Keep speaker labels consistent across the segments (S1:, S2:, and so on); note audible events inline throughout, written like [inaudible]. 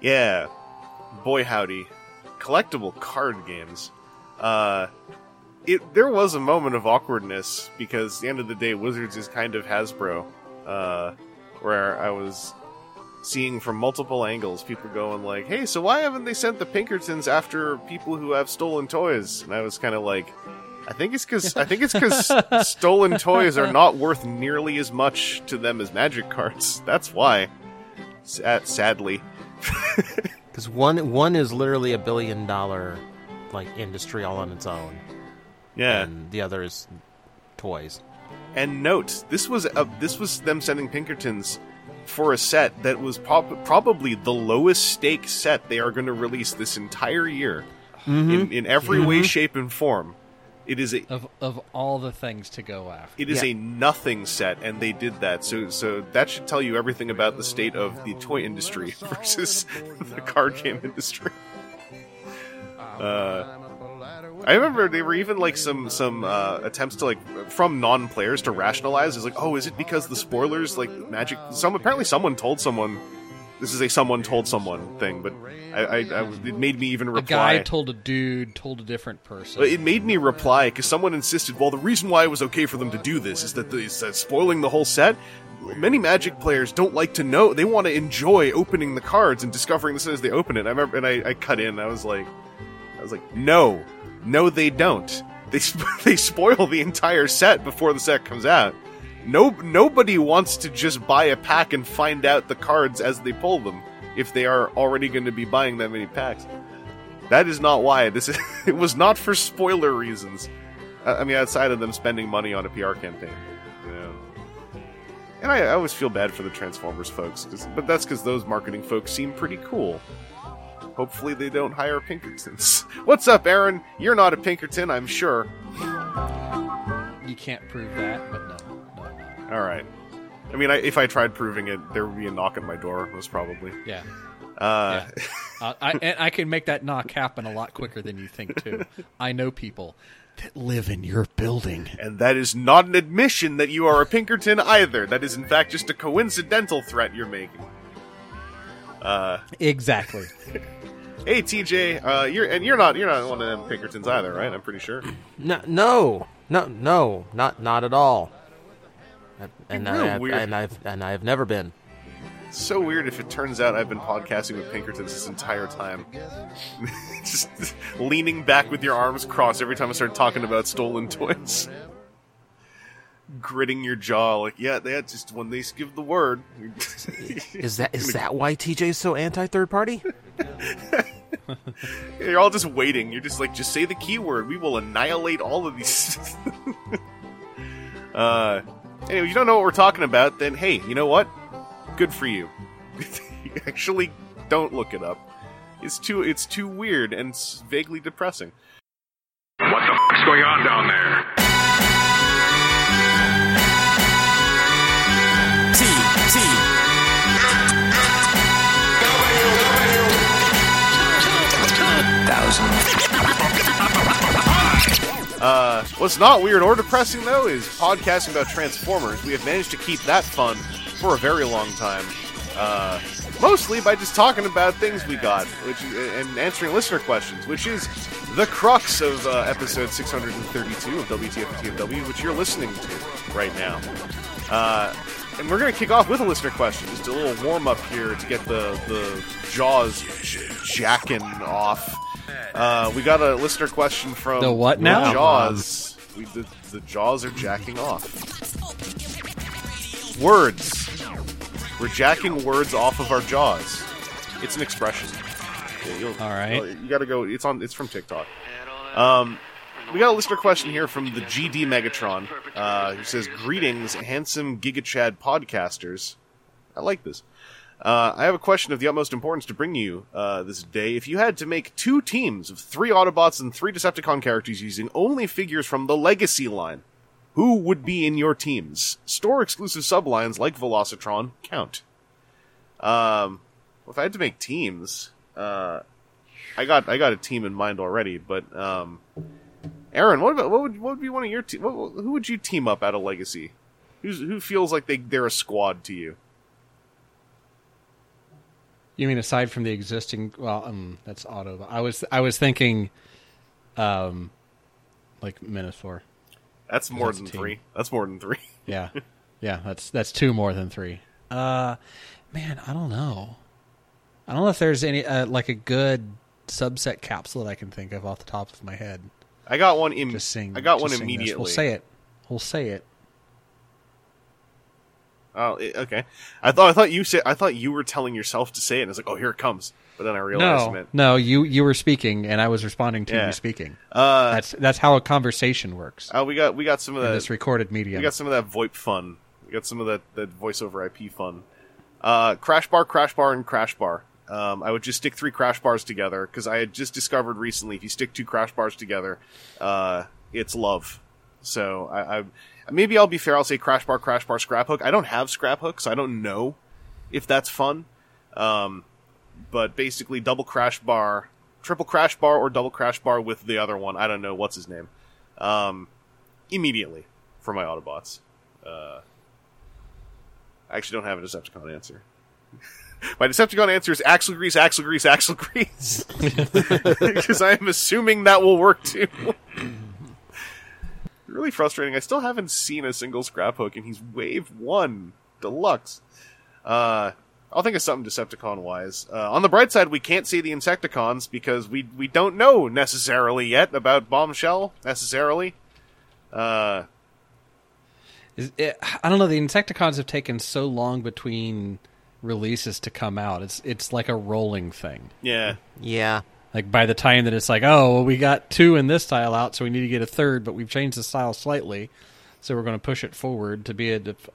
S1: Yeah, boy howdy, collectible card games. Uh, it there was a moment of awkwardness because at the end of the day, Wizards is kind of Hasbro, uh, where I was seeing from multiple angles people going like, "Hey, so why haven't they sent the Pinkertons after people who have stolen toys?" And I was kind of like. I think it's because I think it's because [laughs] stolen toys are not worth nearly as much to them as magic cards. That's why. Sad, sadly, [laughs]
S2: Because one one is literally a billion dollar like industry all on its own,
S1: yeah.
S2: and the other is toys.
S1: And note, this was a, this was them sending Pinkertons for a set that was prob- probably the lowest stake set they are going to release this entire year mm-hmm. in, in every mm-hmm. way, shape, and form. It is a
S3: Of of all the things to go after.
S1: it is
S2: Yeah.
S1: a nothing set, and they did that. So so that should tell you everything about the state of the toy industry [laughs] versus the card game industry. Uh, I remember there were even like some some uh, attempts to like from non-players to rationalize. It's like, oh, is it because the spoilers like magic? Some apparently someone told someone. This is a someone told someone thing, but I, I, I it made me even reply.
S3: a guy told a dude told a different person.
S1: It made me reply because someone insisted. Well, the reason why it was okay for them to do this is that the, is that spoiling the whole set. Many Magic players don't like to know; they want to enjoy opening the cards and discovering the set as they open it. I remember, and I, I cut in. I was like, I was like, no, no, they don't. They sp- [laughs] they spoil the entire set before the set comes out. No, nobody wants to just buy a pack and find out the cards as they pull them if they are already going to be buying that many packs. That is not why this is. [laughs] It was not for spoiler reasons. I mean, outside of them spending money on a PR campaign. And I, I always feel bad for the Transformers folks, but that's because those marketing folks seem pretty cool. Hopefully, they don't hire Pinkertons. [laughs] What's up, Aaron? You're not a Pinkerton, I'm sure.
S3: you can't prove that, but no.
S1: All right. I mean, I, if I tried proving it, there would be a knock at my door, most probably.
S3: Yeah.
S1: Uh,
S3: Yeah. [laughs] Uh, I, and I can make that knock happen a lot quicker than you think too. [laughs] I know people that live in your building.
S1: And that is not an admission that you are a Pinkerton either. That is, in fact, just a coincidental threat you're making. Uh,
S3: Exactly. [laughs]
S1: hey, TJ, uh, you're and you're not you're not one of them Pinkertons either, right? I'm pretty sure.
S2: No, no, no, no, not not at all. And
S1: Real
S2: I have,
S1: weird.
S2: and I've and I've never been.
S1: It's so weird if it turns out I've been podcasting with Pinkertons this entire time. [laughs] just leaning back with your arms crossed every time I start talking about stolen toys. Gritting your jaw, like, yeah, they just when they give the word. [laughs]
S2: Is that is that why TJ's so anti third party? [laughs]
S1: You're all just waiting. You're just like, just say the keyword. We will annihilate all of these. uh, anyway, if you don't know what we're talking about, then hey, you know what? Good for [laughs] you. Actually, don't look it up. It's too it's too weird and s- vaguely depressing.
S4: What the fuck's going on down there?
S5: T T thousand.
S1: Uh, what's not weird or depressing though is podcasting about Transformers. We have managed to keep that fun for a very long time. Uh, mostly by just talking about things we got, which and answering listener questions, which is the crux of uh, episode 632 of WTF and TFW, which you're listening to right now. Uh, and we're going to kick off with a listener question, just a little warm up here to get the the jaws jacking off. Uh, we got a listener question from
S3: The what now?
S1: Jaws. We, the, the jaws are jacking off. Words. We're jacking words off of our jaws. It's an expression. Yeah,
S3: All right.
S1: You got to go. It's on. It's from TikTok. Um, we got a listener question here from the GD Megatron, uh, who says, "Greetings, handsome Giga Chad podcasters. I like this. Uh, I have a question of the utmost importance to bring you uh, this day. If you had to make two teams of three Autobots and three Decepticon characters using only figures from the Legacy line, who would be in your teams? Store exclusive sublines like Velocitron count. Um, well, if I had to make teams, uh, I got I got a team in mind already. But um, Aaron, what about what would what would be one of your te- what, who would you team up out of Legacy? Who's who feels like they they're a squad to you?
S3: You mean aside from the existing? Well, um, that's auto. I was I was thinking, um, like Minotaur.
S1: That's more
S3: that's
S1: than three. That's more than three. [laughs]
S3: Yeah, yeah. That's that's two more than three. Uh, man, I don't know. I don't know if there's any uh, like a good subset capsule that I can think of off the top of my head.
S1: I got one. Im-
S3: Just saying.
S1: I got one immediately.
S3: We'll say it. We'll say it.
S1: Oh, okay. I thought I thought you said I thought you were telling yourself to say it. and I was like, oh, here it comes. But then I realized
S3: No,
S1: meant
S3: no. You you were speaking, and I was responding to
S1: Yeah.
S3: you speaking.
S1: uh,
S3: That's that's how a conversation works
S1: oh, we got we got some of that.
S3: this recorded medium.
S1: We got some of that VoIP fun. We got some of that, that voice over IP fun. Uh, Crashbar, crash bar, and Crashbar. Um, I would just stick three Crashbars together because I had just discovered recently if you stick two Crashbars together, uh, it's love. So I, I maybe I'll be fair. I'll say Crashbar, crash bar, Scraphook. I don't have Scraphook, so I don't know if that's fun. Um, but basically, double Crashbar, triple Crashbar, or double Crashbar with the other one. I don't know what's his name. Um, immediately for my Autobots. Uh, I actually don't have a Decepticon answer. [laughs] my Decepticon answer is Axlegrease, axle grease, Axlegrease. [laughs] [laughs] Because I am assuming that will work too. Really frustrating. I still haven't seen a single Scraphook, and he's wave one deluxe. Uh, I'll think of something Decepticon wise. Uh, on the bright side, we can't see the Insecticons because we we don't know necessarily yet about Bombshell necessarily. Uh,
S3: Is it, I don't know. The Insecticons have taken so long between releases to come out. It's it's like a rolling thing.
S1: yeah,
S2: Yeah.
S3: Like by the time that it's like, oh, well, we got two in this style out, so we need to get a third, but we've changed the style slightly, so we're going to push it forward to be a. Def-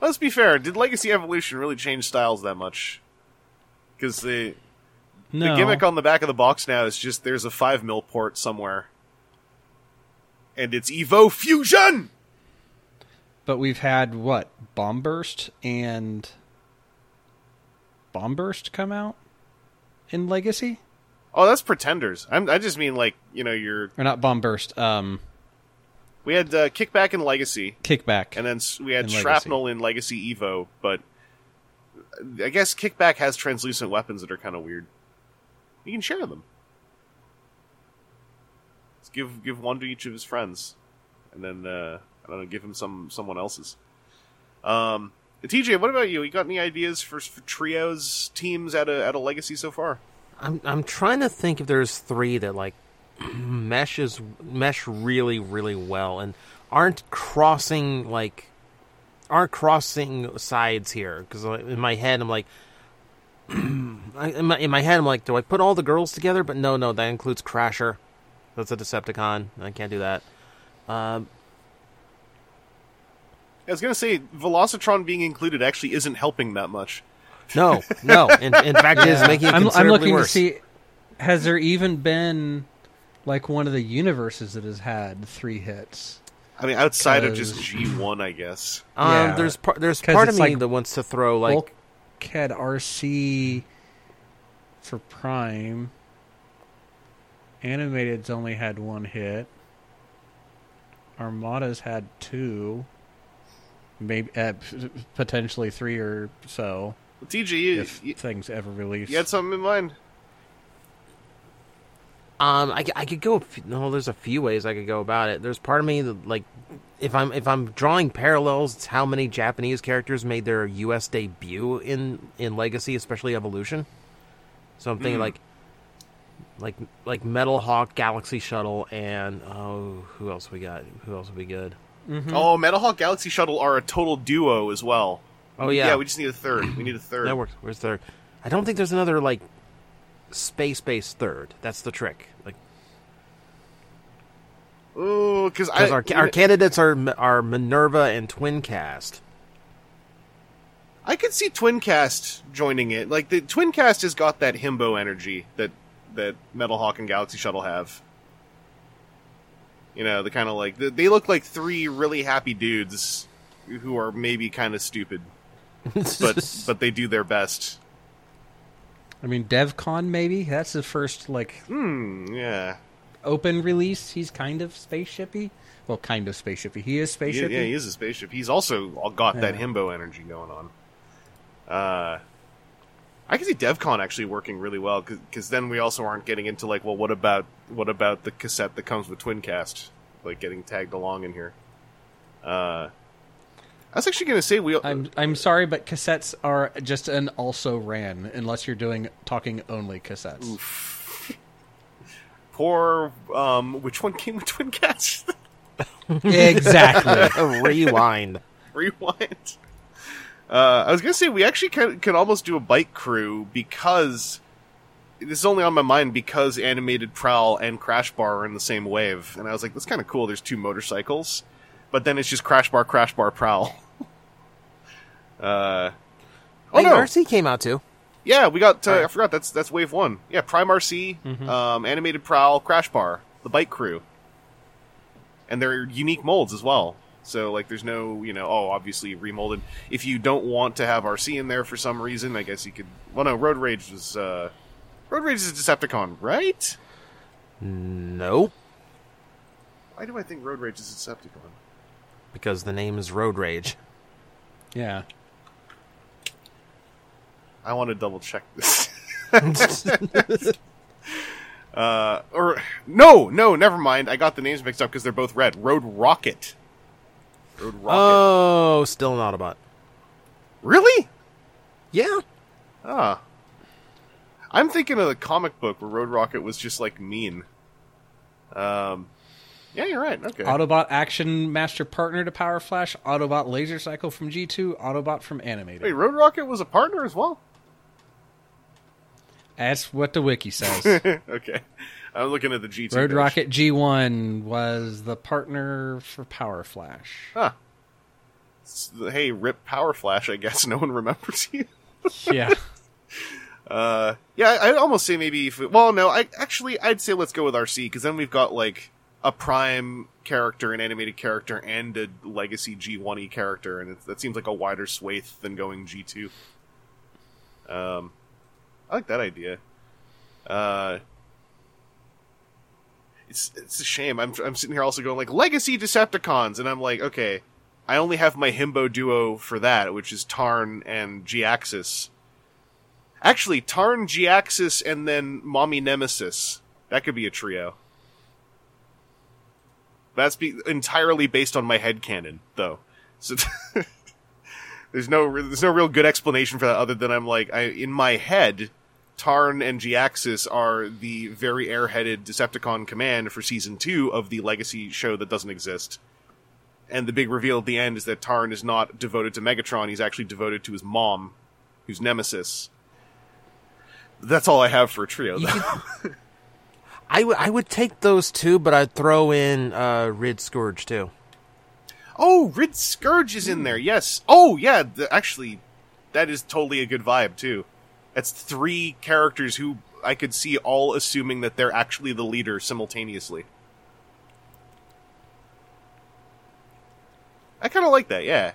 S1: let's be fair. Did Legacy Evolution really change styles that much? Because the
S3: no
S1: the gimmick on the back of the box now is just there's a five mil port somewhere, and it's Evo Fusion.
S3: but we've had what Bomb Burst and Bomb Burst come out in Legacy,
S1: Oh, that's Pretenders. I'm, I just mean like you know your
S3: or not Bomb Burst? Um,
S1: we had uh, Kickback in Legacy,
S3: Kickback.
S1: and then s- we had
S3: In Legacy.
S1: Shrapnel in Legacy Evo, but I guess Kickback has translucent weapons that are kind of weird. You can share them. Let's give give one to each of his friends, and then uh, I don't know, give him some someone else's. Um, TJ, what about you? You got any ideas for, for trios teams at a at a Legacy so far?
S2: I'm I'm trying to think if there's three that like [clears throat] meshes mesh really really well and aren't crossing like aren't crossing sides here. Because in my head I'm like [clears throat] in my in my head I'm like do I put all the girls together? But no no that includes Crasher. That's a Decepticon. I can't do that. Um,
S1: I was gonna say Velocitron being included actually isn't helping that much.
S2: No no in, in fact it is making it
S3: I'm, I'm looking
S2: worse.
S3: to see has there even been like one of the universes that has had three hits?
S1: I mean, outside of just G one, I guess.
S2: um,
S3: yeah.
S2: there's par- there's
S3: 'Cause
S2: part of me
S3: like
S2: that wants to throw like
S3: Bulkhead RC for Prime. Animated's only had one hit. Armada's had two. Maybe uh, potentially three or so
S1: TJ, you,
S3: if
S1: you,
S3: things ever release.
S1: you had something in mind?
S2: Um, I, I could go. a No, there's a few ways I could go about it. There's part of me that like, if I'm if I'm drawing parallels, it's how many Japanese characters made their U.S. debut in in Legacy, especially Evolution. So I'm thinking
S1: Hmm.
S2: like, like like Metalhawk, Galaxy Shuttle, and oh, who else we got? Who else would be good?
S1: Oh, Metalhawk Galaxy Shuttle are a total duo as well.
S2: Oh yeah,
S1: yeah. We just need a third. We need a third.
S2: that works. Where's third? I don't think there's another like space based third. That's the trick. Like
S1: Ooh, because
S2: our our candidates are are Minerva and Twincast.
S1: I could see Twincast joining it. Like the Twincast has got that himbo energy that that Metalhawk and Galaxy Shuttle have. You know, the kind of like they look like three really happy dudes who are maybe kind of stupid, [laughs] but but they do their best.
S3: I mean, DevCon maybe that's the first like
S1: Hmm. Yeah.
S3: open release. He's kind of spaceshipy. Well, kind of spaceshipy. He is
S1: Yeah,
S3: spaceshipy.
S1: yeah, he is a spaceship. He's also got that himbo energy going on. Uh, I can see DevCon actually working really well because then we also aren't getting into like, well, what about what about the cassette that comes with TwinCast, like getting tagged along in here. Uh, I was actually going to say we.
S3: I'm I'm sorry, but cassettes are just an also ran unless you're doing talking only cassettes.
S1: poor. Um, which one came with twin cats? [laughs]
S3: exactly.
S2: Rewind.
S1: Rewind. Uh, I was gonna say we actually can, can almost do a bike crew because this is only on my mind because animated prowl and Crashbar are in the same wave, and I was like, that's kind of cool. There's two motorcycles, but then it's just Crashbar, crash bar, prowl. [laughs] uh, oh no,
S2: RC came out too.
S1: yeah, we got. Uh, I forgot that's that's wave one. Yeah, Prime RC,
S3: Mm-hmm.
S1: um, animated prowl, Crashbar, the bike crew, and they're unique molds as well. So like, there's no you know, oh, obviously remolded. If you don't want to have RC in there for some reason, I guess you could. Well, no, Road Rage was. Uh, Road Rage is a Decepticon, right?
S2: Nope,
S1: Why do I think Road Rage is a Decepticon?
S2: Because the name is Road Rage.
S3: Yeah.
S1: I want to double check this. [laughs] [laughs] uh, or no, no, never mind. I got the names mixed up because they're both red. Road Rocket. Road Rocket.
S2: Oh, still an Autobot.
S1: really?
S2: Yeah.
S1: Ah. I'm thinking of the comic book where Road Rocket was just like mean. Um, yeah, you're right. Okay.
S3: Autobot Action Master Partner to Power Flash, Autobot Laser Cycle from G2, Autobot from Animated.
S1: Wait, Road Rocket was a partner as well.
S3: That's what the wiki says. [laughs]
S1: okay, I'm looking at the G2.
S3: Road
S1: page.
S3: Rocket G1 was the partner for Power Flash.
S1: Huh. Hey, Rip Power Flash. I guess [laughs] no one remembers you. [laughs]
S3: yeah.
S1: Uh, yeah, I'd almost say maybe if it, well, no, I actually I'd say let's go with RC because then we've got like a prime character, an animated character, and a legacy G1e character, and it, that seems like a wider swathe than going G2. Um, I like that idea. Uh, it's it's a shame. I'm I'm sitting here also going like legacy Decepticons, and I'm like, okay, I only have my himbo duo for that, which is Tarn and G-Axis. Actually, Tarn, G-Axis, and then Mommy Nemesis. That could be a trio. That's be- entirely based on my head headcanon, though. So [laughs] there's no re- there's no real good explanation for that other than I'm like I in my head, Tarn and G-Axis are the very airheaded Decepticon command for season two of the Legacy show that doesn't exist. And the big reveal at the end is that Tarn is not devoted to Megatron; he's actually devoted to his mom, who's Nemesis. That's all I have for a trio. Though. [laughs]
S2: I would I would take those two, but I'd throw in uh, Rid Scourge too.
S1: Oh, Rid Scourge is in there. Yes. Oh, yeah. The, actually, that is totally a good vibe too. That's three characters who I could see all assuming that they're actually the leader simultaneously. I kind of like that. Yeah.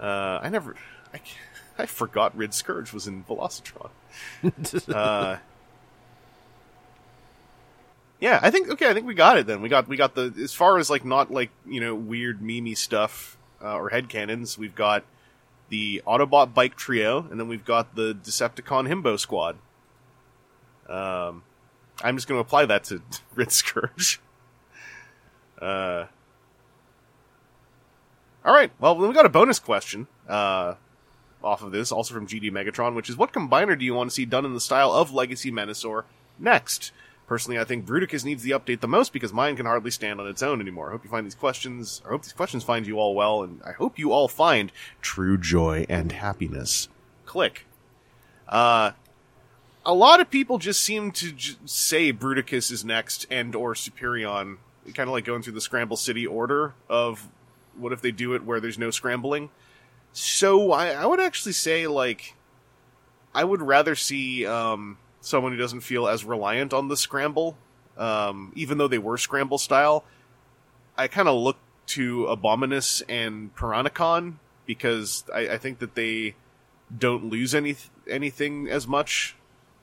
S1: Uh, I never. I, [laughs] I forgot Rid Scourge was in Velocitron. [laughs] uh, yeah, I think okay. I think we got it then. We got we got the as far as like not like you know weird mimi stuff uh, or headcanons. We've got the Autobot bike trio, and then we've got the Decepticon himbo squad. Um, I'm just going to apply that to [laughs] Rid Scourge. [laughs] Uh, all right. Well, then we got a bonus question uh, off of this, also from GD Megatron, which is what combiner do you want to see done in the style of Legacy Menasor next? Personally, I think Bruticus needs the update the most because mine can hardly stand on its own anymore. I hope you find these questions, I hope these questions find you all well, and I hope you all find true joy and happiness. Click. Uh, a lot of people just seem to j- say Bruticus is next and or Superion, kind of like going through the Scramble City order of what if they do it where there's no scrambling. So I, I would actually say like I would rather see um, someone who doesn't feel as reliant on the scramble, um, even though they were scramble style. I kind of look to Abominus and Piranacon because I, I think that they don't lose any anything as much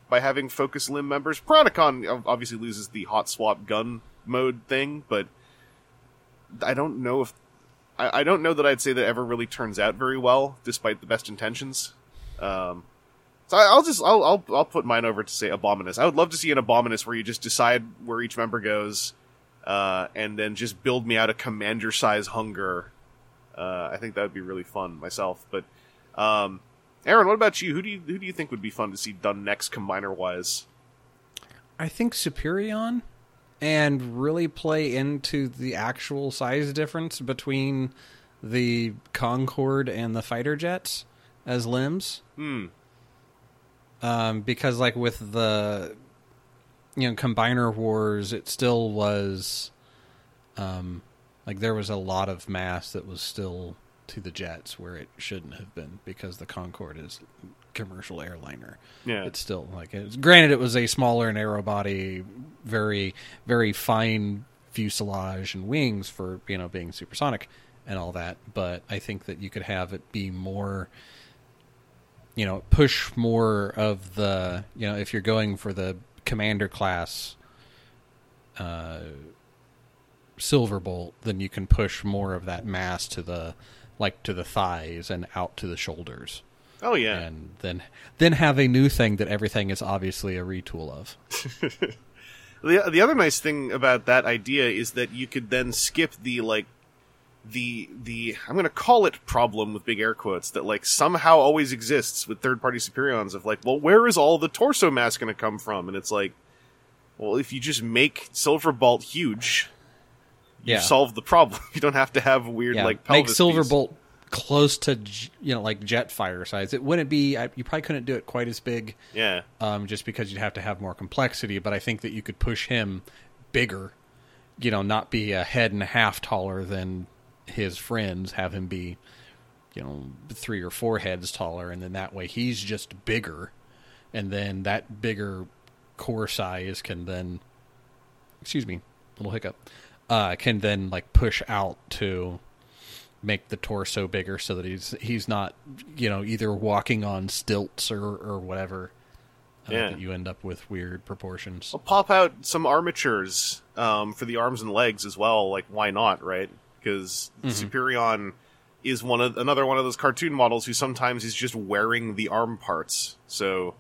S1: by having focus limb members. Piranacon obviously loses the hot swap gun mode thing, but I don't know if I, I don't know that I'd say that ever really turns out very well, despite the best intentions. Um, So I'll just I'll, I'll I'll put mine over to say Abominus. I would love to see an Abominus where you just decide where each member goes, uh, and then just build me out a commander size Hun-Gurrr. Uh, I think that would be really fun myself. But um, Aaron, what about you? Who do you who do you think would be fun to see done next combiner wise?
S3: I think Superion and really play into the actual size difference between the Concorde and the fighter jets as limbs.
S1: Hmm.
S3: Um, because like with the you know combiner wars, it still was um, like there was a lot of mass that was still to the jets where it shouldn't have been because the Concorde is commercial airliner.
S1: Yeah.
S3: It's still like it's granted it was a smaller and narrow body, very very fine fuselage and wings for you know being supersonic and all that. But I think that you could have it be more, you know, push more of the you know if you're going for the commander class. Uh, Silverbolt, then you can push more of that mass to the like to the thighs and out to the shoulders
S1: Oh yeah.
S3: and then then have a new thing that everything is obviously a retool of. [laughs]
S1: The the other nice thing about that idea is that you could then skip the like the the I'm going to call it problem with big air quotes that like somehow always exists with third party Superions of like, well, where is all the torso mass going to come from? And it's like, well, if you just make Silverbolt huge, you
S3: Yeah.
S1: solve the problem. [laughs] You don't have to have weird
S3: Yeah,
S1: like
S3: make
S1: pelvis piece.
S3: Silverbolt close to you know like Jetfire size. It wouldn't be. I, you probably couldn't do it quite as big,
S1: Yeah,
S3: um, just because you'd have to have more complexity. But I think that you could push him bigger. You know, not be a head and a half taller than his friends. Have him be, you know, three or four heads taller, and then that way he's just bigger, and then that bigger core size can then, excuse me, little hiccup, uh, can then like push out to make the torso bigger so that he's he's not you know either walking on stilts or or whatever. Uh,
S1: Yeah.
S3: that you end up with weird proportions.
S1: I'll pop out some armatures um, for the arms and legs as well. Like, why not, right? Because Superion is one of another one of those cartoon models who sometimes is just wearing the arm parts. So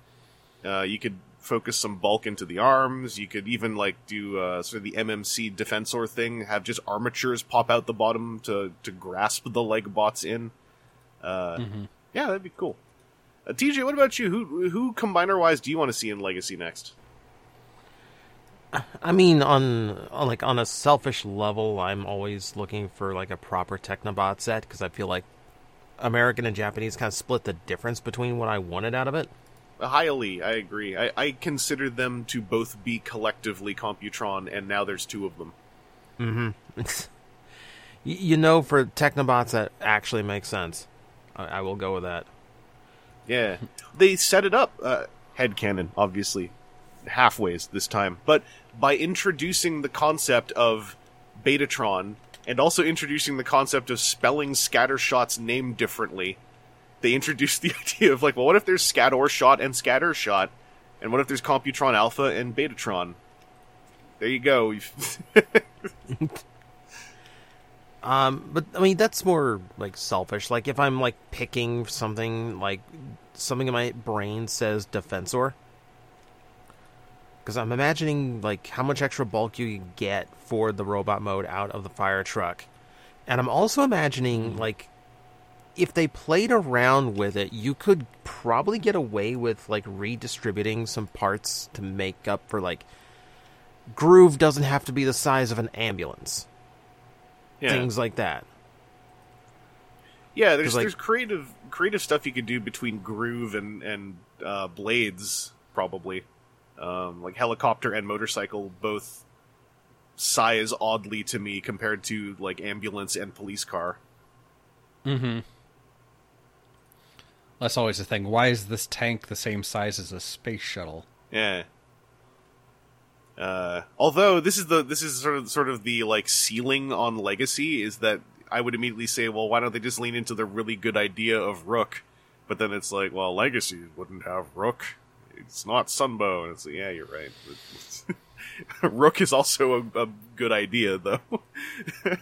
S1: uh, you could focus some bulk into the arms. You could even like do uh, sort of the MMC defensor thing, have just armatures pop out the bottom to to grasp the leg bots in. Uh, Yeah, that'd be cool. Uh, TJ, what about you? Who who combiner wise do you want to see in Legacy next?
S2: I mean, on, on like on a selfish level, I'm always looking for like a proper Technobot set because I feel like American and Japanese kind of split the difference between what I wanted out of it.
S1: Highly, I agree. I, I consider them to both be collectively Computron, and now there's two of them.
S2: Mm-hmm. you know, for Technobots, that actually makes sense. I, I will go with that.
S1: Yeah, they set it up. Uh, headcanon, obviously, halfways this time, but by introducing the concept of Betatron and also introducing the concept of spelling Scattershot's name differently, they introduced [laughs] the idea of like, well, what if there's Scattershot and Scattershot, and what if there's Computron Alpha and Betatron? There you go. [laughs]
S2: Um, but I mean, that's more like selfish. Like if I'm like picking something, like something in my brain says Defensor, because I'm imagining like how much extra bulk you can get for the robot mode out of the fire truck, and I'm also imagining like if they played around with it, you could probably get away with like redistributing some parts to make up for like groove doesn't have to be the size of an ambulance
S1: yeah.
S2: things like that.
S1: Yeah, there's
S2: like-
S1: there's creative creative stuff you could do between groove and and uh, blades probably, um, like helicopter and motorcycle both size oddly to me compared to like ambulance and police car.
S3: Mm-hmm. That's always the thing. Why is this tank the same size as a space shuttle?
S1: Yeah. Uh, although this is the this is sort of sort of the like ceiling on Legacy is that I would immediately say, well, why don't they just lean into the really good idea of Rook? But then it's like, well, Legacy wouldn't have Rook. It's not Sunbow. And it's like, yeah, you're right. [laughs] Rook is also a, a good idea, though. [laughs]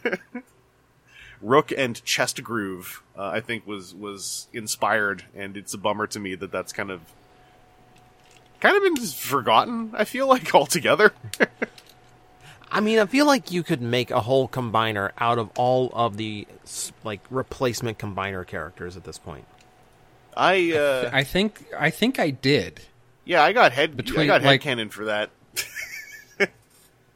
S1: Rook and Chest Groove, uh, I think, was was inspired, and it's a bummer to me that that's kind of kind of been forgotten. I feel like [laughs] altogether.
S2: I mean, I feel like you could make a whole combiner out of all of the like replacement combiner characters at this point.
S1: I uh,
S3: I think I think I did.
S1: Yeah, I got head
S3: between I
S1: got
S3: like-
S1: headcanon for that. [laughs]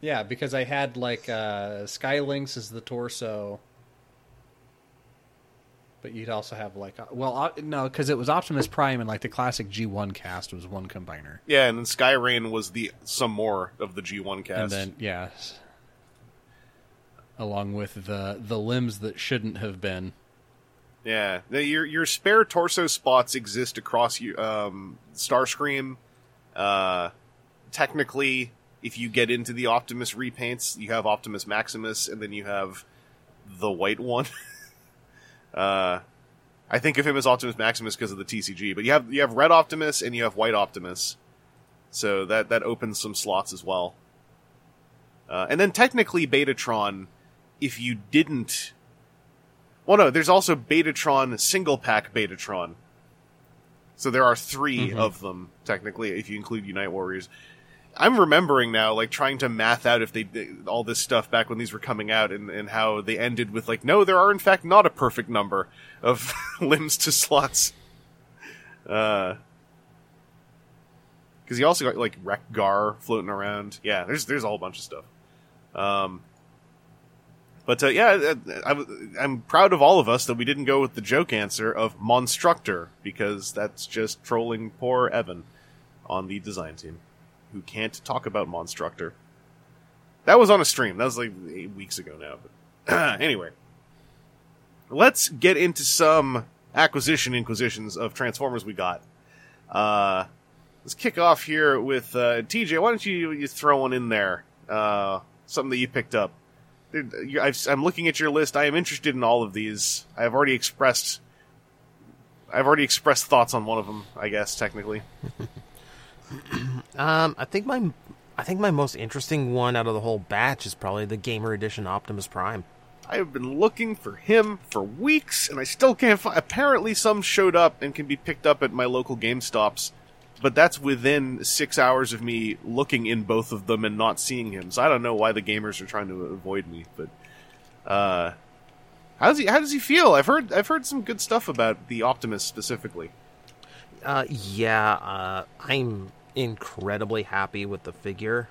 S3: Yeah, because I had like uh, Sky Lynx as the torso, but you'd also have like uh, well, uh, no, because it was Optimus Prime and like the classic G1 cast was one combiner,
S1: Yeah, and then Sky Reign was the some more of the G1 cast.
S3: and then yeah, along with the the limbs that shouldn't have been.
S1: Yeah, the, your your spare torso spots exist across you. Um, Starscream. Uh, technically, if you get into the Optimus repaints, you have Optimus Maximus, and then you have the white one. [laughs] uh, I think of him as Optimus Maximus because of the TCG, but you have you have Red Optimus and you have White Optimus, so that that opens some slots as well. Uh, and then technically, Betatron, if you didn't well, no, there's also Betatron single pack Betatron. So there are 3 of them technically, if you include Unite Warriors. I'm remembering now, like trying to math out if they did all this stuff back when these were coming out, and, and how they ended with like, no, there are in fact not a perfect number of [laughs] limbs to slots. Uh, because you also got like Wreck-Gar floating around. Yeah, there's there's a whole bunch of stuff. Um, but uh, yeah, I, I, am proud of all of us that we didn't go with the joke answer of Monstructor because that's just trolling poor Evan on the design team who can't talk about Monstructor. That was on a stream. That was like eight weeks ago now. But [clears throat] anyway, let's get into some acquisition inquisitions of Transformers we got. Uh, let's kick off here with uh, TJ. Why don't you, you throw one in there? Uh, something that you picked up. I've, I'm looking at your list. I am interested in all of these. I have already expressed. I've already expressed thoughts on one of them. I guess technically. [clears throat]
S2: Um, I think my I think my most interesting one out of the whole batch is probably the Gamer Edition Optimus Prime.
S1: I have been looking for him for weeks, and I still can't find. Apparently, some showed up and can be picked up at my local GameStops, but that's within six hours of me looking in both of them and not seeing him. So I don't know why the gamers are trying to avoid me. But uh, how does he? How does he feel? I've heard. I've heard some good stuff about the Optimus specifically.
S2: Uh, yeah, uh, I'm incredibly happy with the figure.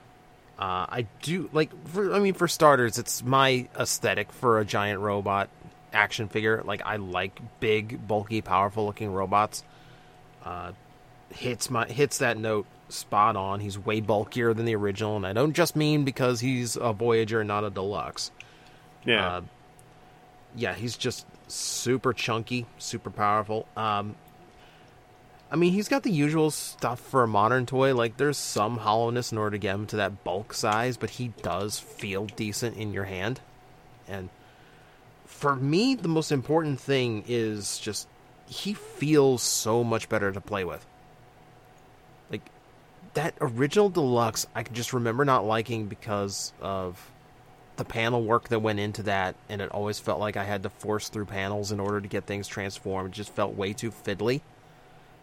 S2: Uh, I do like. For, I mean, for starters, it's my aesthetic for a giant robot action figure. Like, I like big, bulky, powerful-looking robots. Uh, hits my hits that note spot on. He's way bulkier than the original, and I don't just mean because he's a Voyager, and not a deluxe.
S1: Yeah.
S2: Uh, yeah, he's just super chunky, super powerful. Um, I mean, he's got the usual stuff for a modern toy. Like, there's some hollowness in order to get him to that bulk size, but he does feel decent in your hand. And for me, the most important thing is just he feels so much better to play with. That original deluxe, I can just remember not liking because of the panel work that went into that, and it always felt like I had to force through panels in order to get things transformed. It just felt way too fiddly.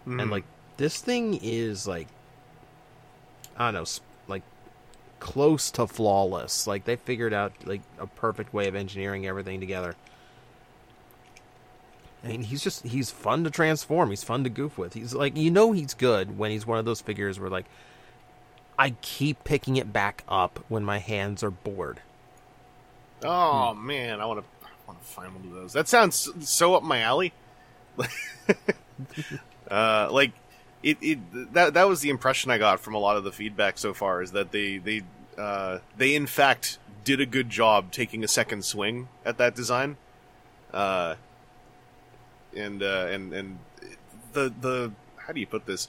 S2: And hmm. like this thing is like, I don't know, like close to flawless. Like they figured out like a perfect way of engineering everything together. I mean, he's just he's fun to transform. He's fun to goof with. He's like you know he's good when he's one of those figures where like I keep picking it back up when my hands are bored.
S1: Oh man, I want to. I want to find one of those. That sounds so up my alley. [laughs] uh, like it, it. That that was the impression I got from a lot of the feedback so far. Is that they they uh, they in fact did a good job taking a second swing at that design. Uh, and uh, and and the the how do you put this?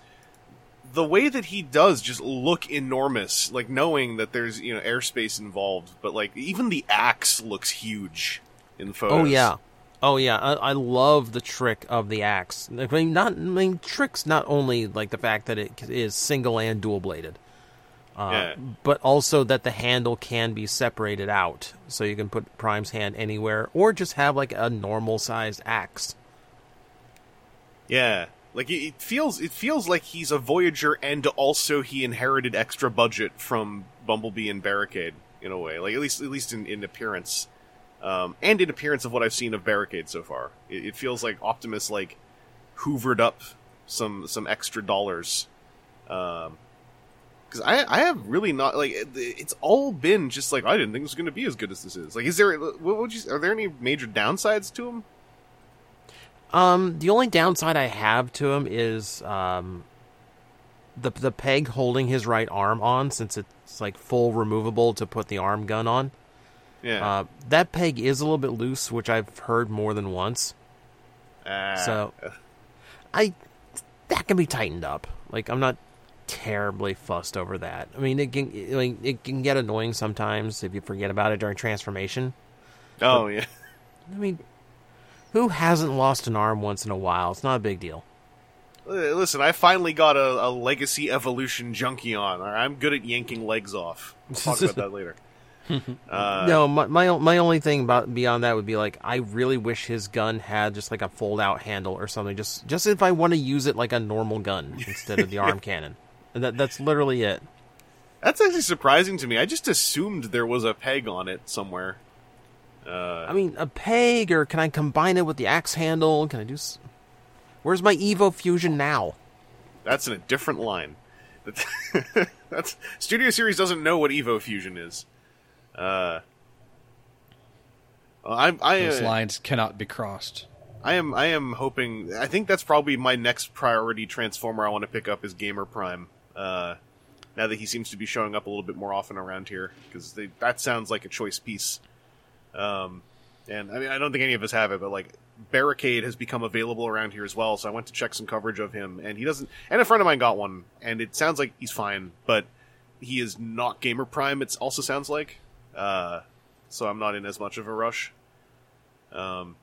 S1: the way that he does just look enormous, like knowing that there's you know airspace involved, but like even the axe looks huge in photos.
S2: Oh yeah, oh yeah. I, I love the trick of the axe. I mean, not I mean tricks. Not only like the fact that it is single and dual bladed, uh,
S1: Yeah.
S2: but also that the handle can be separated out, so you can put Prime's hand anywhere, or just have like a normal sized axe.
S1: Yeah. Like it, feels it feels like he's a Voyager and also he inherited extra budget from Bumblebee and Barricade in a way. Like at least at least in, in appearance. Um, and in appearance of what I've seen of Barricade so far. It, it feels like Optimus like hoovered up some some extra dollars. Um, because I I have really not like it- it's all been just like I didn't think it was going to be as good as this is. Like, is there what would you are there any major downsides to him?
S2: Um, the only downside I have to him is um, the the peg holding his right arm on, since it's like full removable to put the arm gun on.
S1: Yeah.
S2: Uh, that peg is a little bit loose, which I've heard more than once.
S1: Ah,
S2: so- I that can be tightened up. Like I'm not terribly fussed over that. I mean, it can like, it can get annoying sometimes if you forget about it during transformation.
S1: oh yeah.
S2: I mean, who hasn't lost an arm once in a while? It's not a big deal.
S1: Listen, I finally got a, a legacy evolution Junkion. I'm good at yanking legs off. We'll talk about that later. [laughs] Uh,
S2: no, my, my my only thing about beyond that would be like I really wish his gun had just like a fold out handle or something. Just just if I want to use it like a normal gun [laughs] instead of the arm cannon. And that that's literally it.
S1: That's actually surprising to me. I just assumed there was a peg on it somewhere. Uh,
S2: I mean, a peg or can I combine it with the axe handle? Can I do? S- Where's my Evo Fusion now?
S1: that's in a different line. That's [laughs] Studio Series doesn't know what Evo Fusion is. Uh, I'm I
S3: Those
S1: uh,
S3: lines cannot be crossed.
S1: I am I am hoping I think that's probably my next priority transformer I want to pick up is Gamer Prime. Uh, now that he seems to be showing up a little bit more often around here because that sounds like a choice piece. Um, and I mean I don't think any of us have it, but like Barricade has become available around here as well, so I went to check some coverage of him, and he doesn't. And a friend of mine got one, and it sounds like he's fine, but he is not Gamer Prime. It also sounds like, uh, so I'm not in as much of a rush. Um,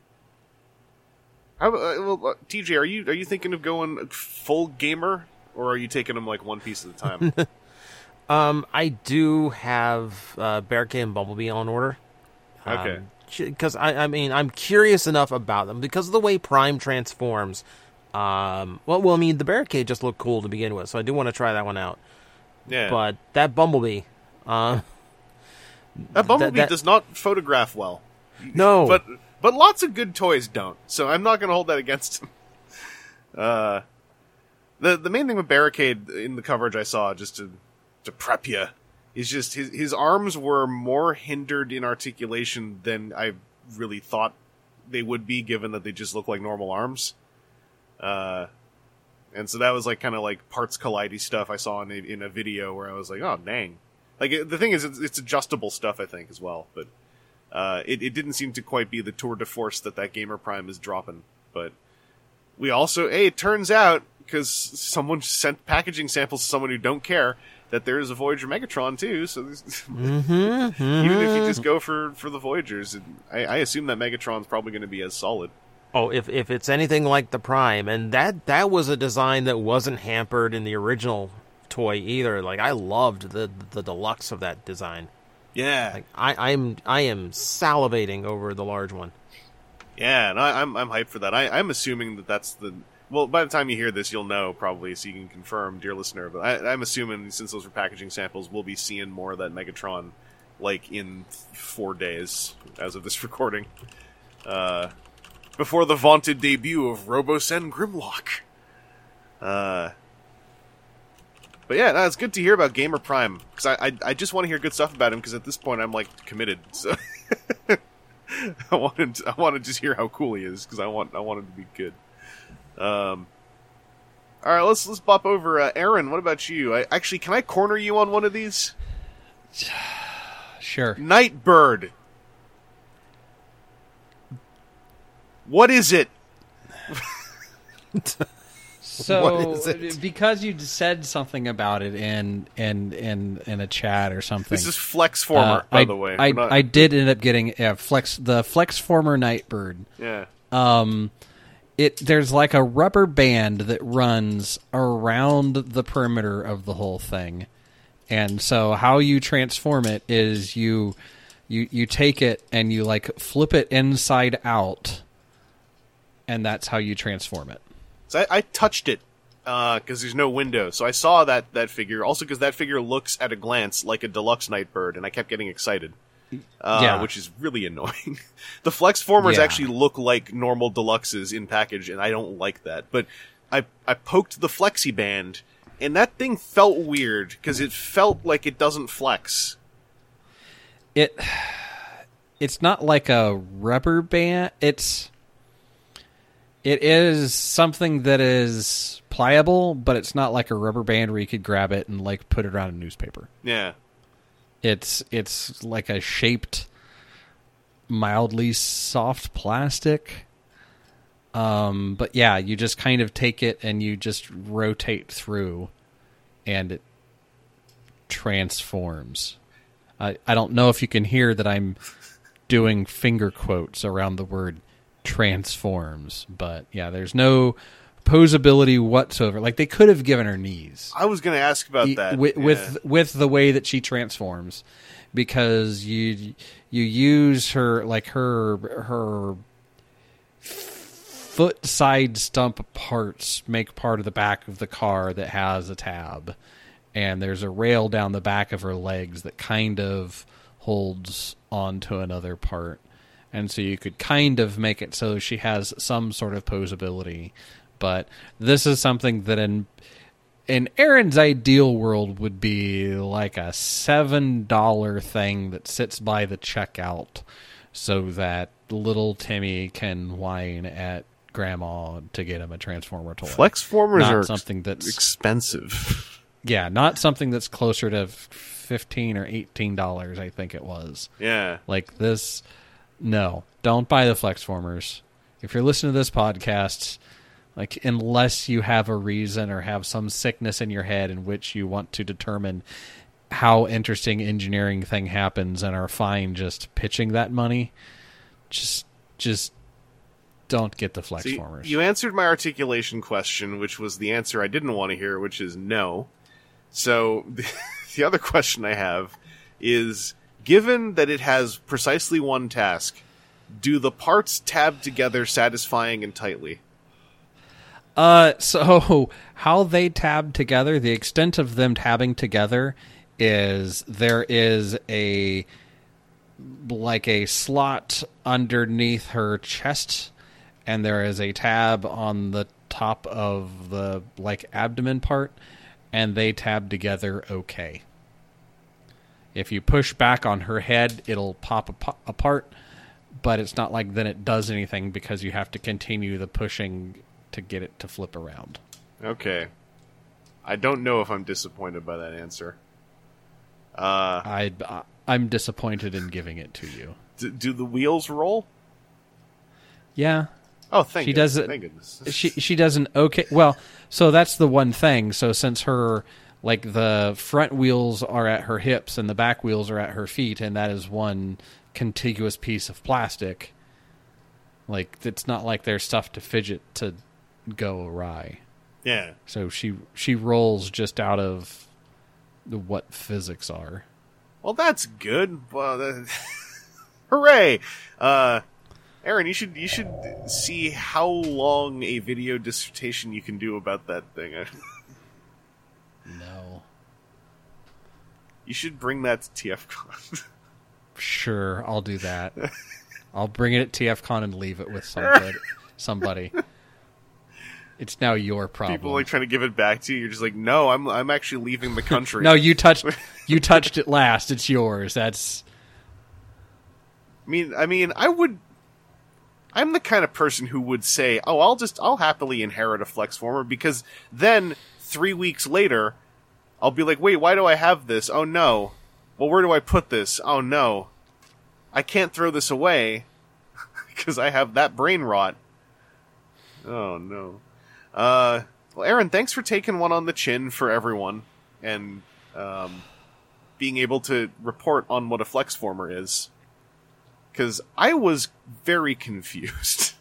S1: how, uh, well, uh, TJ, are you are you thinking of going full gamer, or are you taking them like one piece at a time? [laughs]
S2: Um, I do have uh, Barricade and Bumblebee on order.
S1: Okay.
S2: Because I, I mean, I'm curious enough about them because of the way Prime transforms. Um, well, well, I mean, the Barricade just looked cool to begin with, so I do want to try that one out.
S1: yeah,
S2: But that Bumblebee, uh,
S1: that Bumblebee
S2: that-
S1: does not photograph well,
S2: no,
S1: but but lots of good toys don't. So I'm not going to hold that against him. [laughs] Uh, the the main thing with Barricade in the coverage I saw, just to to prep you, is just his his arms were more hindered in articulation than I really thought they would be, given that they just look like normal arms. Uh, and so that was like kind of like parts collidey stuff I saw in a, in a video where I was like, oh dang. Like it, the thing is, it's, it's adjustable stuff I think as well, but uh, it, it didn't seem to quite be the tour de force that that Gamer Prime is dropping. But we also, hey, it turns out because someone sent packaging samples to someone who don't care that there is a Voyager Megatron too. So there's- [laughs] mm-hmm, even if you mm-hmm. just go for for the Voyagers, I, I assume that Megatron's probably going to be as solid.
S2: oh, if if it's anything like the Prime, and that that was a design that wasn't hampered in the original toy either. Like I loved the the deluxe of that design.
S1: Yeah,
S2: Like I, I'm I am salivating over the large one.
S1: Yeah, and I, I'm I'm hyped for that. I, I'm assuming that that's the well. By the time you hear this, you'll know probably, so you can confirm, dear listener. But I, I'm assuming since those were packaging samples, we'll be seeing more of that Megatron, like in four days as of this [laughs] recording, uh, before the vaunted debut of Robosen Grimlock. Uh, but yeah, no, it's good to hear about Gamer Prime because I, I I just want to hear good stuff about him because at this point I'm like committed. So. [laughs] I wanted I want to just hear how cool he is because I want I want him to be good. Um. All right, let's let's bop over. Uh, Aaron, what about you? I, actually, can I corner you on one of these? [sighs]
S3: Sure.
S1: Nightbird. What is it? [laughs]
S3: So
S2: What is it?
S3: because you said something about it in in in in a chat or something.
S1: This is Flex Former,
S3: uh,
S1: by
S3: I,
S1: the way.
S3: I,
S1: not-
S3: I did end up getting yeah, flex the flex former Nightbird.
S1: yeah.
S3: Um, it there's like a rubber band that runs around the perimeter of the whole thing, and so how you transform it is you you you take it and you like flip it inside out, and that's how you transform it.
S1: So I, I touched it uh, because there's no window. So I saw that that figure. Also because that figure looks at a glance like a deluxe Nightbird, and I kept getting excited. Uh,
S3: Yeah.
S1: which is really annoying. [laughs] the Flex Formers
S3: Yeah.
S1: actually look like normal deluxes in package, and I don't like that. But I I poked the Flexi Band, and that thing felt weird because it felt like it doesn't flex.
S3: it it's not like a rubber band it's it is something that is pliable but it's not like a rubber band where you could grab it and like put it around a newspaper
S1: Yeah.
S3: It's it's like a shaped mildly soft plastic. Um but yeah you just kind of take it and you just rotate through and it transforms. I i don't know if you can hear that i'm doing finger quotes around the word transforms but yeah there's no posability whatsoever like they could have given her knees
S1: I was going to ask about that.
S3: with
S1: yeah.
S3: with with the way that she transforms because you you use her like her her foot side stump parts make part of the back of the car that has a tab and there's a rail down the back of her legs that kind of holds onto another part and so you could kind of make it so she has some sort of posability but this is something that in in Aaron's ideal world would be like a seven dollar thing that sits by the checkout so that little Timmy can whine at grandma to get him a transformer toy.
S1: Flex Formers
S3: Not
S1: are
S3: something that's
S1: expensive. [laughs]
S3: yeah, not something that's closer to fifteen or eighteen dollars. I think it was
S1: yeah.
S3: like this. No, don't buy the Flexformers. If you're listening to this podcast, like unless you have a reason or have some sickness in your head in which you want to determine how interesting engineering thing happens and are fine just pitching that money, just just don't get the
S1: flex you,
S3: Flexformers.
S1: you answered my articulation question, which was the answer I didn't want to hear, which is no. So the, [laughs] the other question I have is given that it has precisely one task, do the parts tab together satisfying and tightly?
S3: Uh, so [laughs] how they tab together, the extent of them tabbing together is there is a like a slot underneath her chest, and there is a tab on the top of the like abdomen part, and they tab together okay. If you push back on her head, it'll pop apart, but it's not like then it does anything because you have to continue the pushing to get it to flip around.
S1: Okay. I don't know if I'm disappointed by that answer. Uh,
S3: I I'm disappointed in giving it to you.
S1: d- do the wheels roll?
S3: Yeah,
S1: Oh, thank you.
S3: She
S1: goodness.
S3: does
S1: Thank goodness.
S3: she she does an okay. Well, so that's the one thing. So since her like the front wheels are at her hips and the back wheels are at her feet, and that is one contiguous piece of plastic. Like it's not like there's stuff to fidget to go awry.
S1: yeah.
S3: So she she rolls just out of the what physics are.
S1: Well, that's good. Well, that... [laughs] hooray! Uh, Aaron, you should you should see how long a video dissertation you can do about that thing. [laughs]
S3: No.
S1: you should bring that to TFCon.
S3: Sure, I'll do that. [laughs] I'll bring it at TFCon and leave it with somebody. somebody. It's now your problem.
S1: People like trying to give it back to you. You're just like, no, I'm I'm actually leaving the country. [laughs]
S3: no, you touched [laughs] you touched it last. It's yours. That's
S1: I mean, I mean, I would. I'm the kind of person who would say, "Oh, I'll just, I'll happily inherit a flex former," because then three weeks later, I'll be like, "Wait, why do I have this? Oh no! Well, where do I put this? Oh no! I can't throw this away [laughs] because I have that brain rot." Oh no! Uh, well, Aaron, thanks for taking one on the chin for everyone and um, being able to report on what a flex former is because I was very confused.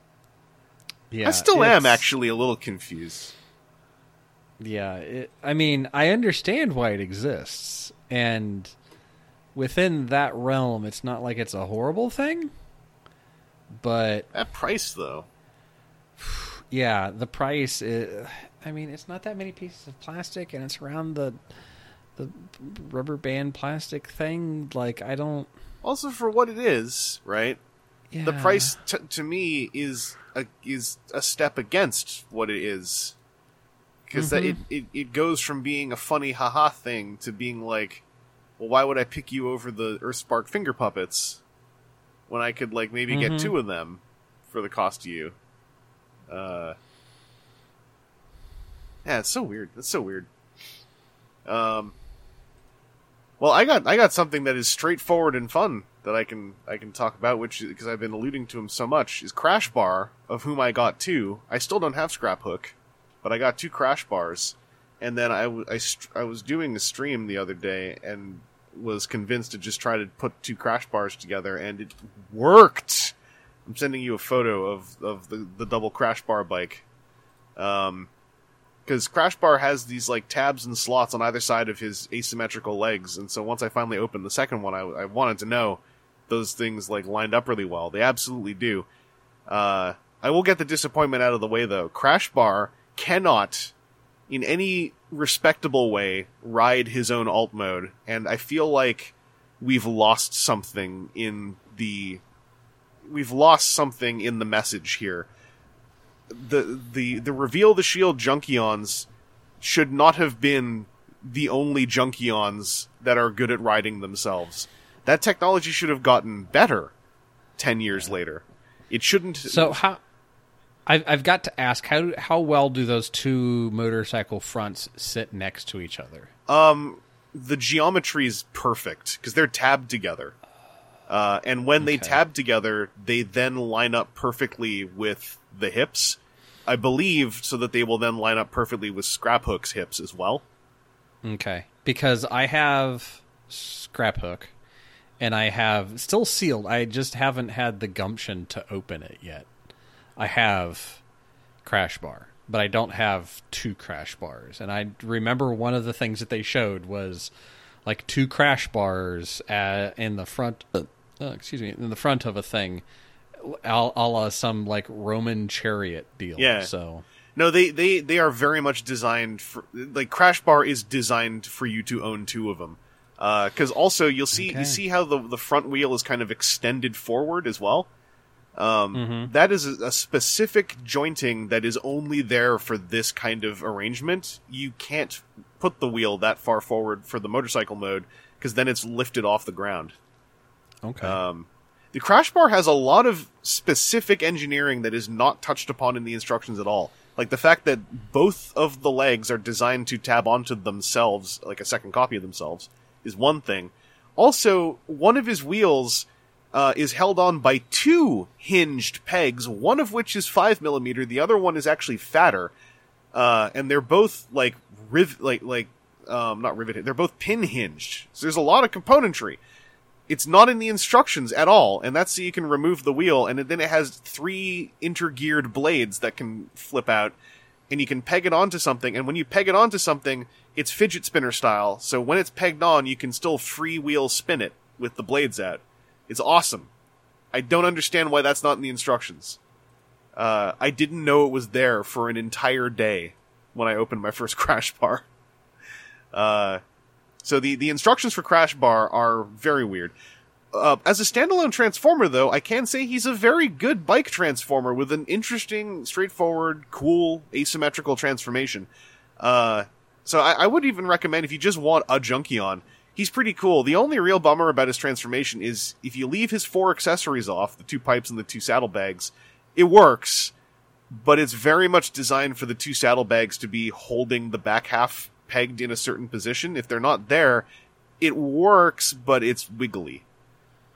S1: [laughs]
S3: yeah.
S1: I still am actually a little confused.
S3: Yeah, it, I mean, I understand why it exists, and within that realm, it's not like it's a horrible thing. But
S1: That price, though,
S3: yeah, the price. Is, I mean, it's not that many pieces of plastic, and it's around the the rubber band plastic thing. Like, I don't.
S1: Also, for what it is, right?
S3: Yeah.
S1: The price t- to me is a, is a step against what it is, because mm-hmm. it, it it goes from being a funny haha thing to being like, well, why would I pick you over the Earthspark finger puppets when I could like maybe get mm-hmm. two of them for the cost of you? Uh, yeah, it's so weird. It's so weird. Um, well, I got I got something that is straightforward and fun that I can I can talk about, which because I've been alluding to him so much, is Crashbar, of whom I got two. I still don't have Scraphook, but I got two Crashbars, and then I, w- I, str- I was doing a stream the other day and was convinced to just try to put two Crashbars together, and it worked. I'm sending you a photo of of the the double Crashbar bike. Um, because Crashbar has these like tabs and slots on either side of his asymmetrical legs, and so once I finally opened the second one, I, I wanted to know those things like lined up really well. They absolutely do. Uh, I will get the disappointment out of the way though. Crashbar cannot, in any respectable way, ride his own alt mode, and I feel like we've lost something in the we've lost something in the message here the the the reveal the shield junkions should not have been the only junkions that are good at riding themselves. That technology should have gotten better ten years later. It shouldn't.
S3: So how? I've I've got to ask how how well do those two motorcycle fronts sit next to each other?
S1: um, the geometry is perfect because they're tabbed together, uh, and when they tab together, they then line up perfectly with the hips. I believe so that they will then line up perfectly with Scraphook's hips as well.
S3: Okay, because I have Scraphook, and I have still sealed. I just haven't had the gumption to open it yet. I have Crashbar, but I don't have two Crashbars. And I remember one of the things that they showed was like two Crashbars uh, in the front. Uh, excuse me, in the front of a thing, a, a la some like Roman chariot deal.
S1: Yeah.
S3: So
S1: No, they, they, they are very much designed for like Crashbar is designed for you to own two of them. Because also you'll see
S3: Okay.
S1: you see how the the front wheel is kind of extended forward as well. Um, that is a, a specific jointing that is only there for this kind of arrangement. You can't put the wheel that far forward for the motorcycle mode because then it's lifted off the ground.
S3: Okay.
S1: Um, the Crashbar has a lot of specific engineering that is not touched upon in the instructions at all. Like the fact that both of the legs are designed to tab onto themselves, like a second copy of themselves, is one thing. Also, one of his wheels uh, is held on by two hinged pegs, one of which is five millimeter, the other one is actually fatter, uh, and they're both like riv, like like um, not riveted. They're both pin hinged. So there's a lot of componentry. It's not in the instructions at all, and that's so you can remove the wheel, and then it has three intergeared blades that can flip out, and you can peg it onto something, and when you peg it onto something, it's fidget spinner style, so when it's pegged on, you can still freewheel spin it with the blades out. It's awesome. I don't understand why that's not in the instructions. Uh, I didn't know it was there for an entire day when I opened my first [laughs] Crashbar. Uh, so the, the instructions for Crashbar are very weird. Uh, as a standalone transformer, though, I can say he's a very good bike transformer with an interesting, straightforward, cool, asymmetrical transformation. Uh, so I, I would even recommend if you just want a Junkion, he's pretty cool. The only real bummer about his transformation is if you leave his four accessories off, the two pipes and the two saddlebags, it works, but it's very much designed for the two saddlebags to be holding the back half pegged in a certain position. If they're not there, it works, but it's wiggly.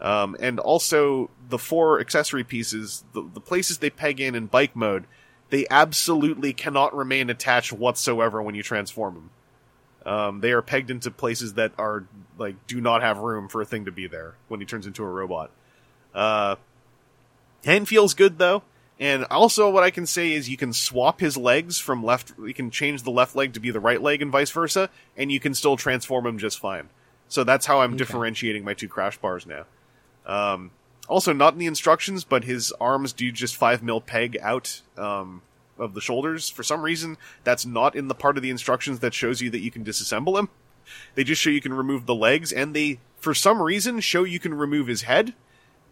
S1: Um, and also the four accessory pieces, the, the places they peg in in bike mode, they absolutely cannot remain attached whatsoever when you transform them. Um, they are pegged into places that are like do not have room for a thing to be there when he turns into a robot. Uh, hand feels good though, and also what I can say is you can swap his legs from left. You can change the left leg to be the right leg and vice versa, and you can still transform him just fine. So that's how I'm differentiating my two Crashbars now. Um, also, not in the instructions, but his arms do just five mil peg out. Um, of the shoulders. For some reason, that's not in the part of the instructions that shows you that you can disassemble him. They just show you can remove the legs, and they, for some reason, show you can remove his head.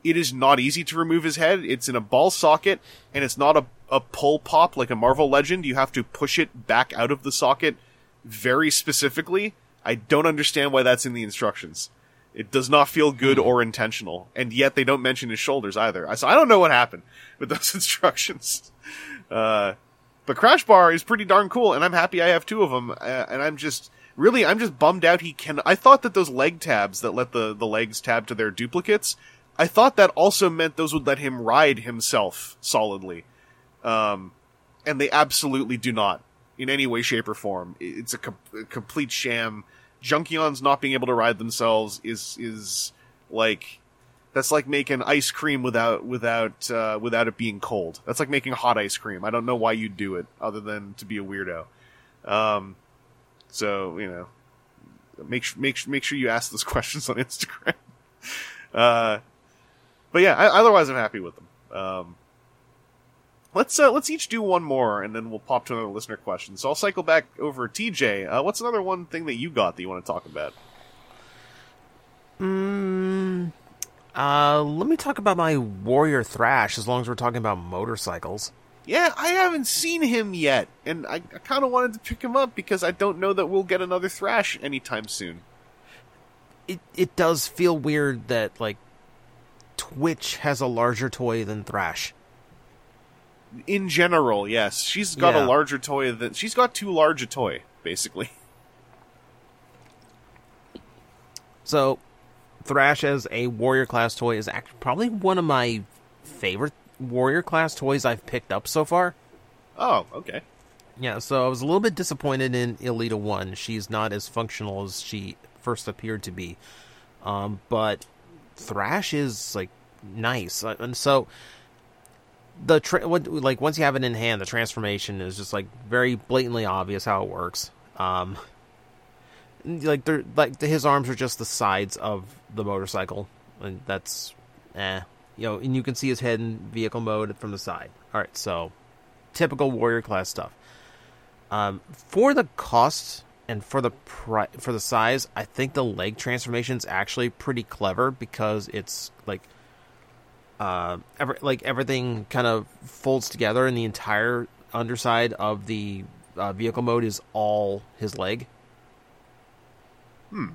S1: It is not easy to remove his head. It's in a ball socket, and it's not a, a pull pop like a Marvel Legend. You have to push it back out of the socket very specifically. I don't understand why that's in the instructions. It does not feel good or intentional, and yet they don't mention his shoulders either. So I don't know what happened with [laughs] those instructions. Uh, but Crashbar is pretty darn cool, and I'm happy I have two of them. Uh, and I'm just really, I'm just bummed out he can. I thought that those leg tabs that let the the legs tab to their duplicates, I thought that also meant those would let him ride himself solidly, um, and they absolutely do not in any way, shape, or form. It's a, com- a complete sham. Junkions not being able to ride themselves is is like that's like making ice cream without without uh, without it being cold. That's like making hot ice cream. I don't know why you'd do it other than to be a weirdo. Um, so you know, make make make sure you ask those [laughs] questions on Instagram. Uh, but yeah, I, otherwise I'm happy with them. Um, let's uh, let's each do one more, and then we'll pop to another listener question. So I'll cycle back over TJ. Uh, what's another one thing that you got that you want to talk about?
S2: Mm, uh, let me talk about my Warrior Thrash. As long as we're talking about motorcycles.
S1: Yeah, I haven't seen him yet, and I, I kind of wanted to pick him up because I don't know that we'll get another Thrash anytime soon.
S2: It it does feel weird that like Twitch has a larger toy than Thrash.
S1: In general, yes, she's got
S2: Yeah.
S1: a larger toy than she's got too large a toy, basically. [laughs]
S2: So, Thrash as a warrior class toy is actually probably one of my favorite warrior class toys I've picked up so far.
S1: Oh, okay.
S2: Yeah, so I was a little bit disappointed in Elita 1. She's not as functional as she first appeared to be. Um, but Thrash is like nice. Uh, And so the tra- what, like once you have it in hand, the transformation is just like very blatantly obvious how it works. Um, like they're like his arms are just the sides of the motorcycle, and that's eh, you know, and you can see his head in vehicle mode from the side. All right, so typical warrior class stuff. Um, for the cost and for the pri- for the size, I think the leg transformation is actually pretty clever because it's like uh, every, like everything kind of folds together, and the entire underside of the uh, vehicle mode is all his leg.
S1: Hmm.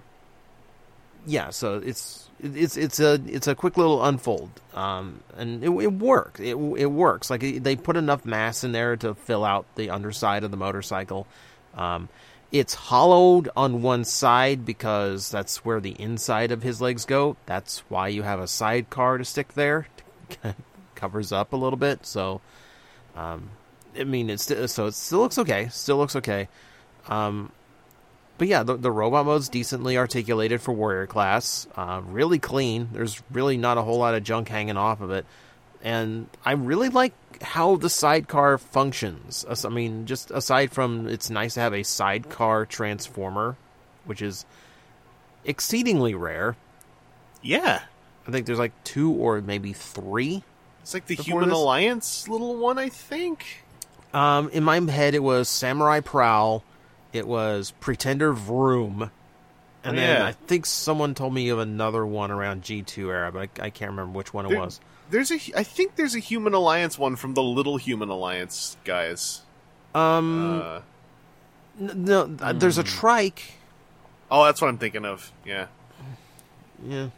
S2: Yeah, so it's it's it's a it's a quick little unfold, um, and it, it works. It it works. Like it, they put enough mass in there to fill out the underside of the motorcycle. Um, it's hollowed on one side because that's where the inside of his legs go. That's why you have a sidecar to stick there. [laughs] Covers up a little bit, so um, I mean it's so it still looks okay. Still looks okay. Um, but yeah, the, the robot mode's decently articulated for warrior class. Uh, really clean. There's really not a whole lot of junk hanging off of it, and I really like how the sidecar functions. I mean, just aside from it's nice to have a sidecar transformer, which is exceedingly rare.
S1: Yeah,
S2: I think there's like two or maybe three.
S1: it's like the Human
S2: this-
S1: Alliance little one, I think.
S2: Um, in my head, it was Samurai Prowl, it was Pretender Vroom, and
S1: Oh,
S2: then. I think someone told me of another one around G2 era, but I, I can't remember which one it was.
S1: There's a, I think there's a Human Alliance one from the Little Human Alliance guys.
S2: Um,
S1: Uh,
S2: no, uh, there's a trike.
S1: oh, that's what I'm thinking of. Yeah.
S2: Yeah.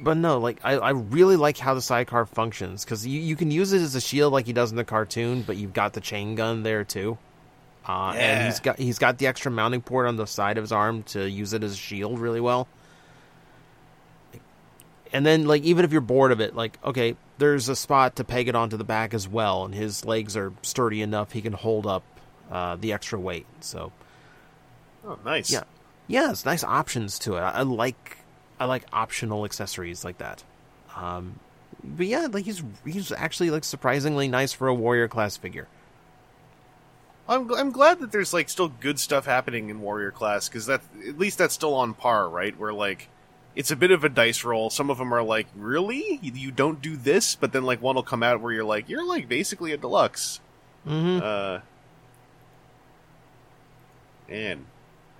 S2: But no, like I, I really like how the sidecar functions because you, you can use it as a shield like he does in the cartoon, but you've got the chain gun there too. Uh,
S1: Yeah.
S2: And he's got he's got the extra mounting port on the side of his arm to use it as a shield really well. And then like even if you're bored of it, like okay, there's a spot to peg it onto the back as well, and his legs are sturdy enough he can hold up uh, the extra weight. So
S1: Oh, nice.
S2: yeah, yeah, it's nice options to it. I, I like I like optional accessories like that. Um, but yeah, like he's he's actually like surprisingly nice for a warrior class figure.
S1: I'm I'm glad that there's like still good stuff happening in Warrior class because that at least that's still on par, right? Where like it's a bit of a dice roll. Some of them are like, really, you, don't do this, but then like one will come out where you're like, you're like basically a deluxe.
S2: Mm-hmm.
S1: Uh, and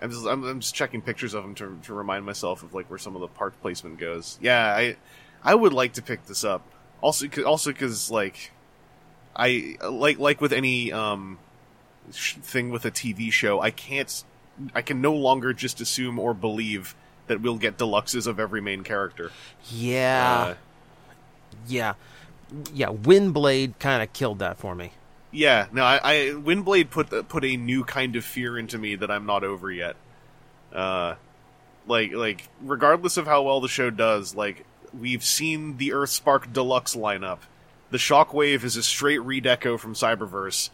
S1: I'm just I'm, I'm just checking pictures of them to to remind myself of like where some of the part placement goes. Yeah, I I would like to pick this up. Also, also because like I like like with any um sh- thing with a TV show, I can't I can no longer just assume or believe that we'll get deluxes of every main character.
S2: Yeah,
S1: Uh,
S2: yeah, yeah. Windblade kind of killed that for me.
S1: Yeah, no, I, I Windblade put put a new kind of fear into me that I'm not over yet. Uh, like like regardless of how well the show does, like we've seen the Earthspark Deluxe lineup. The Shockwave is a straight redeco from Cyberverse.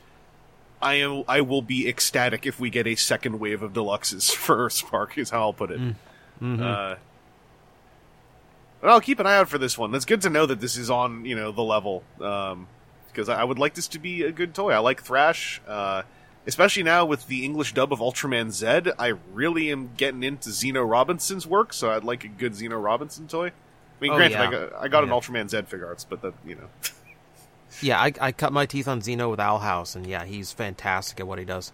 S1: I am I will be ecstatic if we get a second wave of deluxes [laughs] for Earthspark. Is how I'll put it. Uh, but I'll keep an eye out for this one. That's good to know that this is on you know the level. Um, because I I would like this to be a good toy. I like Thrash, uh, especially now with the English dub of Ultraman Z. I really am getting into Zeno Robinson's work, so I'd like a good Zeno Robinson toy. I mean,
S2: Oh,
S1: granted,
S2: yeah.
S1: I got, I got an Ultraman Z figure arts, but that you know, [laughs]
S2: Yeah, I, I cut my teeth on Zeno with Owl House, and yeah, he's fantastic at what he does.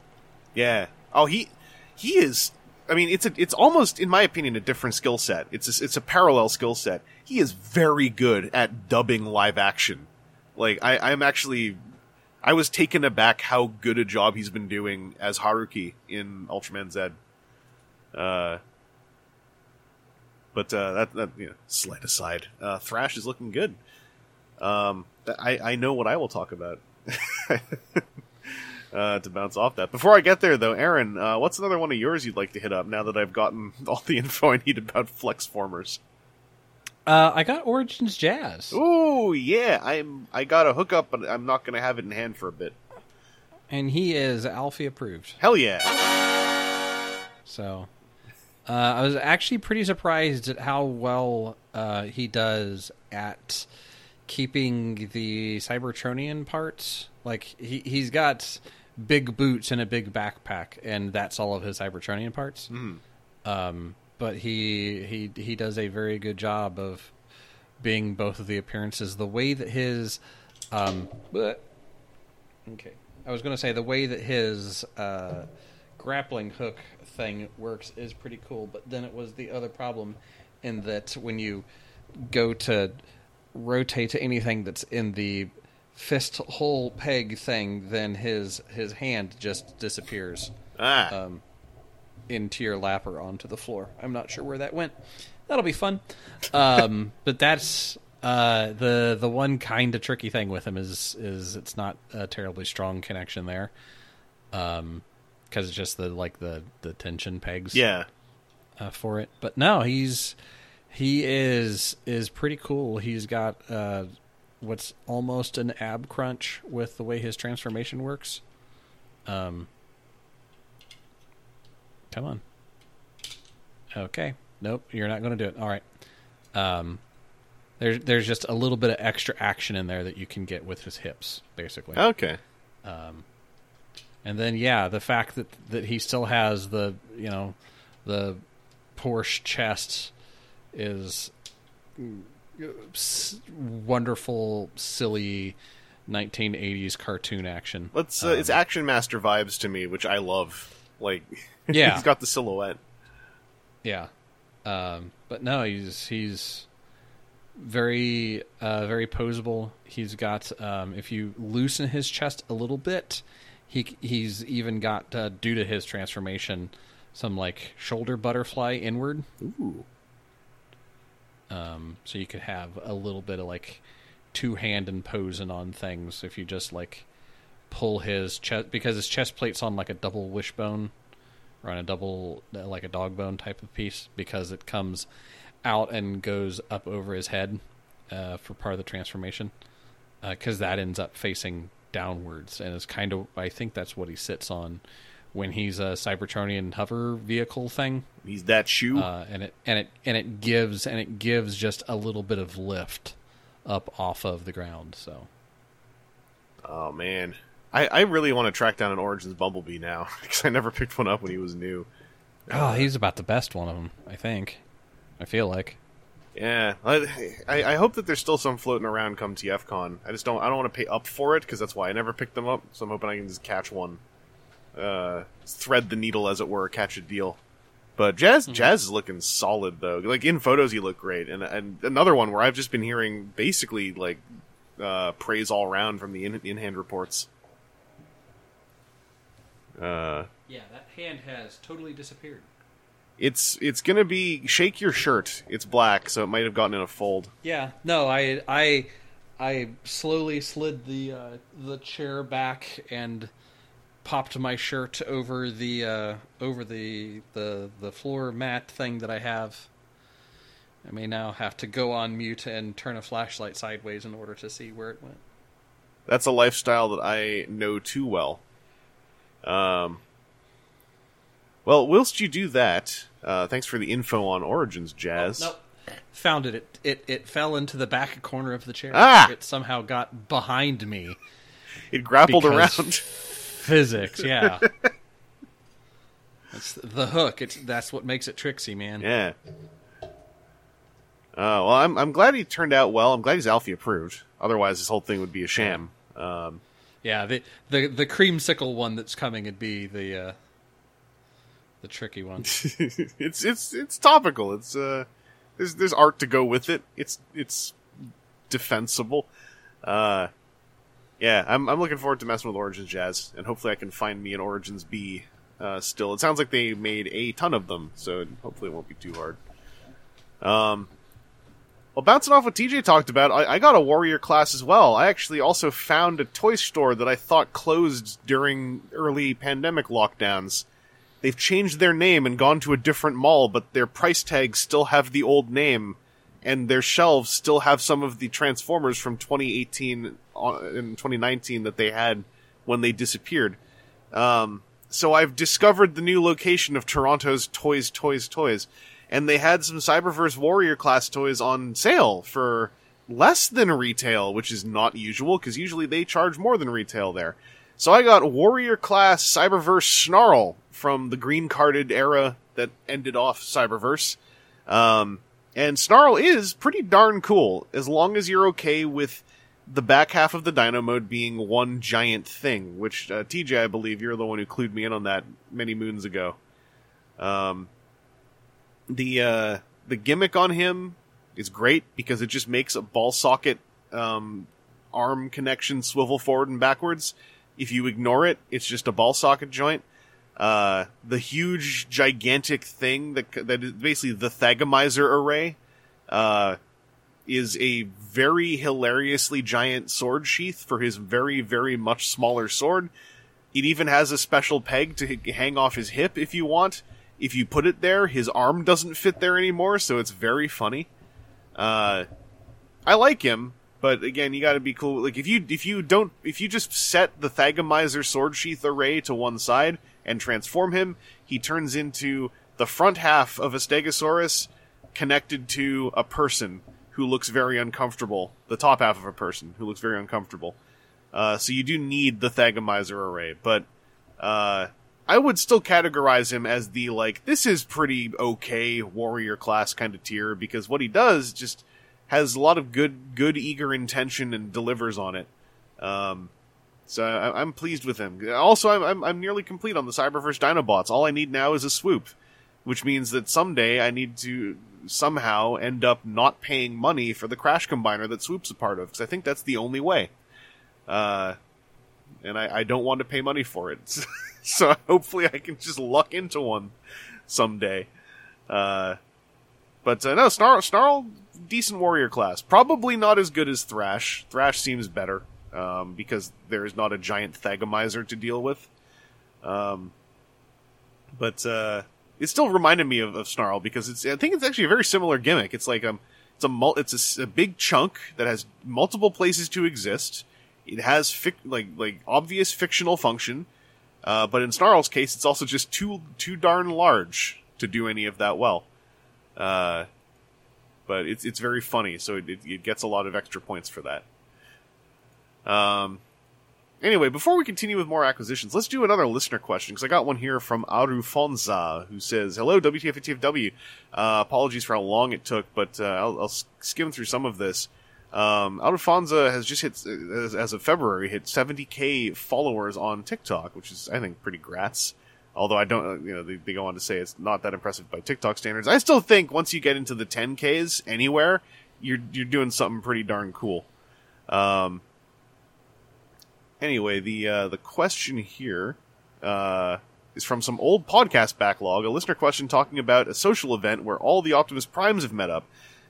S1: yeah. Oh, he he is. I mean, it's a it's almost, in my opinion, a different skill set. It's a, it's a parallel skill set. He is very good at dubbing live action. Like I, I'm actually, I was taken aback how good a job he's been doing as Haruki in Ultraman Z. Uh, but uh, that that you know, slight aside, uh, Thrash is looking good. Um, I I know what I will talk about. [laughs] Uh, to bounce off that. Before I get there, though, Aaron, uh, what's another one of yours you'd like to hit up now that I've gotten [laughs] all the info I need about Flex Formers?
S3: Uh, I got Origins Jazz,
S1: Ooh, yeah, I'm. I got a hookup, but I'm not going to have it in hand for a bit.
S3: and he is Alfie approved.
S1: Hell yeah!
S3: So uh, I was actually pretty surprised at how well uh, he does at keeping the Cybertronian parts. Like he he's got big boots and a big backpack, and that's all of his Cybertronian parts. Um, but he he he does a very good job of being both of the appearances. The way that his um, okay, I was going to say the way that his uh, grappling hook thing works is pretty cool. But then it was the other problem in that when you go to rotate to anything that's in the fist hole peg thing, then his his hand just disappears
S1: Ah,
S3: um, into your lap or onto the floor. I'm not sure where that went. That'll be fun. Um, [laughs] but that's uh, the the one kind of tricky thing with him is is it's not a terribly strong connection there, um, because it's just the like the the tension pegs
S1: yeah.
S3: uh, for it. But no, he's he is is pretty cool. He's got uh, what's almost an ab crunch with the way his transformation works. Um, come on. Okay. Nope, you're not going to do it. All right. Um, there's there's just a little bit of extra action in there that you can get with his hips, basically.
S1: Okay.
S3: And then yeah, the fact that that he still has the you know the Porsche chest is wonderful, silly 1980s cartoon action.
S1: Let's. Uh, it's Action Master vibes to me, which I love. Like, [laughs]
S3: Yeah.
S1: he's got the silhouette.
S3: Yeah, um, but no, he's he's very uh, very posable. He's got um, if you loosen his chest a little bit, he he's even got uh, due to his transformation some like shoulder butterfly inward.
S1: Ooh.
S3: Um, so you could have a little bit of like two hand and posing on things if you just like pull his chest because his chest plate's on like a double wishbone or on a double uh, like a dog bone type of piece because it comes out and goes up over his head uh, for part of the transformation because that ends up facing downwards and it's kind of I think that's what he sits on when he's a Cybertronian hover vehicle thing
S1: He's that shoe.
S3: uh, and it and it and it gives and it gives just a little bit of lift up off of the ground. So
S1: oh man, I, I really want to track down an Origins Bumblebee now [laughs] because I never picked one up when he was new.
S3: oh, he's about the best one of them, I think. I feel like.
S1: Yeah, I, I I hope that there's still some floating around come TFCon. I just don't I don't want to pay up for it because that's why I never picked them up. So I'm hoping I can just catch one, uh, thread the needle as it were, catch a deal. But Jazz Jazz is looking solid though. Like in photos, he look great, and and another one where I've just been hearing basically like uh, praise all around from the in in hand reports. Uh,
S3: Yeah, that hand has totally disappeared.
S1: it's it's gonna be shake your shirt. It's black, so it might have gotten in a fold.
S3: Yeah, no, I I I slowly slid the uh, the chair back and popped my shirt over the uh, over the the the floor mat thing that I have. I may now have to go on mute and turn a flashlight sideways in order to see where it went.
S1: That's a lifestyle that I know too well. Um, well, whilst you do that, uh, thanks for the info on Origins, Jazz.
S3: Nope. Found it. it. It it fell into the back corner of the chair.
S1: Ah!
S3: It somehow got behind me.
S1: It grappled around. [laughs]
S3: Physics, yeah. [laughs] It's the hook. It's that's what makes it tricksy, man.
S1: yeah. Uh, well, I'm I'm glad he turned out well. I'm glad he's Alfie approved. Otherwise, this whole thing would be a sham. Um,
S3: Yeah, the the the creamsicle one that's coming would be the uh the tricky one. [laughs]
S1: it's it's it's topical. It's uh, there's there's art to go with it. It's it's defensible. Uh, yeah, I'm I'm looking forward to messing with Origins Jazz, and hopefully I can find me an Origins B. Uh, still, it sounds like they made a ton of them, so hopefully it won't be too hard. Um, well, bouncing off what TJ talked about, I, I got a warrior class as well. I actually also found a toy store that I thought closed during early pandemic lockdowns. They've changed their name and gone to a different mall, but their price tags still have the old name, and their shelves still have some of the Transformers from 2018 and 2019 that they had when they disappeared. Um, so I've discovered the new location of Toronto's Toys, Toys, Toys, and they had some Cyberverse Warrior class toys on sale for less than retail, which is not usual because usually they charge more than retail there. So I got Warrior class Cyberverse Snarl from the green carded era that ended off Cyberverse. Um, and Snarl is pretty darn cool as long as you're okay with the back half of the Dino mode being one giant thing, which uh, TJ, I believe you're the one who clued me in on that many moons ago. Um, the uh, the gimmick on him is great because it just makes a ball socket um, arm connection swivel forward and backwards. If you ignore it, it's just a ball socket joint. Uh, the huge, gigantic thing that that is basically the Thagomizer array uh, is a very hilariously giant sword sheath for his very, very much smaller sword. It even has a special peg to hang off his hip if you want. If you put it there, his arm doesn't fit there anymore, so it's very funny. Uh, I like him, but again, you got to be cool. Like if you if you don't if you just set the Thagomizer sword sheath array to one side and transform him, he turns into the front half of a Stegosaurus connected to a person who looks very uncomfortable. The top half of a person who looks very uncomfortable. Uh, so you do need the Thagomizer array, but uh, I would still categorize him as the like this is pretty okay warrior class kind of tier because what he does just has a lot of good good eager intention and delivers on it. Um, so I, I'm pleased with him. Also, I'm, I'm I'm nearly complete on the Cyberverse Dinobots. All I need now is a swoop, which means that someday I need to somehow end up not paying money for the Crash Combiner that Swoop's a part of because I think that's the only way. Uh, and I, I don't want to pay money for it. [laughs] so hopefully I can just luck into one someday. Uh, but uh, no, Snarl, Snarl, decent warrior class. Probably not as good as Thrash. Thrash seems better um, because there is not a giant Thagomizer to deal with. Um, but uh, it still reminded me of, of Snarl because it's. I think it's actually a very similar gimmick. It's like um, it's a mul- it's a a, big chunk that has multiple places to exist. It has fic- like like obvious fictional function, uh, but in Snarl's case, it's also just too too darn large to do any of that well. Uh, but it's it's very funny, so it, it, it gets a lot of extra points for that. Um, anyway, before we continue with more acquisitions, let's do another listener question because I got one here from Arufonza who says, "Hello, WTF and TFW. Uh, apologies for how long it took, but uh, I'll, I'll skim through some of this." Um, has just hit, as, as of February, hit 70k followers on TikTok, which is I think pretty grats. Although I don't, you know, they, they go on to say it's not that impressive by TikTok standards. I still think once you get into the 10ks anywhere, you're you're doing something pretty darn cool. Um, anyway, the uh, the question here uh, is from some old podcast backlog. A listener question talking about a social event where all the Optimus Primes have met up.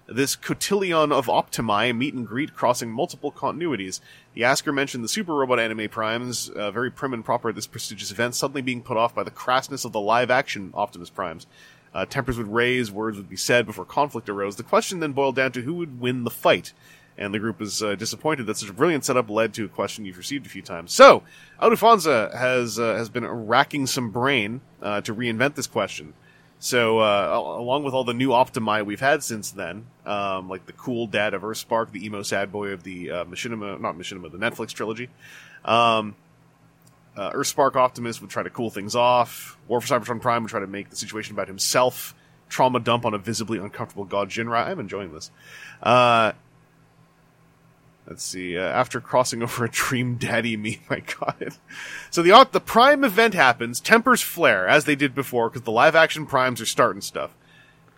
S1: This cotillion of Optimi meet and greet crossing multiple continuities. The asker mentioned the Super Robot Anime Primes, uh, very prim and proper at this prestigious event, suddenly being put off by the crassness of the live action Optimus Primes. Uh, tempers would raise, words would be said before conflict arose. The question then boiled down to who would win the fight. And the group is uh, disappointed that such a brilliant setup led to a question you've received a few times. So, Alufonza has uh, has been racking some brain uh, to reinvent this question. So, uh, along with all the new Optimi we've had since then, um, like the cool dad of Earthspark, the emo sad boy of the uh, Machinima, not Machinima, the Netflix trilogy, um, uh, Earthspark Optimus would try to cool things off. War for Cybertron Prime would try to make the situation about himself. Trauma dump on a visibly uncomfortable God Ginrai. I'm enjoying this. Let's see. Uh, after crossing [laughs] over a Dream Daddy meme, my God. So the the Prime event happens. Tempers flare as they did before because the live action Primes are starting stuff.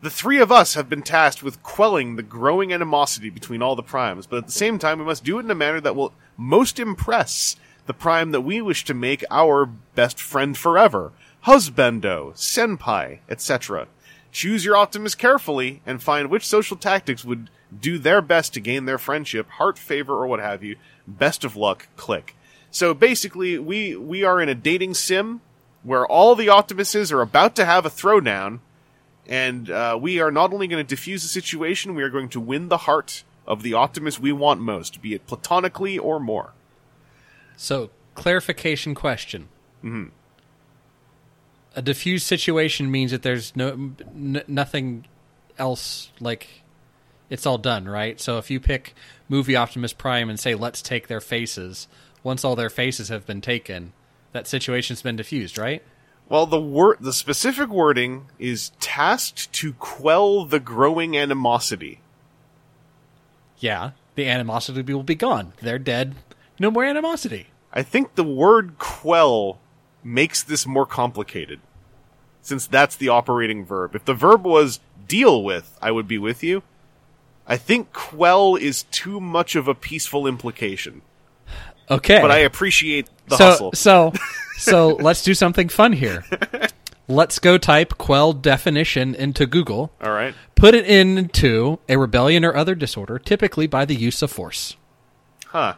S1: The three of us have been tasked with quelling the growing animosity between all the primes, but at the same time, we must do it in a manner that will most impress the prime that we wish to make our best friend forever, husbando, senpai, etc. Choose your Optimus carefully and find which social tactics would do their best to gain their friendship, heart favor, or what have you. Best of luck, click. So basically, we, we are in a dating sim where all the Optimuses are about to have a throwdown, and uh, we are not only going to diffuse the situation, we are going to win the heart of the Optimus we want most, be it platonically or more.
S3: So, clarification question. Mm-hmm. A diffused situation means that there's no n- nothing else like it's all done, right? So if you pick movie Optimus Prime and say let's take their faces, once all their faces have been taken, that situation's been diffused, right?
S1: Well, the word, the specific wording is tasked to quell the growing animosity.
S3: Yeah, the animosity will be gone. They're dead. No more animosity.
S1: I think the word quell makes this more complicated. Since that's the operating verb. If the verb was deal with, I would be with you. I think quell is too much of a peaceful implication.
S3: Okay.
S1: But I appreciate the
S3: so,
S1: hustle.
S3: So, [laughs] so let's do something fun here. Let's go type quell definition into Google.
S1: All right.
S3: Put it into a rebellion or other disorder, typically by the use of force.
S1: Huh.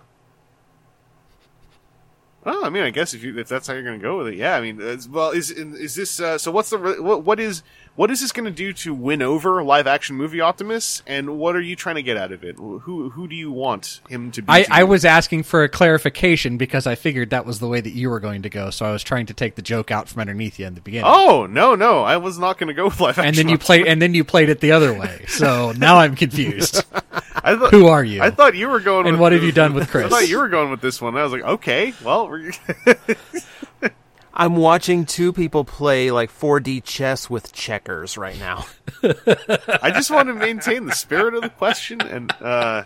S1: Well, I mean, I guess if you if that's how you're going to go with it, yeah. I mean, well, is is this uh, so? What's the what what is what is this going to do to win over live action movie Optimus? And what are you trying to get out of it? Who who do you want him to be?
S3: I,
S1: to
S3: I was asking for a clarification because I figured that was the way that you were going to go, so I was trying to take the joke out from underneath you in the beginning.
S1: Oh no no! I was not going to go with live action.
S3: and then you played, and then you played it the other way. So [laughs] now I'm confused.
S1: I thought,
S3: Who are you?
S1: I thought you were going.
S3: And
S1: with
S3: what have you done with Chris?
S1: I thought you were going with this one. I was like, okay, well, we're, [laughs] [laughs]
S2: I'm watching two people play like 4D chess with checkers right now. [laughs]
S1: I just want to maintain the spirit of the question, and uh,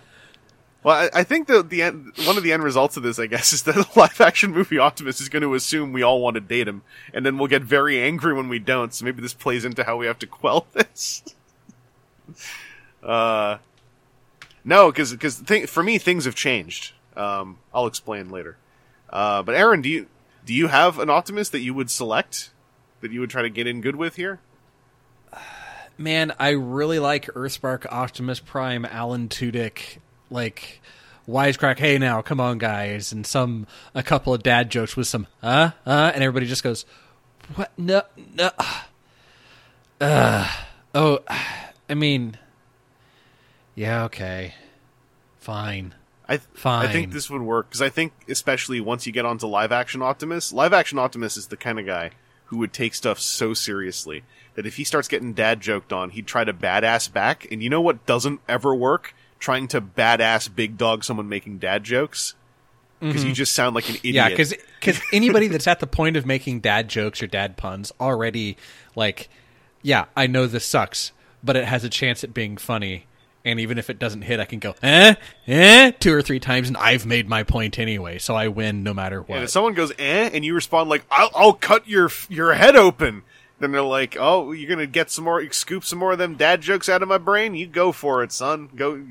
S1: well, I, I think the the end, one of the end results of this, I guess, [laughs] is that a live action movie Optimus is going to assume we all want to date him, and then we'll get very angry when we don't. So maybe this plays into how we have to quell [laughs] this. uh, no, because because th- for me things have changed. Um, I'll explain later. Uh, but Aaron, do you do you have an Optimus that you would select that you would try to get in good with here?
S3: Man, I really like Earthspark, Optimus Prime, Alan Tudyk, like wisecrack. Hey, now, come on, guys, and some a couple of dad jokes with some uh uh, and everybody just goes, "What? No, no." Uh, oh, I mean, yeah, okay, fine.
S1: I th-
S3: Fine.
S1: I think this would work because I think especially once you get onto live action Optimus, live action Optimus is the kind of guy who would take stuff so seriously that if he starts getting dad joked on, he'd try to badass back. And you know what doesn't ever work? Trying to badass big dog someone making dad jokes. because you mm-hmm. just sound like an idiot.
S3: Yeah, because because anybody that's at the point of making dad jokes or dad puns already like, yeah, I know this sucks, but it has a chance at being funny. And even if it doesn't hit, I can go eh eh two or three times, and I've made my point anyway, so I win no matter what.
S1: And if someone goes eh, and you respond like I'll, I'll cut your your head open, then they're like, oh, you're gonna get some more, scoop some more of them dad jokes out of my brain. You go for it, son. Go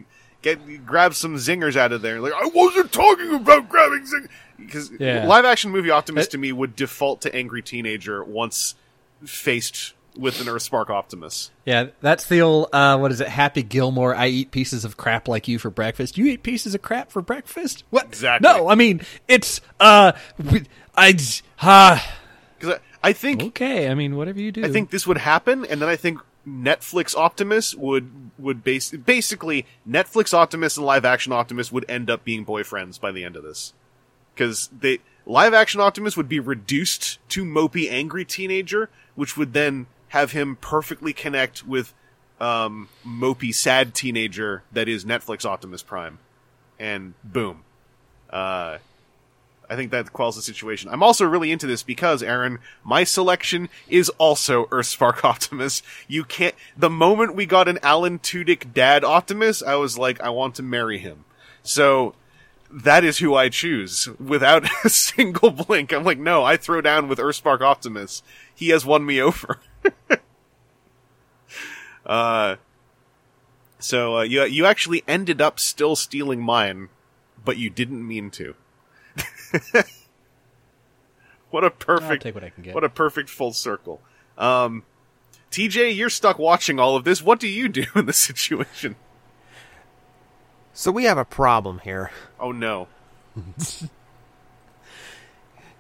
S1: get grab some zingers out of there. Like I wasn't talking about grabbing zingers because
S3: Yeah.
S1: live action movie Optimus
S3: It-
S1: to me would default to angry teenager once faced with an Earthspark Optimus.
S3: Yeah, that's the old uh, what is it? Happy Gilmore. I eat pieces of crap like you for breakfast. You eat pieces of crap for breakfast? What?
S1: Exactly.
S3: No, I mean it's uh, I ah.
S1: Because I, I think
S3: okay. I mean, whatever you do.
S1: I think this would happen, and then I think Netflix Optimus would would base basically Netflix Optimus and live action Optimus would end up being boyfriends by the end of this, because they live action Optimus would be reduced to mopey angry teenager, which would then have him perfectly connect with um, mopey sad teenager that is Netflix Optimus Prime, and boom. Uh, I think that quells the situation. I'm also really into this because, Aaron, my selection is also Earthspark [laughs] Optimus. You can't, the moment we got an Alan Tudyk dad Optimus, I was like, I want to marry him. So, that is who I choose without [laughs] a single blink. I'm like, no, I throw down with Earthspark Optimus. He has won me over. [laughs] uh, so, uh, you, you actually ended up still stealing mine, but you didn't mean to. [laughs] what a perfect
S3: I'll take what I can get.
S1: what a perfect full circle. Um, TJ, you're stuck watching all of this. What do you do in the situation?
S2: So we have a problem here.
S1: Oh no. [laughs]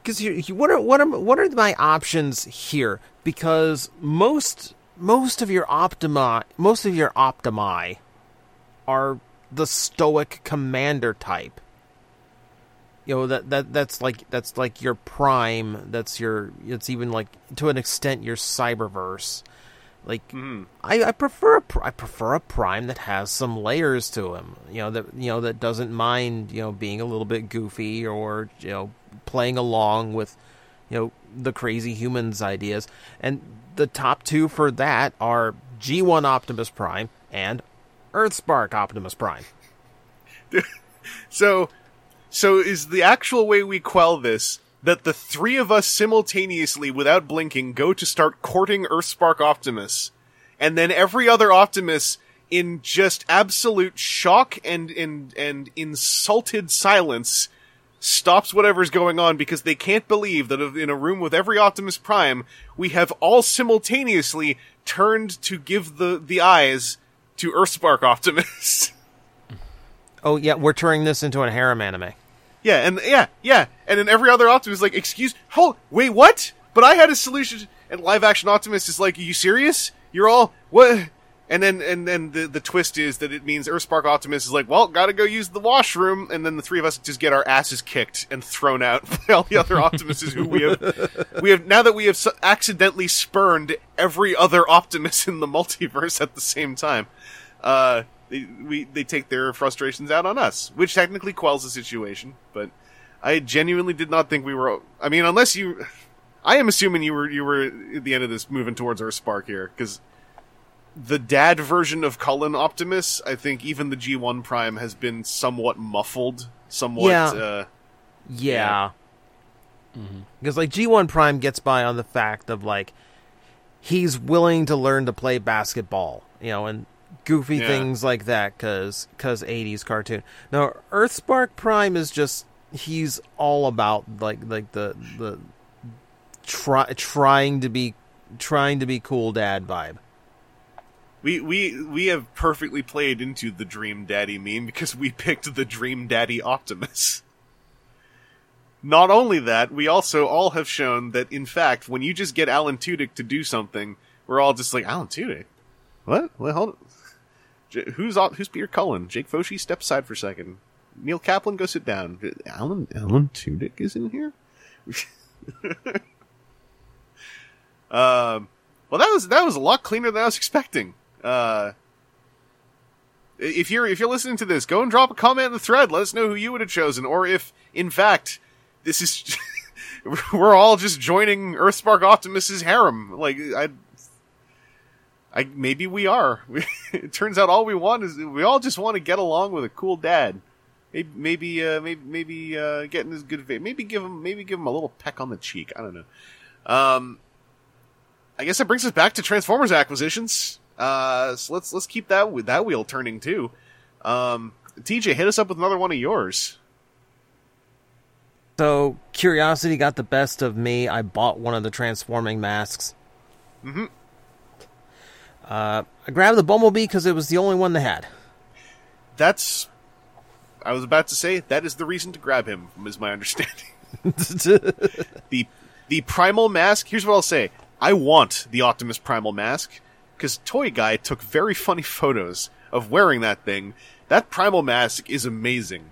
S2: Because what are what are what are my options here? Because most most of your optimi most of your optimi are the stoic commander type. You know that that that's like that's like your prime. That's your. It's even like to an extent your cyberverse. Like mm-hmm. I, I prefer a pr- I prefer a prime that has some layers to him. You know that you know that doesn't mind you know being a little bit goofy or you know playing along with you know the crazy humans ideas. And the top two for that are G1 Optimus Prime and Earthspark Optimus Prime. [laughs]
S1: So, so is the actual way we quell this that the three of us simultaneously, without blinking, go to start courting Earthspark Optimus, and then every other Optimus, in just absolute shock and and and insulted silence, stops whatever's going on because they can't believe that in a room with every Optimus Prime, we have all simultaneously turned to give the the eyes to Earthspark Optimus. [laughs]
S2: Oh yeah, we're turning this into a harem anime.
S1: Yeah, and yeah, yeah, and then every other Optimus is like, "Excuse, hold, wait, what?" But I had a solution. And live action Optimus is like, "Are you serious? You're all what?" And then and then the the twist is that it means Earthspark Optimus is like, "Well, gotta go use the washroom," and then the three of us just get our asses kicked and thrown out [laughs] by all the other Optimuses who we have we have now that we have accidentally spurned every other Optimus in the multiverse at the same time. Uh, they, we they take their frustrations out on us, which technically quells the situation. But I genuinely did not think we were. I mean, unless you, I am assuming you were you were at the end of this moving towards Earthspark here because the dad version of Cullen Optimus, I think even the G one Prime has been somewhat muffled, somewhat.
S2: Yeah.
S1: Uh,
S2: Yeah. Because like G1 Prime gets by on the fact of like he's willing to learn to play basketball, you know, and goofy
S1: Yeah.
S2: things like that cuz cuz 80s cartoon. Now Earthspark Prime is just he's all about like like the the try, trying to be trying to be cool dad vibe.
S1: we we we have perfectly played into the Dream Daddy meme because we picked the Dream Daddy Optimus. Not only that, we also all have shown that, in fact, when you just get Alan Tudyk to do something, we're all just like, Alan Tudyk? What? Well, hold on. Who's, who's Peter Cullen? Jake Foushee, step aside for a second. Neil Kaplan, go sit down. Alan, Alan Tudyk is in here? [laughs] um, well, that was, that was a lot cleaner than I was expecting. Uh, if you're if you're listening to this, go and drop a comment in the thread. Let us know who you would have chosen, or if In fact, this is [laughs] we're all just joining Earthspark Optimus's harem. Like I, I maybe we are. [laughs] it turns out all we want is we all just want to get along with a cool dad. Maybe maybe uh, maybe maybe uh, getting his good face. Maybe give him maybe give him a little peck on the cheek. I don't know. Um, I guess that brings us back to Transformers acquisitions. Uh, so let's let's keep that with that wheel turning too. Um, TJ, hit us up with another one of yours.
S2: So curiosity got the best of me. I bought one of the transforming masks.
S1: Mm-hmm.
S2: Uh, I grabbed the Bumblebee because it was the only one they had.
S1: That's. I was about to say that is the reason to grab him, is my understanding. [laughs] the the primal mask. Here's what I'll say: I want the Optimus Primal mask because Toy Guy took very funny photos of wearing that thing. That primal mask is amazing.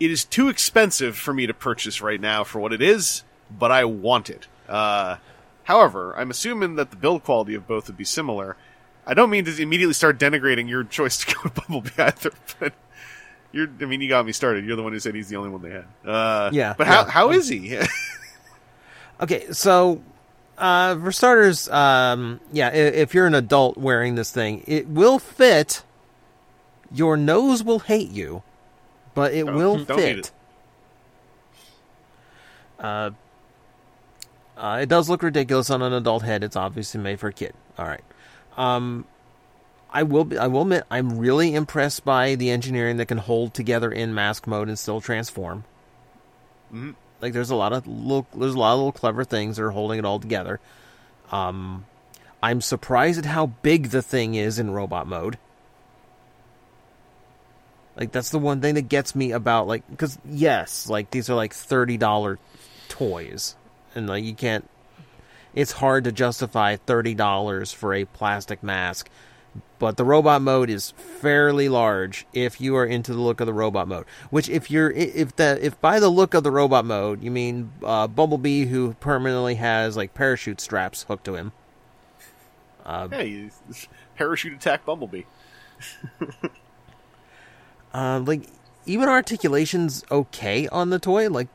S1: It is too expensive for me to purchase right now for what it is, but I want it. Uh, however, I'm assuming that the build quality of both would be similar. I don't mean to immediately start denigrating your choice to go with Bumblebee [laughs] either, but you're, I mean, you got me started. You're the one who said he's the only one they had. Uh,
S2: Yeah,
S1: But how,
S2: yeah.
S1: how is he? [laughs]
S2: Okay, so uh, for starters, um, yeah, if you're an adult wearing this thing, it will fit. Your nose will hate you, but it
S1: Don't-
S2: will fit.
S1: it.
S2: Uh, uh, it does look ridiculous on an adult head. It's obviously made for a kid. All right. Um, I will. Be, I will admit, I'm really impressed by the engineering that can hold together in mask mode and still transform.
S1: Mhm.
S2: Like there's a lot of little, there's a lot of little clever things that are holding it all together. Um, I'm surprised at how big the thing is in robot mode. Like that's the one thing that gets me about like because yes, like these are like thirty dollar toys, and like you can't. It's hard to justify thirty dollars for a plastic mask, but the robot mode is fairly large if you are into the look of the robot mode. Which if you're if the if by the look of the robot mode you mean uh, Bumblebee who permanently has like parachute straps hooked to him.
S1: hey, [laughs] parachute attack Bumblebee. [laughs]
S2: Uh, like even articulation's okay on the toy. Like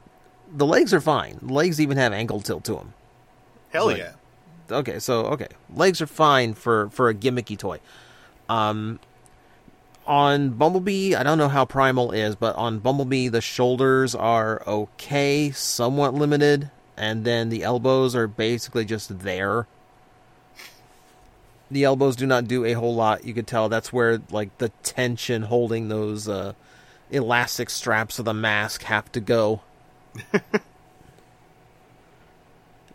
S2: the legs are fine. Legs even have ankle tilt to them.
S1: Hell yeah.
S2: Okay, so okay, legs are fine for for a gimmicky toy. Um, on Bumblebee, I don't know how Primal is, but on Bumblebee, the shoulders are okay, somewhat limited, and then the elbows are basically just there. The elbows do not do a whole lot. You could tell that's where like the tension holding those uh, elastic straps of the mask have to go. [laughs]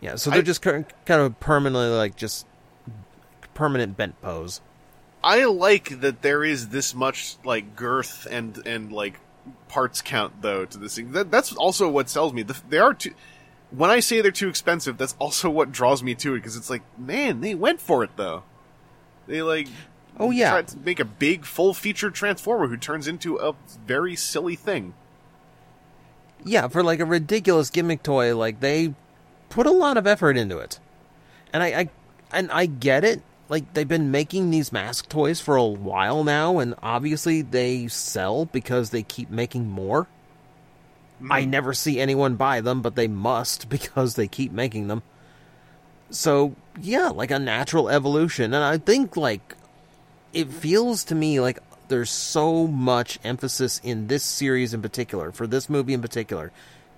S2: yeah, so they're
S1: I-
S2: just kind of permanently like just permanent bent pose.
S1: I like that there is this much like girth and and like parts count though to this thing. That, that's also what sells me. The, they are too. When I say they're too expensive, that's also what draws me to it because it's like, man, they went for it though. They like,
S2: Oh, yeah.
S1: tried to make a big full featured transformer who turns into a very silly thing.
S2: Yeah, for like a ridiculous gimmick toy, like they put a lot of effort into it, and I, I and I get it. Like they've been making these mask toys for a while now, and obviously they sell because they keep making more. I mm. never see anyone buy them, but they must [laughs] because they keep making them. So yeah, like a natural evolution, and I think like it feels to me like there's so much emphasis in this series in particular, for this movie in particular,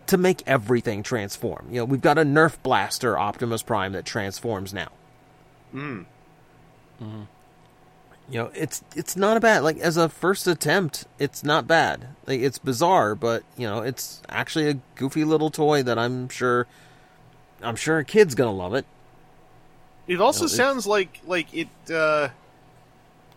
S2: to make everything transform. You know, we've got a Nerf blaster Optimus Prime that transforms now. You know, it's it's not a bad like as a first attempt, it's not bad. Like it's bizarre, but you know, it's actually a goofy little toy that I'm sure I'm sure a kid's gonna love it.
S1: It also
S2: No, it's-
S1: sounds like like it. uh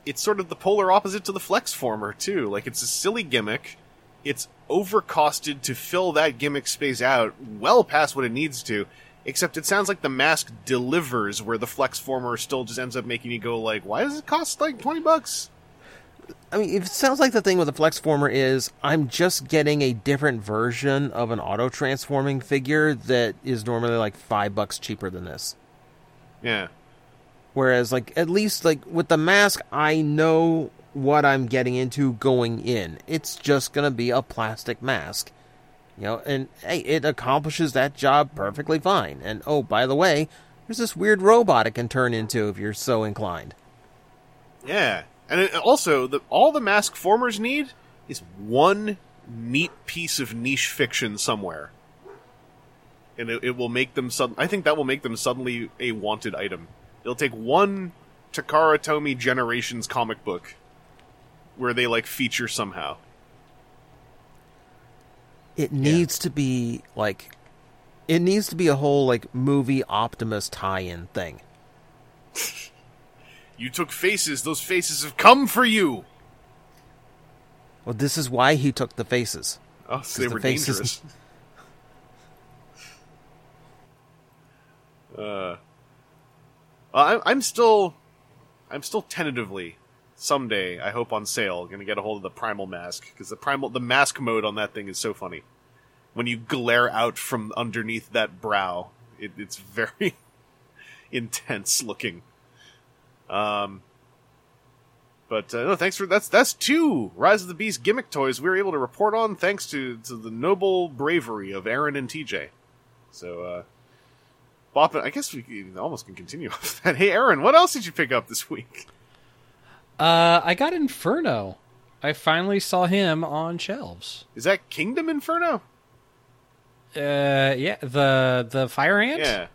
S1: It's sort of the polar opposite to the Flex Former too. Like it's a silly gimmick. It's overcosted to fill that gimmick space out well past what it needs to. Except it sounds like the mask delivers, where the Flex Former still just ends up making you go like, "Why does it cost like twenty bucks?"
S2: I mean, it sounds like the thing with the Flex Former is I'm just getting a different version of an auto transforming figure that is normally like five bucks cheaper than this.
S1: Yeah,
S2: Whereas, like, at least like with the mask, I know what I'm getting into going in. It's just gonna be a plastic mask. You know, and hey, it accomplishes that job perfectly fine. And oh, by the way, there's this weird robot it can turn into if you're so inclined.
S1: Yeah, and it, also the all the mask formers need is one neat piece of niche fiction somewhere, and it, it will make them. Sud- I think that will make them suddenly a wanted item. It'll take one Takara Tomy Generations comic book where they like feature somehow.
S2: It needs to be like, it needs to be a whole like movie Optimus tie-in thing. [laughs]
S1: You took faces; those faces have come for you.
S2: Well, this is why he took the faces.
S1: Oh, so they
S2: the
S1: were
S2: faces-
S1: dangerous. [laughs] uh, I'm, I'm still, I'm still tentatively someday. I hope on sale, going to get a hold of the primal mask because the primal, the mask mode on that thing is so funny. When you glare out from underneath that brow, it, it's [laughs] very intense looking. Um, but uh, no, thanks for that's that's two Rise of the Beast gimmick toys we were able to report on thanks to to the noble bravery of Aaron and TJ. So, uh, I guess we almost can continue [laughs] off that. Hey, Aaron, what else did you pick up this week?
S3: Uh, I got Inferno. I finally saw him on shelves.
S1: Is that Kingdom Inferno?
S3: Uh, yeah, the the fire ant.
S1: Yeah.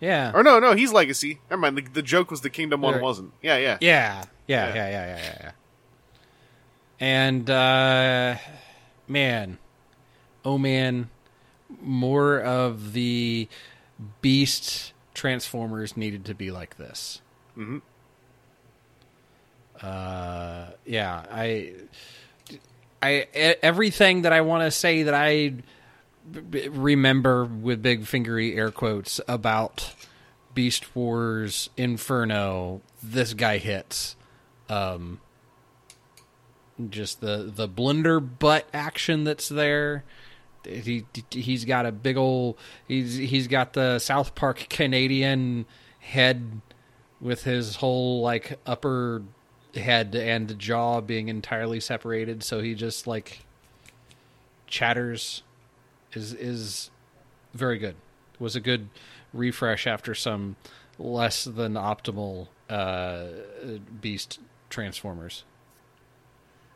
S3: yeah,
S1: Or no, no, he's Legacy. Never mind. The, the joke was the Kingdom one
S3: Right.
S1: wasn't. Yeah, yeah.
S3: yeah, yeah,
S1: Yeah.
S3: yeah, yeah, yeah, yeah. And uh, man, oh man, more of the Beast Transformers needed to be like this.
S1: Mhm.
S3: Uh, yeah, I, I everything that I want to say that I b- remember with big fingery air quotes about Beast Wars Inferno, this guy hits. Um, just the the blender butt action that's there. He he's got a big old he's he's got the South Park Canadian head with his whole like upper head and jaw being entirely separated so he just like chatters is is very good was a good refresh after some less than optimal uh beast transformers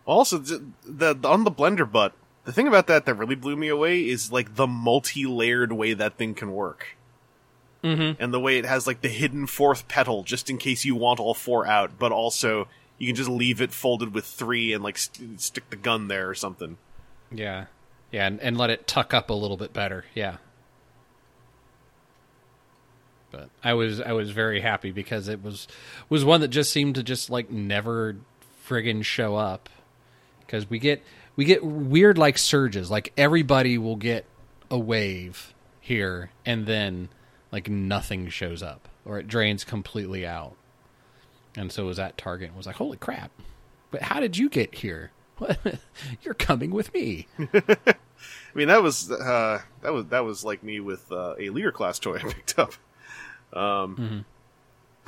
S1: Also, the, the on the blender butt, the thing about that that really blew me away is like the multi-layered way that thing can work. Mm-hmm. And the way it has like the hidden fourth petal, just in case you want all four out, but also you can just leave it folded with three and like st- stick the gun there or something.
S3: yeah. Yeah and, and let it tuck up a little bit better yeah. But i was i was very happy because it was was one that just seemed to just like never friggin show up. Because we get we get weird like surges. Like everybody will get a wave here and then like nothing shows up or it drains completely out and so was at target and was like holy crap but how did you get here [laughs] you're coming with me [laughs]
S1: I mean, that was uh, that was that was like me with uh, a leader class toy I [laughs] picked up. Um,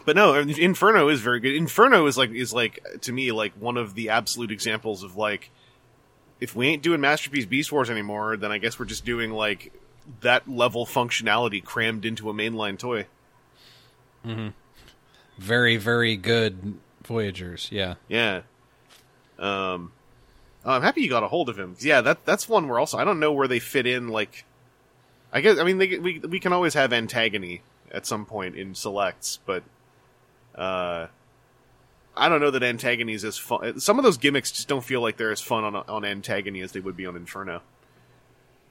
S1: But no, Inferno is very good. Inferno is like is like to me like one of the absolute examples of like if we ain't doing masterpiece Beast Wars anymore, then I guess we're just doing like that level functionality crammed into a mainline toy.
S3: Very very good voyagers yeah
S1: Yeah. Um, I'm happy you got a hold of him. Yeah, that that's one where also I don't know where they fit in. Like, I guess I mean they, we we can always have antagony at some point in selects, but uh, I don't know that antagony is as fun. Some of those gimmicks just don't feel like they're as fun on on antagony as they would be on Inferno.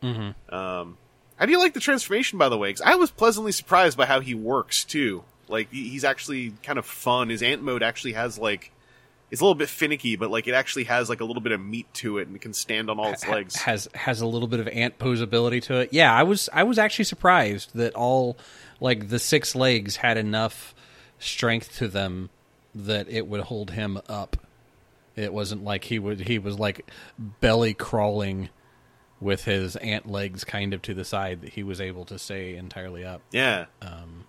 S1: Mm-hmm. Um, how do you like the transformation, by the way? 'Cause I was pleasantly surprised by how he works too. Like he's actually kind of fun. His ant mode actually has like it's a little bit finicky, but like it actually has like a little bit of meat to it and it can stand on all its legs.
S3: has has a little bit of ant posability to it yeah i was i was actually surprised that all like the six legs had enough strength to them that it would hold him up it wasn't like he would he was like belly crawling with his ant legs kind of to the side that he was able to stay entirely up
S1: Yeah. Um,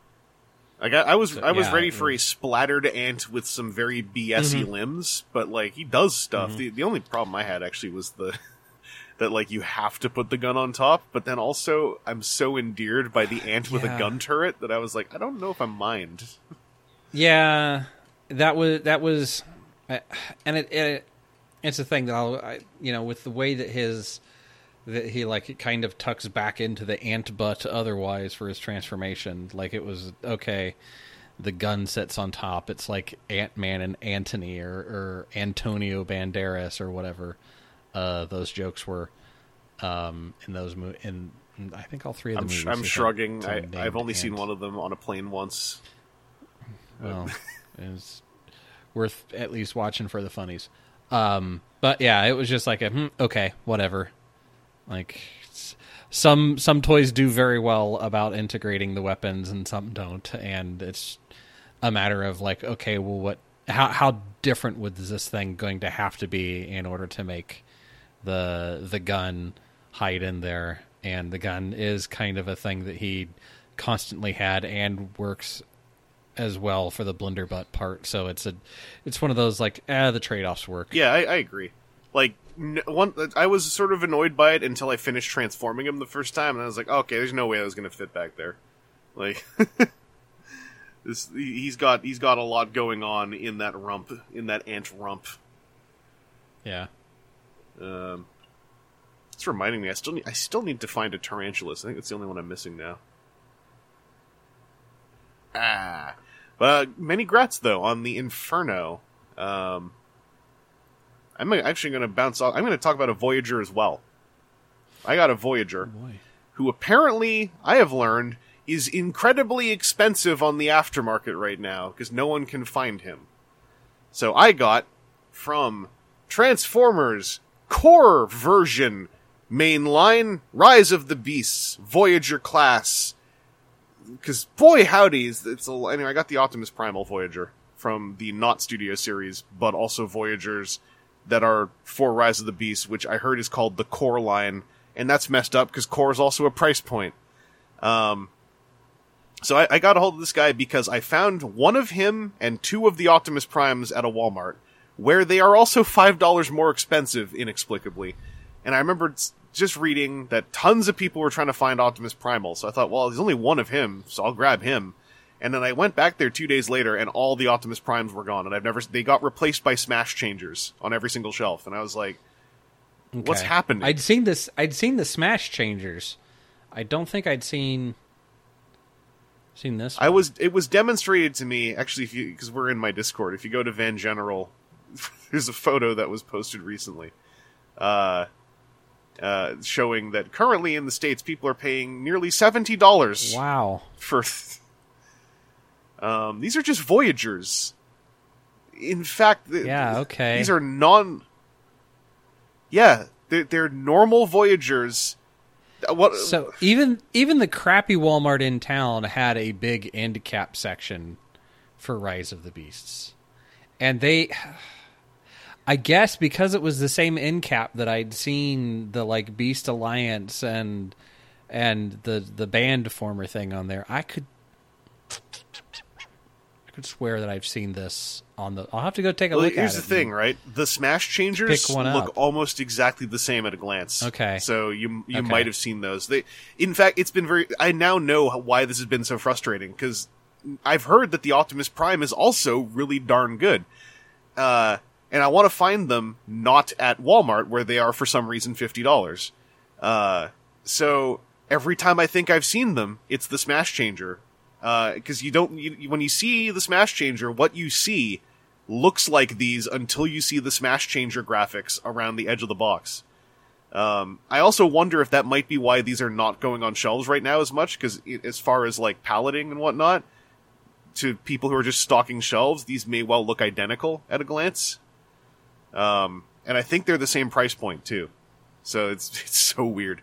S1: I got. I was. I was
S3: yeah,
S1: ready for a splattered ant with some very BSy mm-hmm. limbs, but like he does stuff. Mm-hmm. The the only problem I had actually was the [laughs] that like you have to put the gun on top, but then also I'm so endeared by the ant with
S3: Yeah.
S1: a gun turret that I was like, I don't know if I mind. [laughs]
S3: Yeah, that was that was, and it, it it's a thing that I'll I, you know with the way that his that he like kind of tucks back into the ant butt otherwise for his transformation. Like it was okay. The gun sits on top. It's like Ant Man and Antony or, or Antonio Banderas or whatever uh, those jokes were um, in those mo- in I think all three of the
S1: I'm, sh-
S3: movies.
S1: I'm shrugging. I, I've
S3: named
S1: only seen one of them on a plane once.
S3: Well, [laughs] it's worth at least watching for the funnies. Um, but yeah, it was just like a hmm, okay, whatever. Like some some toys do very well about integrating the weapons, and some don't, and it's a matter of like, okay, well, what? How how different was this thing going to have to be in order to make the the gun hide in there? And the gun is kind of a thing that he constantly had and works as well for the blunderbutt part. So it's a, it's one of those like, eh, the trade offs work.
S1: Yeah, I, I agree. Like one, I was sort of annoyed by it until I finished transforming him the first time, and I was like, okay, there's no way I was going to fit back there. Like, [laughs] this, he- he's got he's got a lot going on in that rump, in that ant rump.
S3: Yeah.
S1: Um, it's reminding me, I still need, I still need to find a tarantulas. I think it's the only one I'm missing now. Ah, but uh, many grats though on the Inferno. Um, I'm actually going to bounce off. I'm going to talk about a Voyager as well. I got a Voyager oh,
S3: Boy.
S1: who apparently I have learned is incredibly expensive on the aftermarket right now because no one can find him. So I got from Transformers Core version mainline Rise of the Beasts Voyager class. Because boy howdy, it's it's a, anyway. I got the Optimus Primal Voyager from the not Studio series, but also Voyagers that are for Rise of the Beast, which I heard is called the Core line, and that's messed up because Core is also a price point. Um, so I, I got a hold of this guy because I found one of him and two of the Optimus Primes at a Walmart, where they are also five dollars more expensive inexplicably. And I remember just reading that tons of people were trying to find Optimus Primal, so I thought, well, there's only one of him, so I'll grab him. And then I went back there two days later, and all the Optimus Primes were gone, and I've never. They got replaced by Smash Changers on every single shelf, and I was like, What's
S3: Okay.
S1: happening?
S3: I'd seen this. I'd seen the Smash Changers. I don't think I'd seen seen this.
S1: I was it was demonstrated to me actually if you because we're in my Discord. If you go to Van General, [laughs] there's a photo that was posted recently, uh, uh, showing that currently in the states people are paying nearly seventy dollars
S3: wow.
S1: for. [laughs] um, these are just Voyagers. In fact, th-
S3: Yeah, okay.
S1: These are non. Yeah, they're, they're normal Voyagers. Uh, What?
S3: So even even the crappy Walmart in town had a big end cap section for Rise of the Beasts, and they, [sighs] I guess, because it was the same end cap that I'd seen the like Beast Alliance and and the the band former thing on there, I could. I could swear that I've seen this on the. I'll have to go take a
S1: Well,
S3: look
S1: here's the thing, right? The Smash Changers look
S3: up.
S1: almost exactly the same at a glance.
S3: Okay.
S1: so you you
S3: Okay.
S1: might have seen those. They, in fact, it's been very. I now know why this has been so frustrating because I've heard that the Optimus Prime is also really darn good, uh, and I want to find them not at Walmart where they are for some reason fifty dollars. Uh, so every time I think I've seen them, it's the Smash Changer. Because you don't, you, when you see the Smash Changer, what you see looks like these until you see the Smash Changer graphics around the edge of the box. Um, I also wonder if that might be why these are not going on shelves right now as much, because as far as like palleting and whatnot, to people who are just stocking shelves, these may well look identical at a glance. Um, and I think they're the same price point too. So it's [laughs] it's so weird.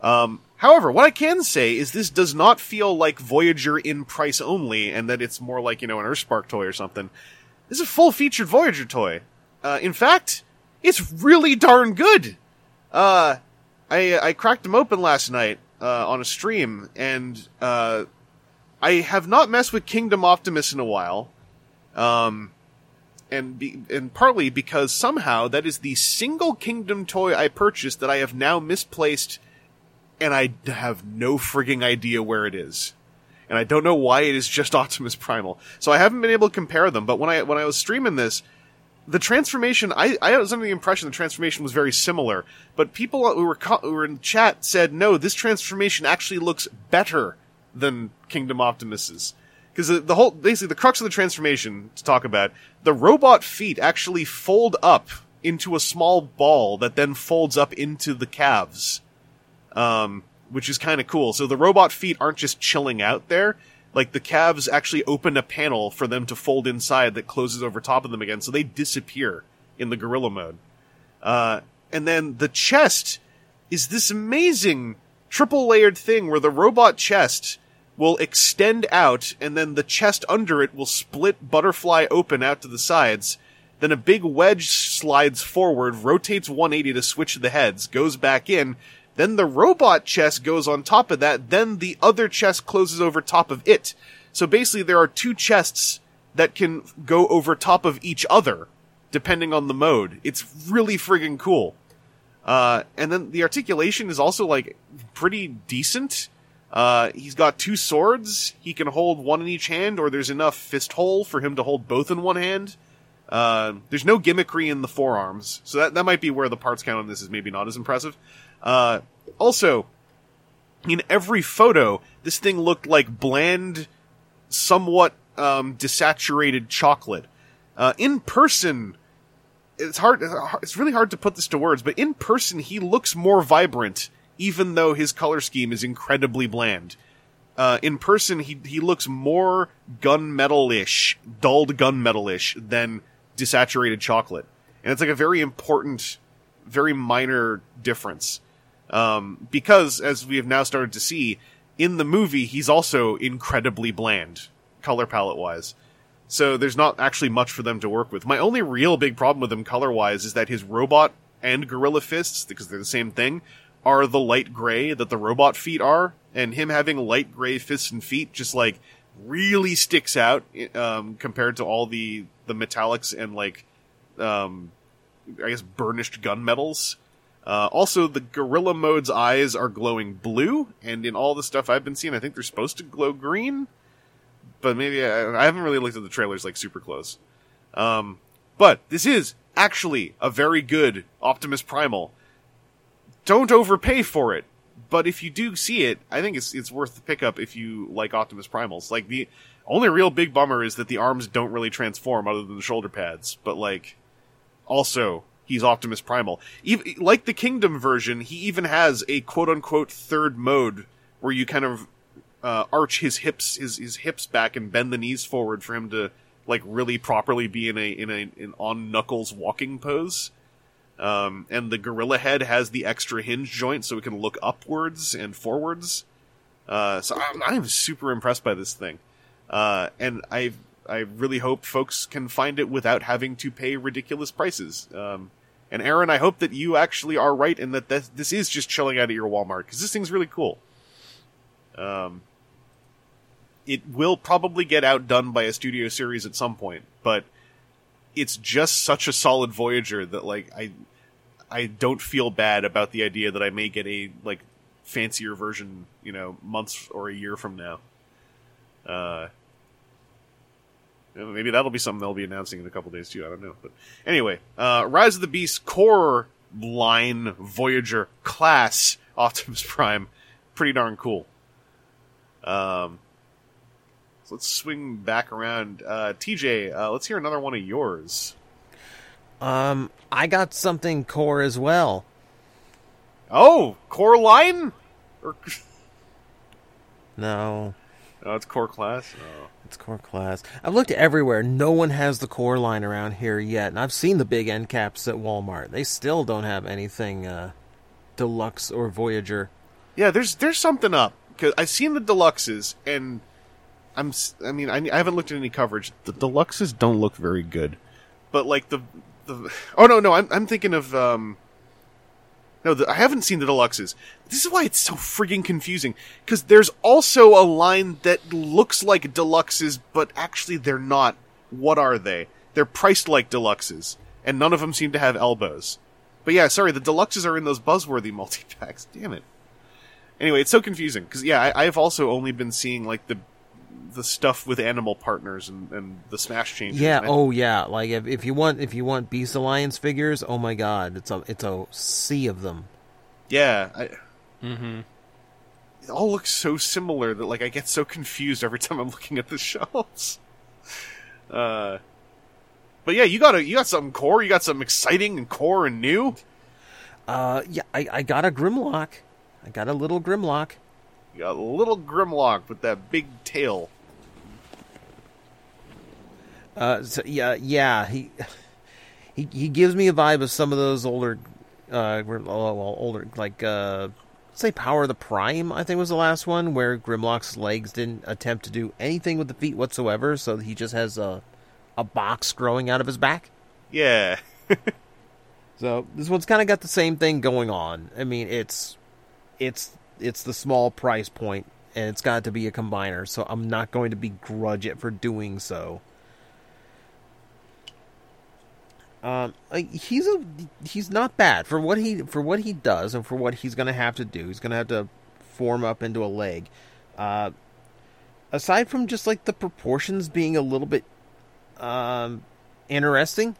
S1: Um, however, what I can say is this does not feel like Voyager in price only, and that it's more like you know an Earthspark toy or something. This is a full featured Voyager toy. Uh, in fact, it's really darn good. Uh, I I cracked them open last night uh, on a stream, and uh, I have not messed with Kingdom Optimus in a while. Um, and be, and partly because somehow that is the single Kingdom toy I purchased that I have now misplaced, and I have no frigging idea where it is, and I don't know why it is just [laughs] Optimus Primal. So I haven't been able to compare them. But when I when I was streaming this, the transformation I, I was under the impression the transformation was very similar, but people who were co- who were in chat said no, this transformation actually looks better than Kingdom Optimus's because the, the whole basically the crux of the transformation to talk about the robot feet actually fold up into a small ball that then folds up into the calves, um, which is kind of cool. So the robot feet aren't just chilling out there. Like the calves actually open a panel for them to fold inside that closes over top of them again, so they disappear in the gorilla mode. Uh, and then the chest is this amazing triple layered thing where the robot chest will extend out and then the chest under it will split butterfly open out to the sides. Then a big wedge slides forward, rotates 180 to switch the heads, goes back in. Then the robot chest goes on top of that. Then the other chest closes over top of it. So basically there are two chests that can go over top of each other, depending on the mode. It's really friggin' cool. Uh, and then the articulation is also like pretty decent. Uh, he's got two swords. He can hold one in each hand, or there's enough fist hole for him to hold both in one hand. Uh, there's no gimmickry in the forearms, so that, that might be where the parts count on this is maybe not as impressive. Uh, also, in every photo, this thing looked like bland, somewhat um, desaturated chocolate. Uh, in person, it's hard. It's really hard to put this to words, but in person, he looks more vibrant, even though his color scheme is incredibly bland. Uh, in person, he he looks more gunmetal-ish, dulled gunmetal-ish than desaturated chocolate, and it's like a very important, very minor difference. Um, because as we have now started to see in the movie, he's also incredibly bland, color palette wise. So there's not actually much for them to work with. My only real big problem with him color wise is that his robot and gorilla fists, because they're the same thing, are the light gray that the robot feet are, and him having light gray fists and feet just like really sticks out um, compared to all the the metallics and like um, I guess burnished gunmetals. Uh, also, the gorilla mode's eyes are glowing blue, and in all the stuff I've been seeing, I think they're supposed to glow green. But maybe I, I haven't really looked at the trailers like super close. Um, but this is actually a very good Optimus Primal. Don't overpay for it, but if you do see it, I think it's it's worth the pickup if you like Optimus Primals. Like the only real big bummer is that the arms don't really transform other than the shoulder pads, but like also he's Optimus Primal. Even, like the Kingdom version, he even has a quote unquote third mode where you kind of uh, arch his hips, his his hips back and bend the knees forward for him to like really properly be in a in a an on knuckles walking pose. Um, and the gorilla head has the extra hinge joint so it can look upwards and forwards. Uh, so I'm, I'm super impressed by this thing. Uh, and I I really hope folks can find it without having to pay ridiculous prices. Um, and Aaron, I hope that you actually are right and that this, this is just chilling out at your Walmart because this thing's really cool. Um, it will probably get outdone by a studio series at some point, but it's just such a solid Voyager that like I I don't feel bad about the idea that I may get a like fancier version, you know, months or a year from now. Uh, maybe that'll be something they'll be announcing in a couple days too. I don't know, but anyway, uh, Rise of the Beast core line Voyager class [laughs] Optimus Prime, pretty darn cool. Um, so let's swing back around. Uh, TJ, uh, let's hear another one of yours.
S2: Um, I got something core as well.
S1: Oh, core line? Or, [laughs]
S2: No,
S1: oh, it's core class. Oh.
S2: it's core class. I've looked everywhere. No one has the core line around here yet, and I've seen the big end caps at Walmart. They still don't have anything uh, deluxe or Voyager.
S1: Yeah, there's there's something up because I've seen the deluxes and I'm I mean I, I haven't looked at any coverage. The deluxes don't look very good, but like the the oh no no I'm I'm thinking of um no the, I haven't seen the deluxes. This is why it's so frigging confusing because there's also a line that looks like deluxes but actually they're not. What are they? they're priced like deluxes, and none of them seem to have elbows. But yeah, sorry, the deluxes are in those buzzworthy [laughs] multi packs. Damn it. Anyway, it's so confusing because yeah, I, I've also only been seeing like the the stuff with animal partners and, and the smash changers.
S2: Yeah.
S1: And
S2: Oh, yeah. Like if, if you want if you want Beast Alliance figures, oh my God, it's a it's a sea of them.
S1: Yeah, I, mm-hmm. it all looks so similar that like I get so confused every time I'm [laughs] looking at the shelves. Uh, but yeah, you got a you got something core, you got something exciting and core and new.
S2: Uh, yeah. I, I got a Grimlock. I got a little Grimlock.
S1: A little Grimlock with that big tail.
S2: Uh, so, yeah, yeah. He he he gives me a vibe of some of those older, uh, well, older like uh, say Power of the Prime. I think was the last one where Grimlock's legs didn't attempt to do anything with the feet whatsoever, so he just has a a box growing out of his back.
S1: Yeah, [laughs]
S2: So this one's kind of got the same thing going on. I mean, it's it's it's the small price point, and it's got to be a combiner. So I'm not going to begrudge it for doing so. Um, he's a he's not bad for what he for what he does and for what he's going to have to do. He's going to have to form up into a leg. Uh, aside from just like the proportions being a little bit um interesting,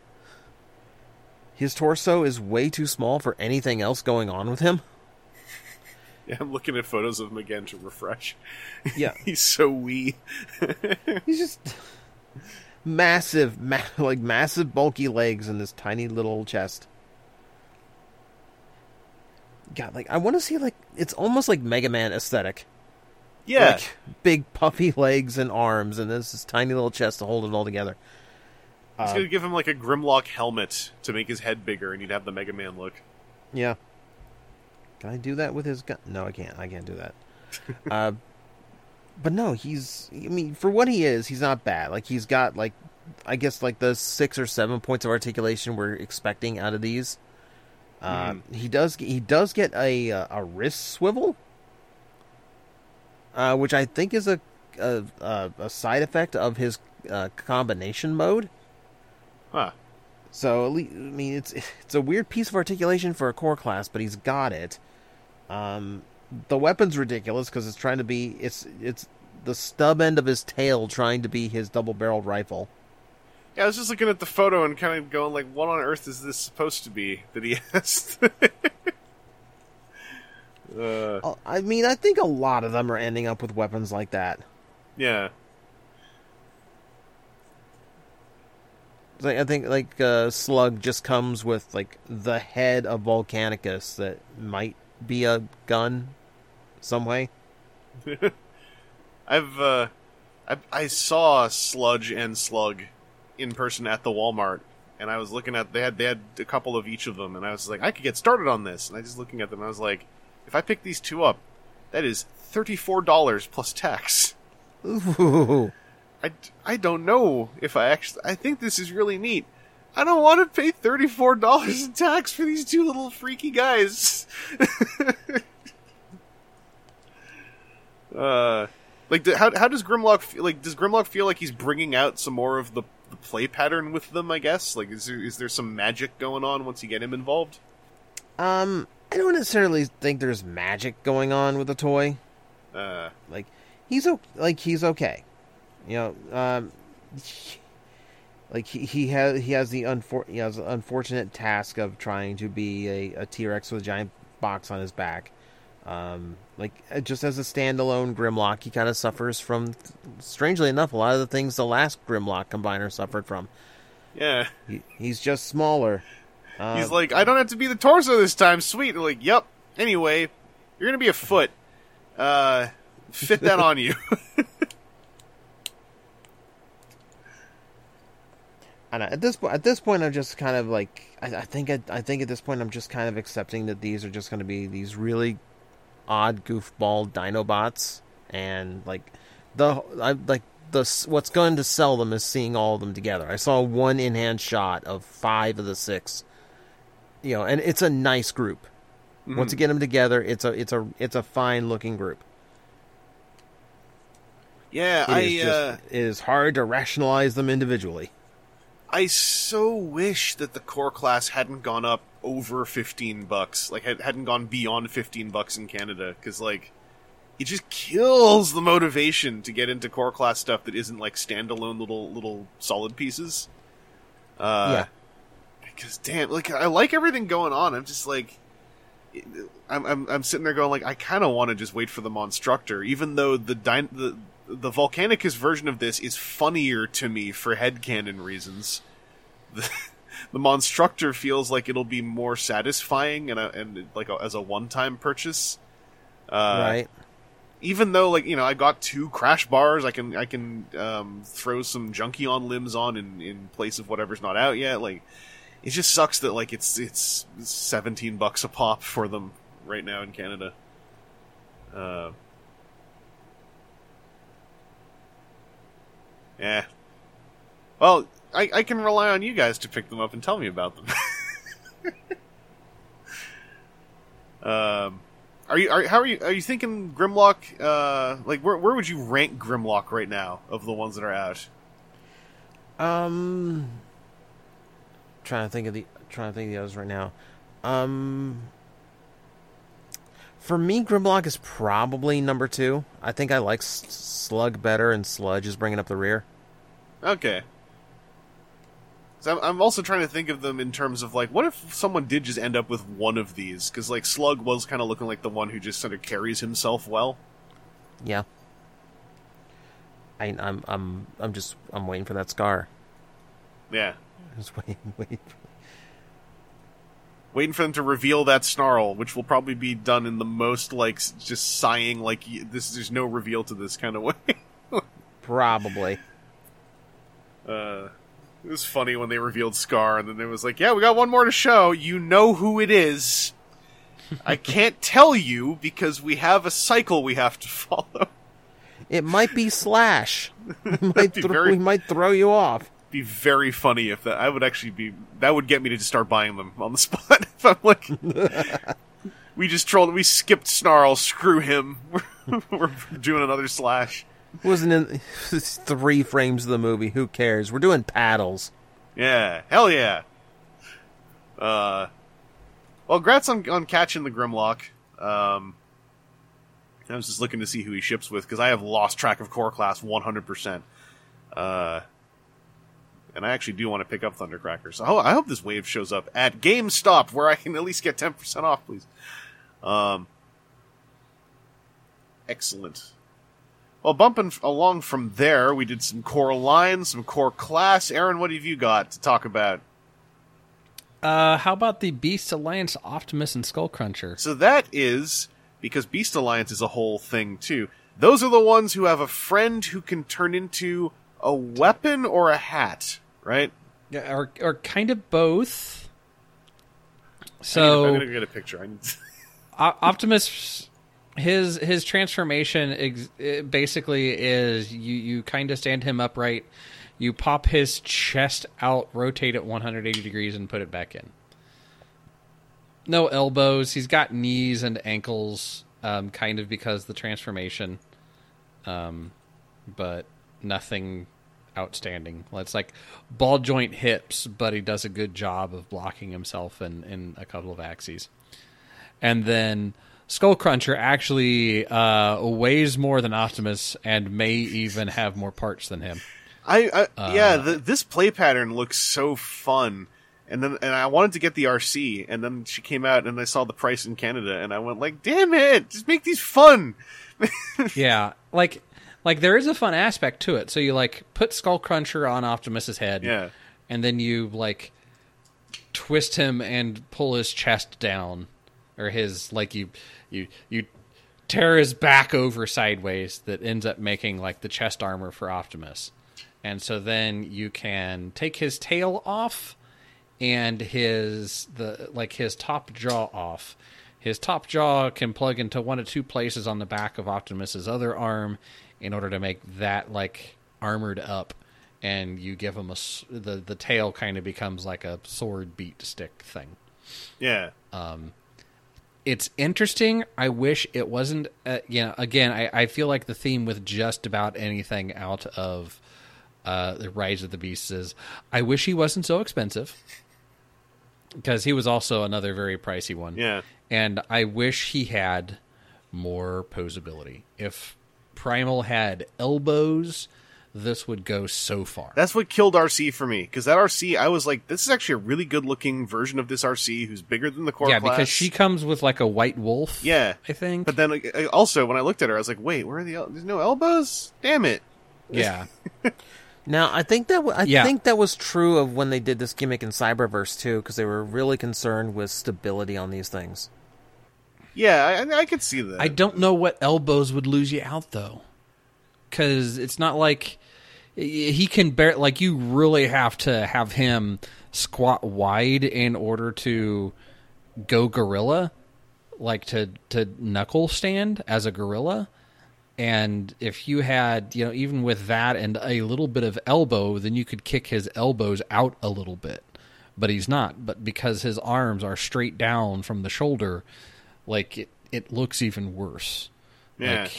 S2: his torso is way too small for anything else going on with him.
S1: Yeah. [laughs] I'm looking at photos of him again to refresh.
S2: Yeah, [laughs]
S1: He's so wee. [laughs]
S2: he's just massive, ma- like massive, bulky legs and this tiny little chest. God, like I want to see like it's almost like Mega Man aesthetic.
S1: Yeah,
S2: like big puffy legs and arms, and this this tiny little chest to hold it all together.
S1: He's uh, gonna give him like a Grimlock helmet to make his head bigger, and he'd have the Mega Man look.
S2: Yeah. Can I do that with his gun? No, I can't. I can't do that. [laughs] uh, but no, he's. I mean, for what he is, he's not bad. Like he's got like, I guess like the six or seven points of articulation we're expecting out of these. Uh, He does. He does get a uh, a wrist swivel, uh, which I think is a a, a, a side effect of his uh, combination mode.
S1: Huh.
S2: So at least, I mean, it's [laughs] it's a weird piece of articulation for a core class, but he's got it. Um, the weapon's ridiculous because it's trying to be it's it's the stub end of his tail trying to be his double-barreled rifle.
S1: Yeah, I was just looking at the photo and kind of going like, what on earth is this supposed to be that he [laughs] has? uh,
S2: Uh, I mean, I think a lot of them are ending up with weapons like that.
S1: yeah.
S2: I think like uh, Slug just comes with like the head of Volcanicus that might be a gun, some way. [laughs]
S1: I've uh, I, I saw Sludge and Slug in person at the Walmart, and I was looking at they had they had a couple of each of them, and I was like, I could get started on this, and I was just looking at them, and I was like, if I pick these two up, that is thirty four dollars plus tax.
S2: Ooh.
S1: I, I don't know if I actually I think this is really neat. I don't want to pay thirty four dollars in tax for these two little freaky guys. [laughs] uh, like how how does Grimlock feel? Like does Grimlock feel like he's bringing out some more of the, the play pattern with them? I guess like is there is there some magic going on once you get him involved?
S2: Um, I don't necessarily think there's magic going on with the toy.
S1: Uh,
S2: Like he's o- like he's okay. You know, um, like he, he has he has the unfor- he has the unfortunate task of trying to be a, a T Rex with a giant box on his back. Um, like uh, just as a standalone Grimlock, he kind of suffers from, strangely enough, a lot of the things the last Grimlock combiner suffered from.
S1: yeah,
S2: He, he's just smaller. Uh,
S1: he's like I don't have to be the torso this time. Sweet. They're like, yep. Anyway, you're gonna be a foot. Uh, fit that on you. [laughs] [laughs]
S2: And at this point, at this point, I'm just kind of like, I, I think, I, I think at this point, I'm just kind of accepting that these are just going to be these really odd goofball Dinobots, and like the, I like the what's going to sell them is seeing all of them together. I saw one in hand shot of five of the six, you know, and it's a nice group. Once you get them together, it's a, it's a, it's a fine looking group.
S1: yeah,
S2: It
S1: I
S2: just,
S1: uh,
S2: it is hard to rationalize them individually.
S1: I so wish that the core class hadn't gone up over 15 bucks, like had, hadn't gone beyond 15 bucks in Canada cuz like it just kills the motivation to get into core class stuff that isn't like standalone little little solid pieces. Uh cuz damn, like I like everything going on. I'm just like I'm I'm, I'm sitting there going like I kind of want to just wait for the Monstructor even though the dy- the the Volcanicus version of this is funnier to me for headcanon reasons. [laughs] The, the Monstructor feels like it'll be more satisfying and a, and like a, as a one time purchase. Uh,
S2: right.
S1: Even though like you know I got two Crashbars, I can I can um, throw some Junkion limbs on in in place of whatever's not out yet. Like it just sucks that like it's it's seventeen bucks a pop for them right now in Canada. Uh, Yeah. Well, I, I can rely on you guys to pick them up and tell me about them. [laughs] um, are you? Are, how are you? Are you thinking Grimlock? Uh, like where where would you rank Grimlock right now of the ones that are out?
S2: Um, trying to think of the trying to think of the others right now. Um, for me, Grimlock is probably number two. I think I like S- Slug better, and Sludge is bringing up the rear.
S1: Okay. So I'm, I'm also trying to think of them in terms of like, what if someone did just end up with one of these? Because like Slug was kind of looking like the one who just sort of carries himself well.
S2: Yeah. I, I'm I'm I'm just I'm waiting for that scar.
S1: Yeah. [laughs]
S2: Just waiting, waiting.
S1: Waiting for them to reveal that snarl, which will probably be done in the most like just sighing, like this. There's no reveal to this kind of [laughs] way.
S2: Probably.
S1: uh, it was funny when they revealed Scar, and then it was like, "Yeah, we got one more to show. You know who it is. I [laughs] can't tell you because we have a cycle we have to [laughs] follow."
S2: It might be Slash. Might
S1: be very-
S2: We might throw you off.
S1: Be very funny if that. I would actually be. That would get me to just start buying them on the [laughs] spot. if I'm like, we just trolled. We skipped Snarl. Screw him. We're, [laughs] we're doing another slash.
S2: wasn't in [laughs] three frames of the movie. Who cares? We're doing paddles.
S1: Yeah, hell yeah. Uh, well, congrats on on catching the Grimlock. Um, I was just looking to see who he ships with because I have lost track of core class one hundred percent. Uh, and I actually do want to pick up Thundercracker. So I hope this wave shows up at GameStop where I can at least get ten percent off, please. Um, excellent. Well, bumping along from there, we did some core line, some core class. Aaron, what have you got to talk about?
S3: Uh, how about the Beast Alliance Optimus and Skullcruncher?
S1: So that is because Beast Alliance is a whole thing too. Those are the ones who have a friend who can turn into a weapon or a hat, right?
S3: Yeah, or or kind of both.
S1: I
S3: So
S1: I'm gonna get a picture. I need [laughs]
S3: O- Optimus, his his transformation ex- basically is you you kind of stand him upright, you pop his chest out, rotate it 180 degrees, and put it back in. No elbows. He's got knees and ankles, um, kind of because the transformation, um, but nothing outstanding. Well, it's like ball joint hips, but he does a good job of blocking himself in, in a couple of axes and then Skullcruncher actually uh, weighs more than Optimus and may even have more parts than him.
S1: I, I yeah, the, this play pattern looks so fun. And then and I wanted to get the RC, and then she came out, and I saw the price in Canada, and I went like, "Damn it! Just make these fun." [laughs]
S3: yeah, like like there is a fun aspect to it. So you like put Skullcruncher on Optimus's head,
S1: Yeah.
S3: and then you like twist him and pull his chest down, or his like you you you tear his back over sideways. That ends up making like the chest armor for Optimus, and so then you can take his tail off and his the like his top jaw off. His top jaw can plug into one of two places on the back of Optimus's other arm in order to make that like armored up and you give him a the the tail kind of becomes like a sword beat stick thing.
S1: Yeah, Um
S3: It's interesting. I wish it wasn't. Uh, you know, again, I, I feel like the theme with just about anything out of uh, the Rise of the Beasts is I wish he wasn't so expensive because he was also another very pricey one.
S1: Yeah.
S3: and I wish he had more posability. If Primal had elbows, this would go so far.
S1: That's what killed RC for me because that RC, I was like, this is actually a really good looking version of this RC who's bigger than the core
S3: yeah,
S1: class.
S3: because she comes with like a white wolf.
S1: yeah,
S3: I think.
S1: But then uh, also when I looked at her, I was like, wait, where are the el- there's no elbows? Damn it!
S3: yeah, [laughs]
S2: Now, I think that w- I
S3: Yeah.
S2: think that was true of when they did this gimmick in Cyberverse too, because they were really concerned with stability on these things.
S1: Yeah, I, I could see that.
S3: I don't know what elbows would lose you out though, because it's not like he can bear. Like you really have to have him squat wide in order to go gorilla, like to to knuckle stand as a gorilla. And if you had, you know, even with that and a little bit of elbow, then you could kick his elbows out a little bit. But he's not. But because his arms are straight down from the shoulder, like it, it looks even worse.
S1: Yeah.
S3: Like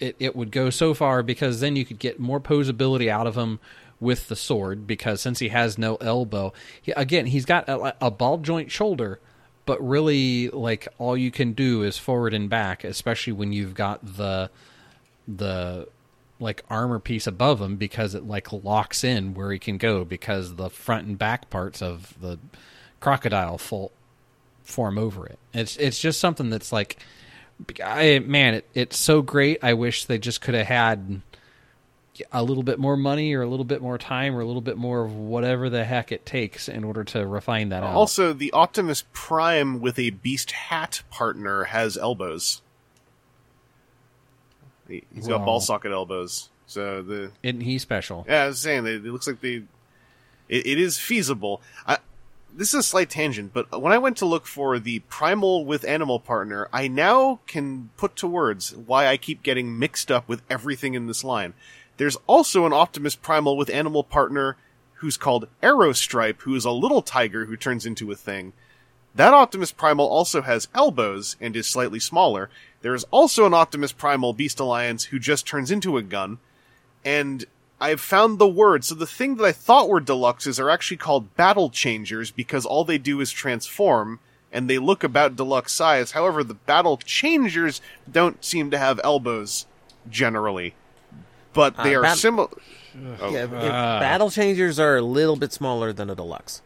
S3: it, it would go so far because then you could get more posability out of him with the sword because since he has no elbow, he, again he's got a, a ball joint shoulder, but really like all you can do is forward and back, especially when you've got the the like armor piece above him because it like locks in where he can go because the front and back parts of the crocodile full form over it. It's it's just something that's like, I man, it, it's so great. I wish they just could have had a little bit more money or a little bit more time or a little bit more of whatever the heck it takes in order to refine that out.
S1: Also, the Optimus Prime with a Beast Hat partner has elbows. He- He's got ball socket elbows. So the
S3: Isn't he special?
S1: yeah, I was saying it, it looks like they. It, it is feasible. I, this is a slight tangent, but when I went to look for the primal with animal partner, I now can put to words why I keep getting mixed up with everything in this line. There's also an Optimus Primal with animal partner who's called Aerostripe, who is a little tiger who turns into a thing. That Optimus Primal also has elbows and is slightly smaller. There is also an Optimus Primal Beast Alliance who just turns into a gun. And I've found the word. So the thing that I thought were deluxes are actually called battle changers because all they do is transform and they look about deluxe size. However, the battle changers don't seem to have elbows generally. But they
S2: Uh,
S1: are
S2: bat-
S1: similar.
S2: Yeah, if-
S3: Ah.
S2: battle changers are a little bit smaller than a deluxe.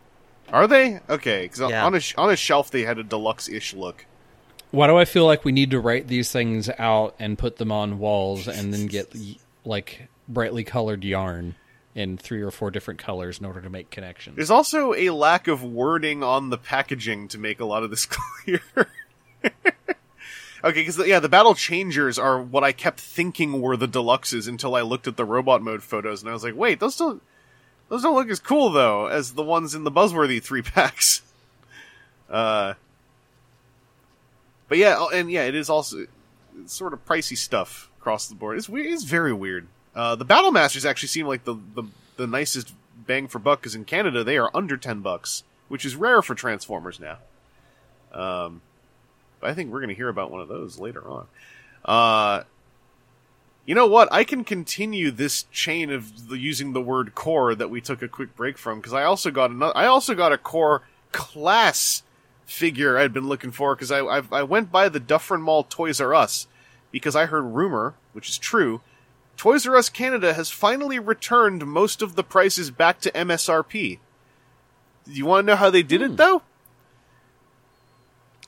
S1: Are they? Okay, because
S2: Yeah.
S1: on a sh- on a shelf they had a deluxe-ish look.
S3: Why do I feel like we need to write these things out and put them on walls and then get like brightly colored yarn in three or four different colors in order to make connections?
S1: There's also a lack of wording on the packaging to make a lot of this [laughs] clear. okay, because yeah, the battle changers are what I kept thinking were the deluxes until I looked at the robot mode photos and I was like, wait, those don't those don't look as cool though as the ones in the Buzzworthy three packs. [laughs] Uh, but yeah, oh, and yeah, it is also sort of pricey stuff across the board. It's weird. It's very weird. Uh, the Battle Masters actually seem like the the, the nicest bang for buck because in Canada they are under ten bucks, which is rare for Transformers now. Um, I think we're going to hear about one of those later on. Uh, you know what? I can continue this chain of the, using the word core that we took a quick break from because I also got another. I also got a core class figure I'd been looking for because I, I I went by the Dufferin Mall Toys R Us because I heard rumor, which is true. Toys R Us Canada has finally returned most of the prices back to MSRP. You want to know how they did it hmm. though?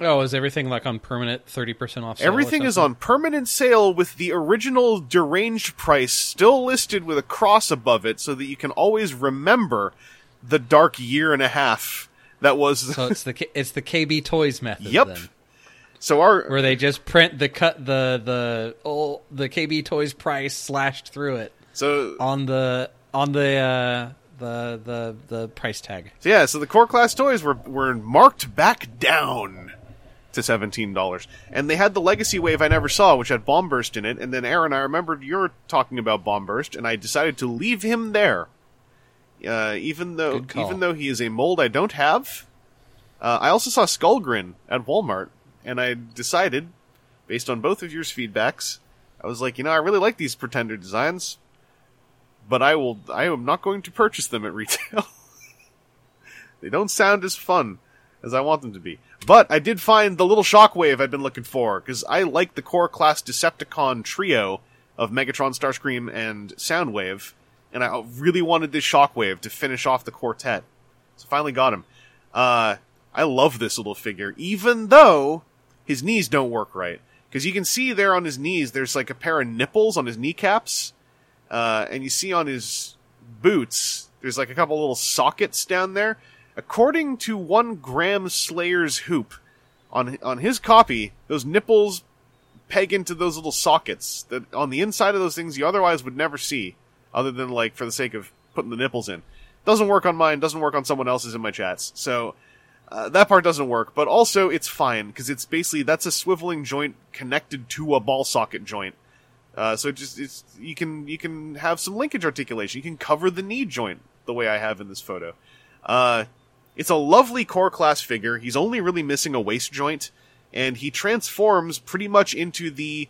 S3: Oh, is everything like on permanent thirty percent off? sale
S1: Everything is on permanent sale with the original deranged price still listed with a cross above it so that you can always remember the dark year and a half that was
S3: So it's the K- it's the KB Toys method.
S1: Yep.
S3: Then,
S1: so our
S3: where they just print the cut the the old, the KB Toys price slashed through it
S1: so
S3: on the on the uh, the the the price tag.
S1: So yeah, so the core class toys were were marked back down to seventeen dollars, and they had the legacy wave I never saw, which had Bomb Burst in it. And then Aaron, I remembered you're talking about Bomb Burst, and I decided to leave him there, uh, even though even though he is a mold I don't have. Uh, I also saw Skullgrin at Walmart, and I decided, based on both of your feedbacks, I was like, you know, I really like these Pretender designs, but I will. I am not going to purchase them at [laughs] retail. they don't sound as fun as I want them to be. But I did find the little shockwave I've been looking for because I like the core class Decepticon trio of Megatron, Starscream, and Soundwave, and I really wanted this shockwave to finish off the quartet. So finally got him. Uh, I love this little figure, even though his knees don't work right. Because you can see there on his knees, there's like a pair of nipples on his kneecaps, uh, and you see on his boots, there's like a couple little sockets down there. According to one Graham Slayer's hoop, on on his copy, those nipples peg into those little sockets that on the inside of those things you otherwise would never see, other than like for the sake of putting the nipples in. Doesn't work on mine. Doesn't work on someone else's in my chats. So uh, that part doesn't work. But also it's fine because it's basically that's a swiveling joint connected to a ball socket joint. Uh, so it just it's you can you can have some linkage articulation. You can cover the knee joint the way I have in this photo. Uh, it's a lovely core class figure. He's only really missing a waist joint, and he transforms pretty much into the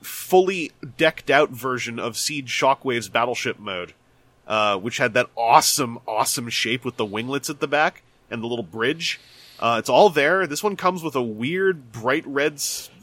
S1: fully decked out version of Siege Shockwave's battleship mode, uh, which had that awesome, awesome shape with the winglets at the back and the little bridge. Uh, it's all there. This one comes with a weird bright red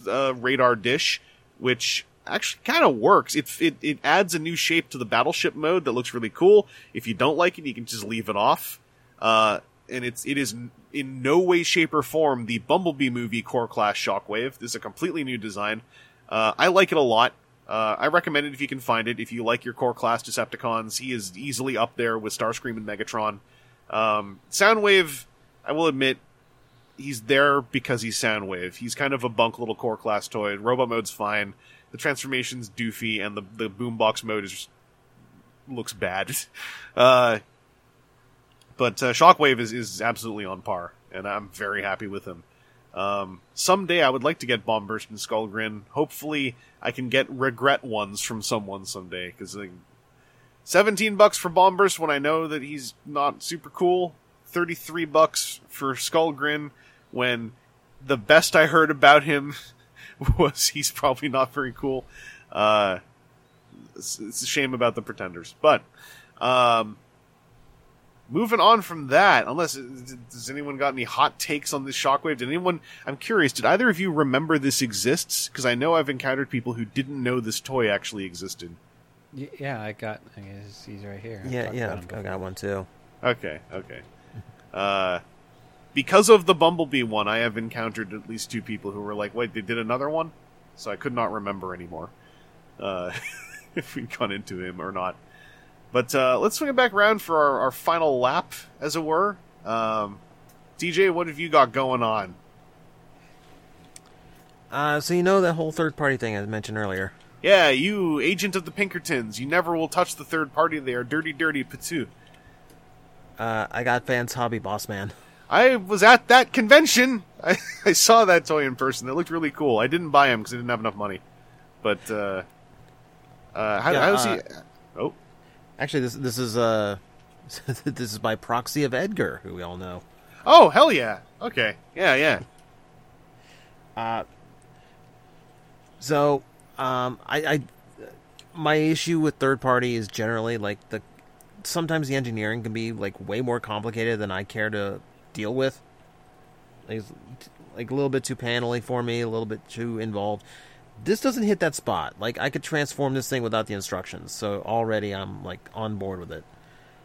S1: uh, radar dish, which actually kind of works. It, it it adds a new shape to the battleship mode that looks really cool. If you don't like it, you can just leave it off. Uh, and it's it is in no way, shape, or form the Bumblebee movie core class Shockwave. This is a completely new design. Uh, I like it a lot. Uh, I recommend it if you can find it. If you like your core class Decepticons, he is easily up there with Starscream and Megatron. Um, Soundwave, I will admit, he's there because he's Soundwave. He's kind of a bunk little core class toy. Robot mode's fine. The transformation's doofy, and the the boombox mode is just, looks bad. [laughs] Uh, but uh, Shockwave is, is absolutely on par, and I'm very happy with him. Um, someday I would like to get Bombburst and Skullgrin. Hopefully, I can get regret ones from someone someday because like, seventeen bucks for Bombburst when I know that he's not super cool. Thirty three bucks for Skullgrin when the best I heard about him [laughs] was he's probably not very cool. Uh, it's, it's a shame about the Pretenders, but um, moving on from that, unless does anyone got any hot takes on this shockwave? Did anyone? I'm curious. Did either of you remember this exists? Because I know I've encountered people who didn't know this toy actually existed.
S3: Y- Yeah, I got. I guess he's right here.
S2: Yeah,
S3: Talked
S2: yeah,
S3: about him
S2: I
S3: before.
S2: got one too.
S1: Okay, okay. Uh, because of the Bumblebee one, I have encountered at least two people who were like, "Wait, they did another one," so I could not remember anymore uh, [laughs] if we'd gone into him or not. But uh, let's swing it back around for our, our final lap, as it were. Um, TJ, what have you got going on?
S2: Uh, so you know that whole third party thing I mentioned earlier.
S1: Yeah, you agent of the Pinkertons. You never will touch the third party. They are dirty, dirty patoo.
S2: Uh, I got Fans Hobby Boss Man.
S1: I was at that convention. [laughs] I, I saw that toy in person. It looked really cool. I didn't buy him because I didn't have enough money. But uh, uh, how,
S2: Yeah,
S1: how's
S2: uh,
S1: he? Oh,
S2: Actually, this this is uh, [laughs] this is by proxy of Edgar, who we all know.
S1: oh, hell yeah. Okay, yeah, yeah.
S2: Uh, so, um, I, I, my issue with third party is generally like the sometimes the engineering can be like way more complicated than I care to deal with. Like, it's, like a little bit too panely for me, a little bit too involved. This doesn't hit that spot. Like I could transform this thing without the instructions, so already I'm like on board with it.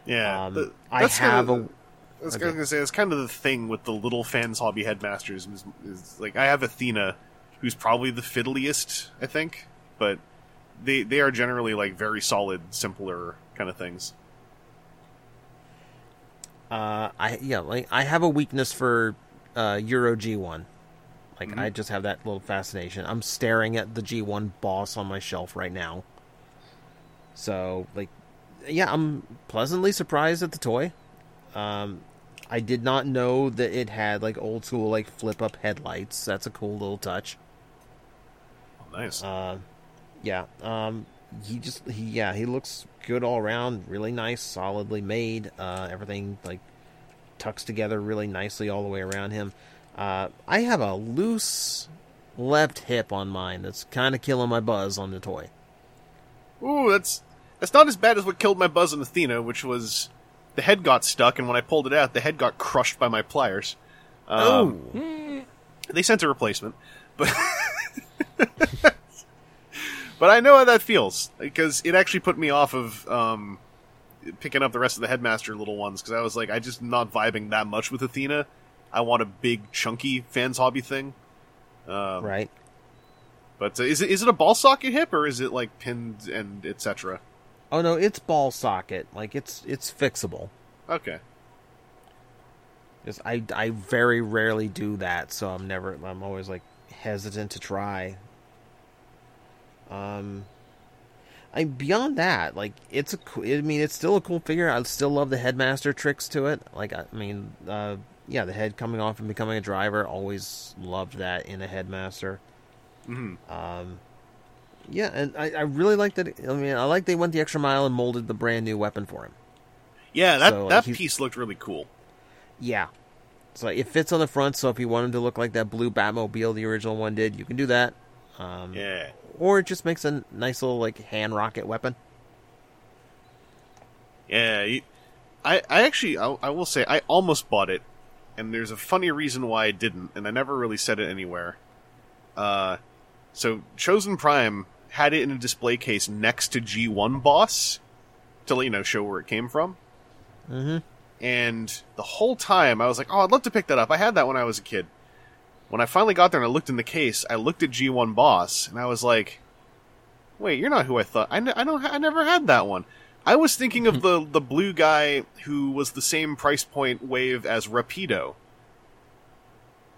S1: Yeah,
S2: Um,
S1: the-
S2: I have
S1: kinda,
S2: a.
S1: I was
S2: okay.
S1: gonna say it's kind of the thing with the little fans hobby headmasters is, is like I have Athena, who's probably the fiddliest, I think, but they they are generally like very solid, simpler kind of things.
S2: Uh, I yeah, like I have a weakness for uh, Euro G one. Like
S1: Mm-hmm.
S2: I just have that little fascination. I'm staring at the G one boss on my shelf right now. So like, yeah, I'm pleasantly surprised at the toy. Um, I did not know that it had like old school like flip up headlights. That's a cool little touch.
S1: Oh, nice.
S2: Uh, yeah. Um, he just he yeah he looks good all around. Really nice, solidly made. Uh, everything like tucks together really nicely all the way around him. Uh, I have a loose left hip on mine that's kind of killing my buzz on the toy.
S1: Ooh, that's That's not as bad as what killed my Buzz and Athena, which was the head got stuck, and when I pulled it out, the head got crushed by my pliers. Um, They sent a replacement, but [laughs] [laughs] but I know how that feels because it actually put me off of um, picking up the rest of the headmaster little ones because I was like, I just not vibing that much with Athena. I want a big, chunky fans hobby thing. Um,
S2: right.
S1: But uh, is it is it a ball socket hip or is it like pinned and etc.?
S2: Oh no, it's ball socket. Like it's it's fixable.
S1: Okay.
S2: Just I I very rarely do that, so I'm never I'm always like hesitant to try. Um I beyond that, like it's a. I mean it's still a cool figure. I still love the headmaster tricks to it. Like I mean, uh yeah, the head coming off and becoming a driver, always loved that in a headmaster.
S1: Mhm.
S2: Um yeah, and I, I really like that. I mean, I like they went the extra mile and molded the brand new weapon for him.
S1: Yeah, that
S2: So,
S1: that
S2: he's-
S1: piece looked really cool.
S2: Yeah. So it fits on the front, so if you want him to look like that blue Batmobile the original one did, you can do that. Um,
S1: Yeah.
S2: Or it just makes a nice little like hand rocket weapon.
S1: Yeah, you, I I actually I, I will say I almost bought it, and there's a funny reason why I didn't, and I never really said it anywhere. Uh, so Chosen Prime had it in a display case next to G1 Boss to you know show where it came from,
S2: Mm-hmm.
S1: and the whole time I was like, oh, I'd love to pick that up. I had that when I was a kid. When I finally got there and I looked in the case, I looked at G1 Boss and I was like, "Wait, you're not who I thought. I, n- I don't. I never had that one. I was thinking of the the blue guy who was the same price point wave as Rapido.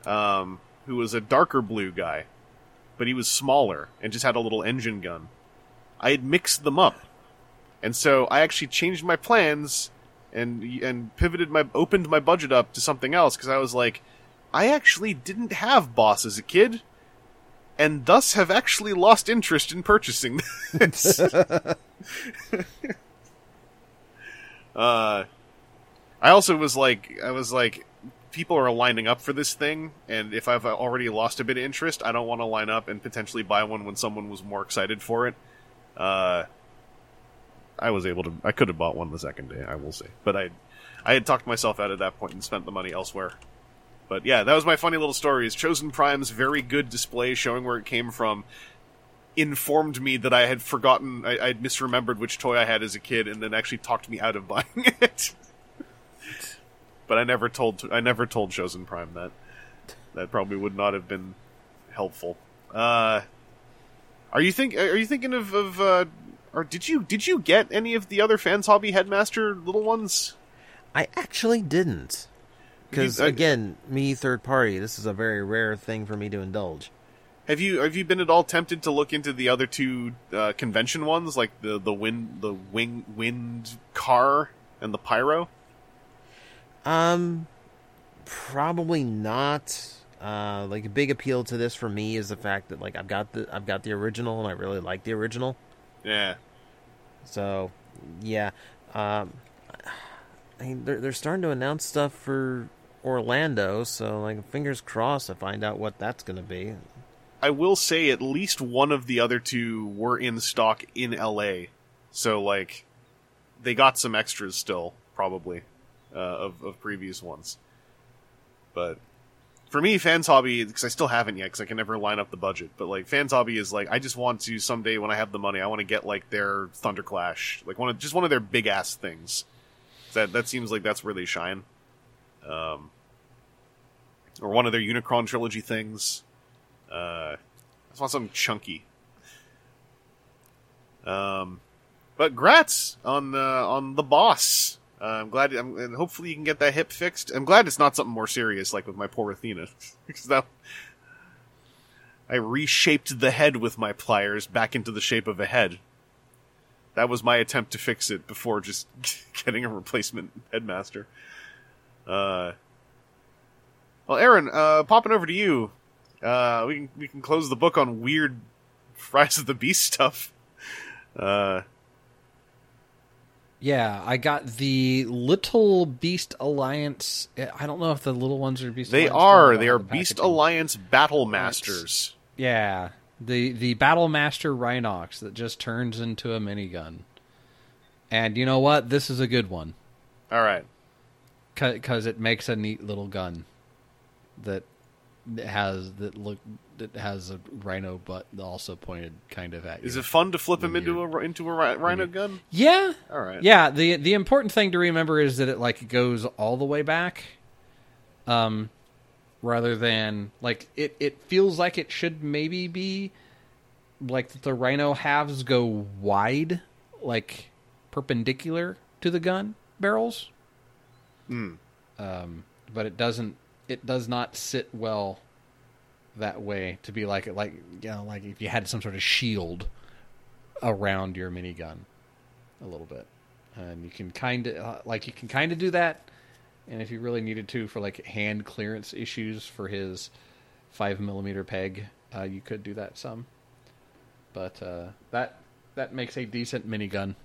S1: Um, who was a darker blue guy, but he was smaller and just had a little engine gun. I had mixed them up, and so I actually changed my plans and and pivoted my opened my budget up to something else because I was like, I actually didn't have Boss as a kid, and thus have actually lost interest in purchasing this. [laughs] [laughs] uh, I also was like, I was like, people are lining up for this thing, and if I've already lost a bit of interest, I don't want to line up and potentially buy one when someone was more excited for it. Uh, I was able to, I could have bought one the second day, I will say, but I, I had talked myself out at that point and spent the money elsewhere. But yeah, that was my funny little story. Is Chosen Prime's very good display showing where it came from informed me that I had forgotten, I, I had misremembered which toy I had as a kid, and then actually talked me out of [laughs] buying it. but I never told, I never told Chosen Prime that. That probably would not have been helpful. Uh, are you think? Are you thinking of of? Uh, or did you did you get any of the other fans hobby headmaster little ones?
S2: I actually didn't. Because again, me third party, this is a very rare thing for me to indulge.
S1: Have you have you been at all tempted to look into the other two uh, convention ones, like the the wind the wing wind car and the pyro?
S2: Um, probably not. Uh, like a big appeal to this for me is the fact that like I've got the I've got the original and I really like the original.
S1: Yeah,
S2: So, yeah. Um, [sighs] I mean, they're they're starting to announce stuff for Orlando, so like fingers crossed to find out what that's going to be.
S1: I will say at least one of the other two were in stock in L.A. So like, they got some extras still probably uh, of of previous ones. But for me, fans hobby because I still haven't yet because I can never line up the budget. But like fans hobby is like I just want to someday when I have the money, I want to get like their Thunderclash, like one of just one of their big ass things. That that seems like that's where they shine. Um, or one of their Unicron trilogy things. Uh, I just want something chunky. Um, but grats on uh, on the boss. Uh, I'm glad, I'm, and hopefully you can get that hip fixed. I'm glad it's not something more serious like with my poor Athena, [laughs] because that I reshaped the head with my pliers back into the shape of a head. That was my attempt to fix it before just [laughs] getting a replacement headmaster. Uh, well, Aaron, uh, popping over to you. Uh, we can we can close the book on weird [laughs] Rise of the Beast stuff. Uh,
S3: Yeah, I got the Little Beast Alliance. I don't know if the little ones are Beast.
S1: they
S3: Alliance
S1: are they are
S3: the
S1: Beast
S3: packaging.
S1: Alliance Battle Masters.
S3: Yeah, the the Battle Master Rhinox that just turns into a minigun. And you know what? This is a good one
S1: All right.
S3: Because it makes a neat little gun that has that look that has a rhino butt also pointed kind of at you.
S1: Is it fun to flip him into a into a rhino gun?
S3: Yeah.
S1: All right.
S3: Yeah. the The important thing to remember is that it like goes all the way back, um, rather than like it. It feels like it should maybe be like the rhino halves go wide, like perpendicular to the gun barrels.
S1: Hmm.
S3: Um, but it doesn't. It does not sit well that way to be like like you know like if you had some sort of shield around your minigun a little bit and you can kind of uh, like you can kind of do that and if you really needed to for like hand clearance issues for his five millimeter peg uh, you could do that some but uh, that that makes a decent minigun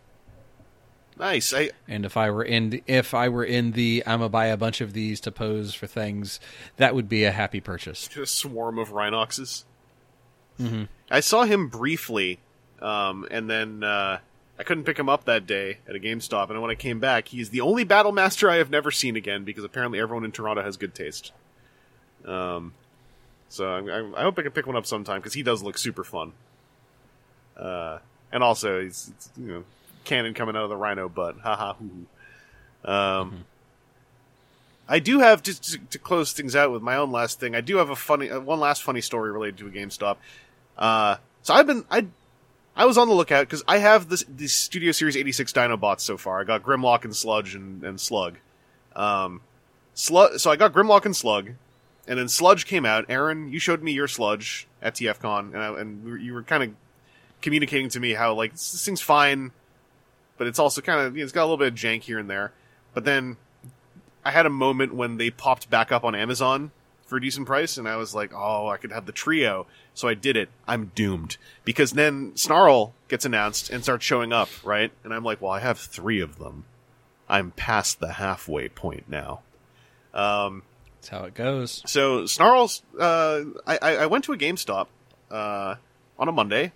S1: Nice. I
S3: and if I were in if I were in the I'm gonna buy a bunch of these to pose for things, that would be a happy purchase.
S1: a swarm of rhinoxes. I saw him briefly, um, and then uh, I couldn't pick him up that day at a GameStop. And when I came back, he's the only Battle Master I have never seen again because apparently everyone in Toronto has good taste. Um, so I, I, I hope I can pick one up sometime because he does look super fun. Uh, and also he's it's, you know cannon coming out of the rhino butt. Ha ha hoo. Um. I do have just to, to close things out with my own last thing. I do have a funny, uh, one last funny story related to a GameStop. Uh, so I've been, I, I was on the lookout because I have this, the Studio Series 86 Dinobots so far. I got Grimlock and Sludge and, and Slug. Um, Slug, so I got Grimlock and Slug, and then Sludge came out. Aaron, you showed me your Sludge at TFCon, and, I, and you were kind of communicating to me how like this, this thing's fine, but it's also kind of, you know, it's got a little bit of jank here and there. But then I had a moment when they popped back up on Amazon for a decent price, and I was like, oh, I could have the trio. So I did it. I'm doomed. Because then Snarl gets announced and starts showing up, right? And I'm like, well, I have three of them. I'm past the halfway point now. Um,
S3: That's how it goes.
S1: so Snarls, uh, I, I I went to a GameStop uh, on a Monday,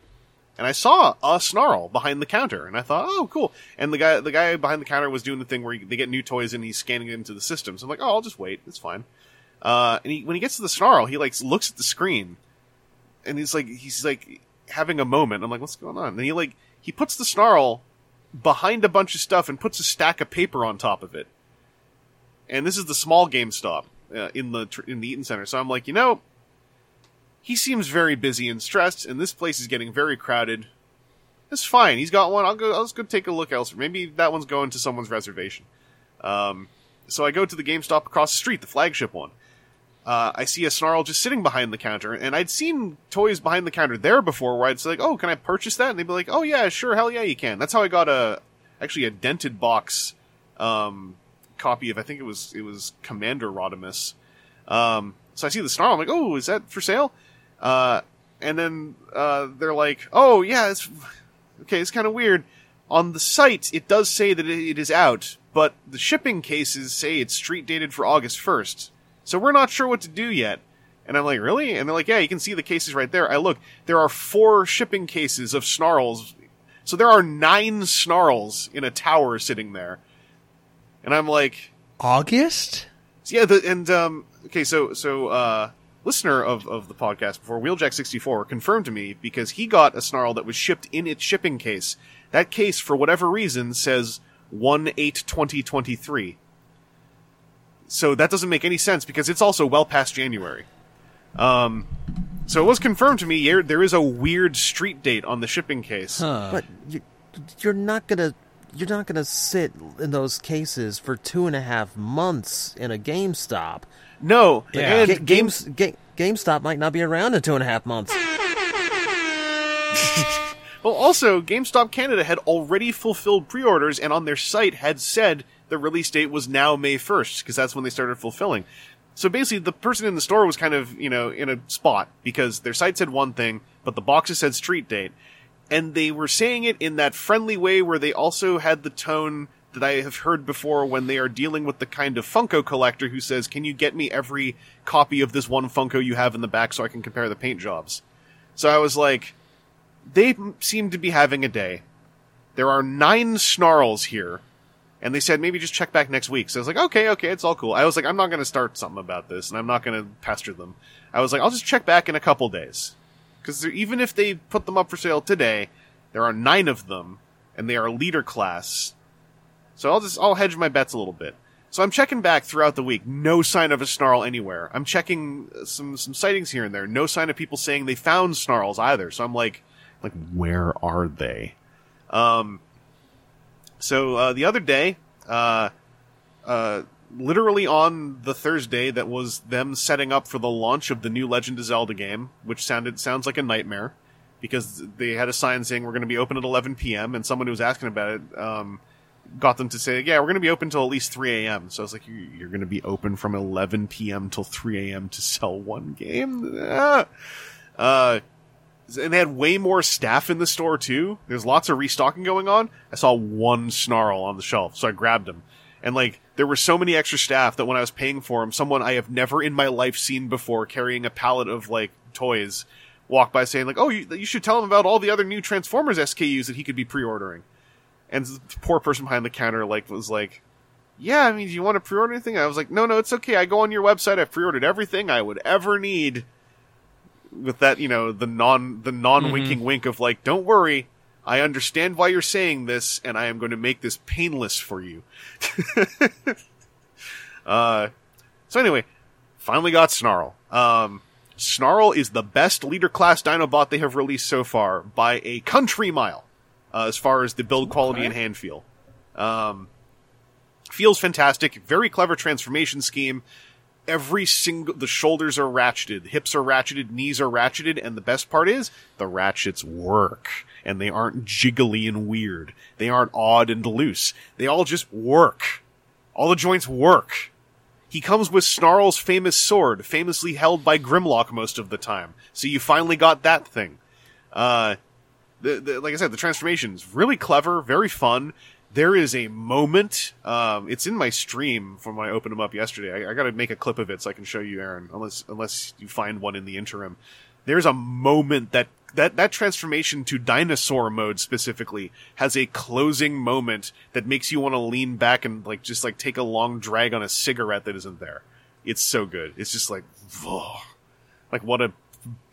S1: and I saw a Snarl behind the counter, and I thought, oh, cool. And the guy the guy behind the counter was doing the thing where he, they get new toys and he's scanning it into the system. So I'm like, oh, I'll just wait. It's fine. Uh, and he, when he gets to the Snarl, he like looks at the screen, and he's like he's like having a moment. I'm like, what's going on? And he like he puts the Snarl behind a bunch of stuff and puts a stack of paper on top of it. And this is the small GameStop uh, in the in the Eaton Center. So I'm like, you know, he seems very busy and stressed, and this place is getting very crowded. It's fine. He's got one. I'll go. I'll just go take a look elsewhere. Maybe that one's going to someone's reservation. Um, so I go to the GameStop across the street, the flagship one. Uh, I see a snarl just sitting behind the counter, and I'd seen toys behind the counter there before, where I'd say like, "Oh, can I purchase that?" And they'd be like, "Oh yeah, sure, hell yeah, you can." That's how I got a actually a dented box um, copy of I think it was it was Commander Rodimus. Um, so I see the snarl, I'm like, "Oh, is that for sale?" Uh, and then uh, they're like, "Oh yeah, it's okay. It's kind of weird." On the site, it does say that it is out, but the shipping cases say it's street dated for August first. So we're not sure what to do yet. And I'm like, really? And they're like, yeah, you can see the cases right there. I look, there are four shipping cases of snarls. So there are nine snarls in a tower sitting there. And I'm like,
S3: August?
S1: yeah, the, and um, okay, so so uh, listener of of the podcast before Wheeljack sixty four confirmed to me because he got a snarl that was shipped in its shipping case. That case, for whatever reason, says one eight twenty twenty three. So that doesn't make any sense because it's also well past January. Um, so it was confirmed to me yeah, there is a weird street date on the shipping case.
S2: But you, you're not gonna you're not gonna sit in those cases for two and a half months in a GameStop.
S1: No,
S3: Yeah.
S1: and
S2: Ga- games Ga- GameStop might not be around in two and a half months. [laughs]
S1: Well, also, GameStop Canada had already fulfilled pre-orders and on their site had said the release date was now May 1st because that's when they started fulfilling. So basically, the person in the store was kind of, you know, in a spot because their site said one thing, but the boxes said street date. And they were saying it in that friendly way where they also had the tone that I have heard before when they are dealing with the kind of Funko collector who says, can you get me every copy of this one Funko you have in the back so I can compare the paint jobs? So I was like, they seem to be having a day. There are nine snarls here. And they said maybe just check back next week. So I was like, okay, okay, it's all cool. I was like, I'm not going to start something about this, and I'm not going to pester them. I was like, I'll just check back in a couple days, because even if they put them up for sale today, there are nine of them, and they are leader class. So I'll just I'll hedge my bets a little bit. So I'm checking back throughout the week. No sign of a snarl anywhere. I'm checking some some sightings here and there. No sign of people saying they found snarls either. So I'm like, like where are they? Um. So uh, the other day, uh, uh, literally on the Thursday that was them setting up for the launch of the new Legend of Zelda game, which sounded sounds like a nightmare because they had a sign saying we're going to be open at 11 p.m. and someone who was asking about it um, got them to say, yeah, we're going to be open till at least 3 a.m. So I was like, "You- you're going to be open from 11 p.m. till 3 a.m. to sell one game? Ah. Uh, and they had way more staff in the store too. There's lots of restocking going on. I saw one snarl on the shelf, so I grabbed him. And like, there were so many extra staff that when I was paying for him, someone I have never in my life seen before carrying a pallet of like toys walked by saying like, "Oh, you, you should tell him about all the other new Transformers SKUs that he could be pre-ordering." And the poor person behind the counter like was like, "Yeah, I mean, do you want to pre-order anything?" I was like, "No, no, it's okay. I go on your website. I've pre-ordered everything I would ever need." With that, you know, the non the non-winking wink of like, "Don't worry, I understand why you're saying this, and I am going to make this painless for you." [laughs] uh, so anyway, finally got Snarl. Um, Snarl is the best leader class Dinobot they have released so far by a country mile, uh, as far as the build quality and hand feel. Um, feels fantastic. Very clever transformation scheme. Every single, the shoulders are ratcheted, hips are ratcheted, knees are ratcheted, and the best part is the ratchets work. And they aren't jiggly and weird. They aren't odd and loose. They all just work. All the joints work. He comes with Snarl's famous sword, famously held by Grimlock most of the time. So you finally got that thing. Uh, the, the, like I said, the transformation is really clever, very fun. There is a moment. Um, it's in my stream from when I opened them up yesterday. I, I got to make a clip of it so I can show you, Aaron. Unless unless you find one in the interim. There's a moment that that that transformation to dinosaur mode specifically has a closing moment that makes you want to lean back and like just like take a long drag on a cigarette that isn't there. It's so good. It's just like, oh, like what a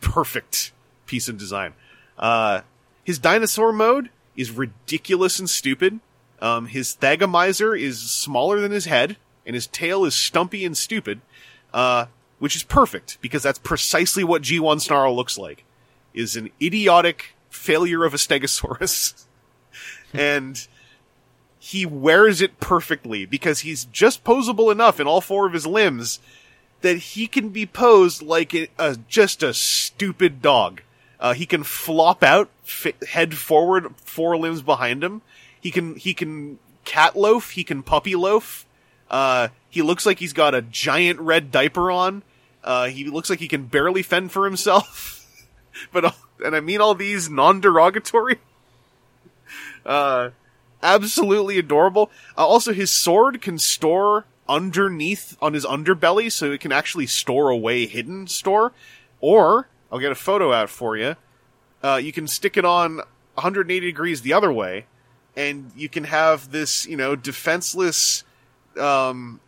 S1: perfect piece of design. Uh, his dinosaur mode is ridiculous and stupid. Um, his Thagomizer is smaller than his head, and his tail is stumpy and stupid, uh, which is perfect because that's precisely what G1 Snarl looks like. Is an idiotic failure of a Stegosaurus, [laughs] and he wears it perfectly because he's just posable enough in all four of his limbs that he can be posed like a, a just a stupid dog. Uh, he can flop out, fi- head forward, four limbs behind him. He can he can cat loaf. He can puppy loaf. Uh, he looks like he's got a giant red diaper on. Uh, he looks like he can barely fend for himself. [laughs] but and I mean all these non-derogatory. [laughs] Uh, absolutely adorable. Uh, also, his sword can store underneath on his underbelly, so it can actually store away hidden store. Or I'll get a photo out for you. Uh, you can stick it on 180 degrees the other way, and you can have this, you know, defenseless um,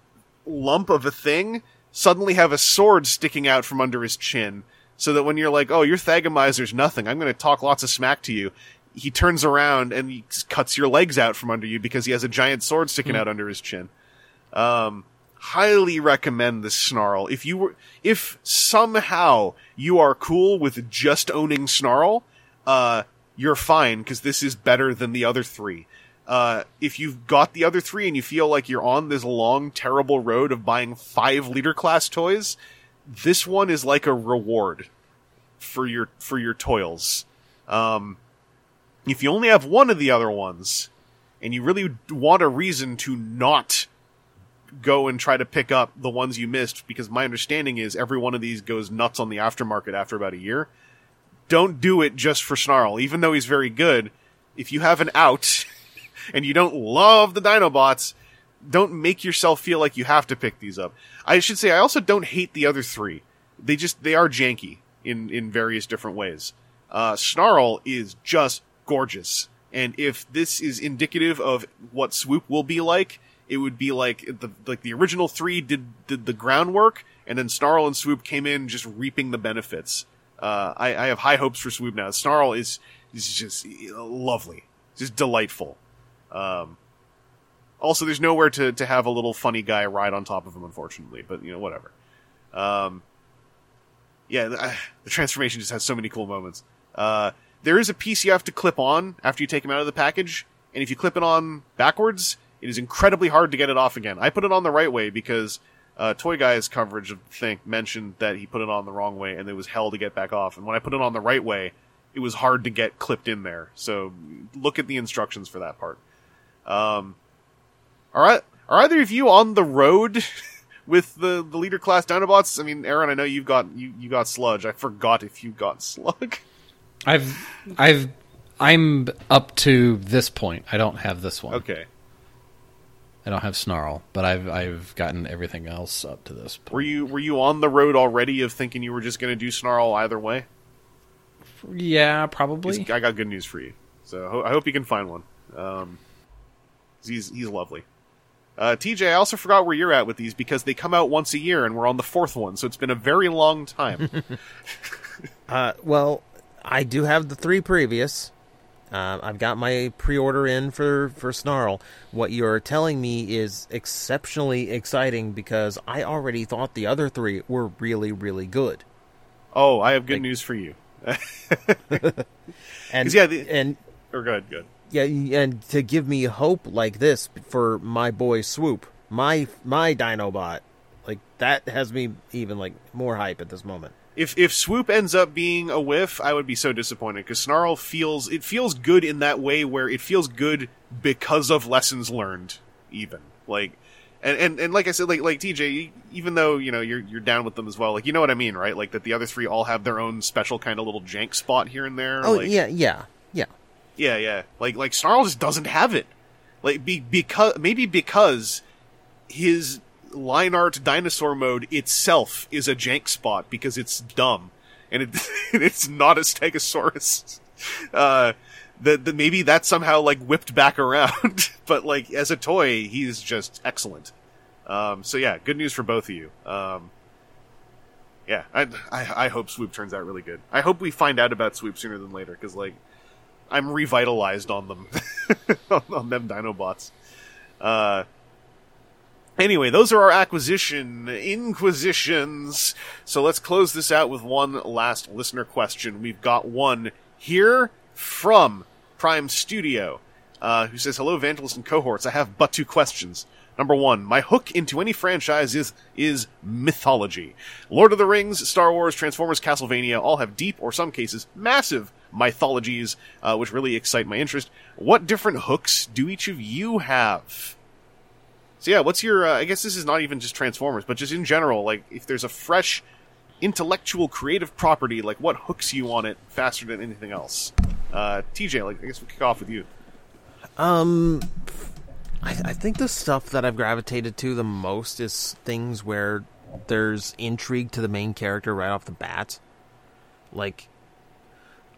S1: lump of a thing suddenly have a sword sticking out from under his chin. So that when you're like, oh, your Thagomizer's nothing, I'm going to talk lots of smack to you. He turns around and he cuts your legs out from under you because he has a giant sword sticking out under his chin. Um, highly recommend this snarl. If you were, if somehow you are cool with just owning snarl, uh, you're fine because this is better than the other three. Uh, if you've got the other three and you feel like you're on this long, terrible road of buying five leader class toys, this one is like a reward for your for your toils. Um, if you only have one of the other ones, and you really want a reason to not go and try to pick up the ones you missed, because my understanding is every one of these goes nuts on the aftermarket after about a year. Don't do it just for Snarl, even though he's very good. If you have an out [laughs] and you don't love the Dinobots, don't make yourself feel like you have to pick these up. I should say I also don't hate the other three. They just they are janky in in various different ways. Uh, Snarl is just gorgeous. And if this is indicative of what Swoop will be like, it would be like the like the original three did did the groundwork, and then Snarl and Swoop came in just reaping the benefits. Uh, I, I have high hopes for Swoop now. Snarl is is just lovely, just delightful. Um, also, there's nowhere to, to have a little funny guy ride on top of him, unfortunately. But you know, whatever. Um, yeah, the, uh, the transformation just has so many cool moments. Uh, there is a piece you have to clip on after you take him out of the package, and if you clip it on backwards, it is incredibly hard to get it off again. I put it on the right way because uh, Toy Guy's coverage of the thing mentioned that he put it on the wrong way, and it was hell to get back off. And when I put it on the right way, it was hard to get clipped in there. So look at the instructions for that part. Um, are are either of you on the road [laughs] with the, the leader class Dinobots? I mean, Aaron, I know you've got you, you got Sludge. I forgot if you got [laughs] Slug.
S3: I've I've I'm up to this point. I don't have this one.
S1: Okay.
S3: I don't have Snarl, but I've I've gotten everything else up to this point.
S1: Were you were you on the road already of thinking you were just going to do Snarl either way?
S3: Yeah, probably.
S1: I got good news for you. So ho- I hope you can find one. Um, he's he's lovely. Uh, TJ, I also forgot where you're at with these because they come out once a year and we're on the fourth one, so it's been a very long time. [laughs]
S2: Uh, well, I do have the three previous. Uh, I've got my pre-order in for for Snarl. What you're telling me is exceptionally exciting because I already thought the other three were really, really good.
S1: oh, I have good
S2: Like-
S1: news for you. [laughs]
S2: and
S1: yeah, the-
S2: and
S1: Or good, good.
S2: yeah, and to give me hope like this for my boy Swoop, my my Dinobot, like that has me even like more hype at this moment.
S1: If if Swoop ends up being a whiff, I would be so disappointed because Snarl feels it feels good in that way where it feels good because of lessons learned, even like. And, and and like I said, like like TJ, even though you know you're you're down with them as well, like you know what I mean, right? Like that the other three all have their own special kind of little jank spot here and there.
S2: Oh
S1: like,
S2: yeah, yeah, yeah.
S1: Yeah, yeah. Like like Snarl just doesn't have it. Like be, because maybe because his line art dinosaur mode itself is a jank spot because it's dumb and it [laughs] it's not a Stegosaurus. Uh that that maybe that's somehow like whipped back around, [laughs] but like as a toy, he's just excellent. Um, so yeah, good news for both of you. Um, yeah, I, I I hope Swoop turns out really good. I hope we find out about Swoop sooner than later because like I'm revitalized on them, [laughs] on, on them Dinobots. Uh, anyway, those are our acquisition inquisitions. So let's close this out with one last listener question. We've got one here from Prime Studio, uh, who says, "Hello, Vangelus and cohorts. I have but two questions." Number one, my hook into any franchise is, is mythology. Lord of the Rings, Star Wars, Transformers, Castlevania all have deep, or some cases, massive mythologies, uh, which really excite my interest. What different hooks do each of you have? So yeah, what's your, uh, I guess this is not even just Transformers, but just in general, like, if there's a fresh, intellectual, creative property, like, what hooks you on it faster than anything else? Uh, TJ, like, I guess we'll kick off with you.
S2: Um, I, I think the stuff that I've gravitated to the most is things where there's intrigue to the main character right off the bat. Like,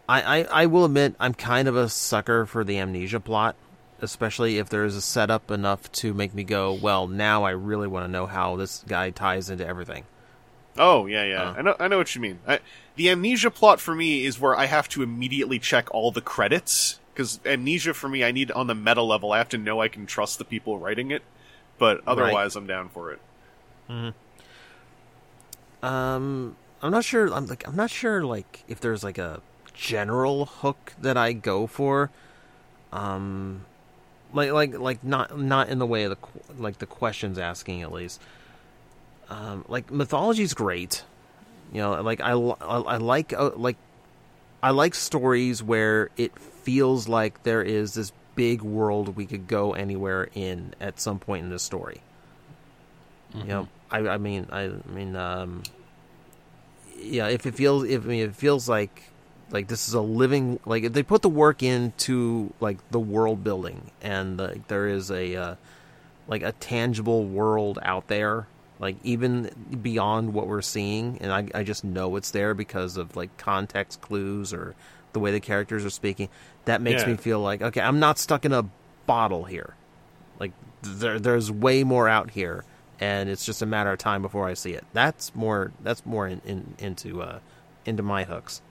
S2: I, I, I will admit I'm kind of a sucker for the amnesia plot, especially if there's a setup enough to make me go, well, now I really want to know how this guy ties into everything.
S1: Oh yeah, yeah.
S2: Uh.
S1: I know. I know what you mean. I, the amnesia plot for me is where I have to immediately check all the credits because amnesia for me, I need on the meta level. I have to know I can trust the people writing it, but otherwise, I'm down for it.
S2: Um, I'm not sure. I'm like, I'm not sure. Like, if there's like a general hook that I go for. Um, like, like, like not not in the way of the like the questions asking at least. Um, like mythology's great. You know, like I, I, I like uh, like I like stories where it feels like there is this big world we could go anywhere in at some point in the story. You know, I, I mean, I, I mean, um, yeah. If it feels, if I mean, it feels like, like this is a living, like they put the work into like the world building, and like there is a, uh, like a tangible world out there, like even beyond what we're seeing, and I, I just know it's there because of like context clues or the way the characters are speaking. that makes
S1: Yeah.
S2: me feel like okay, I'm not stuck in a bottle here. Like there, there's way more out here, and it's just a matter of time before I see it. That's more. That's more in, in, into uh, into my hooks.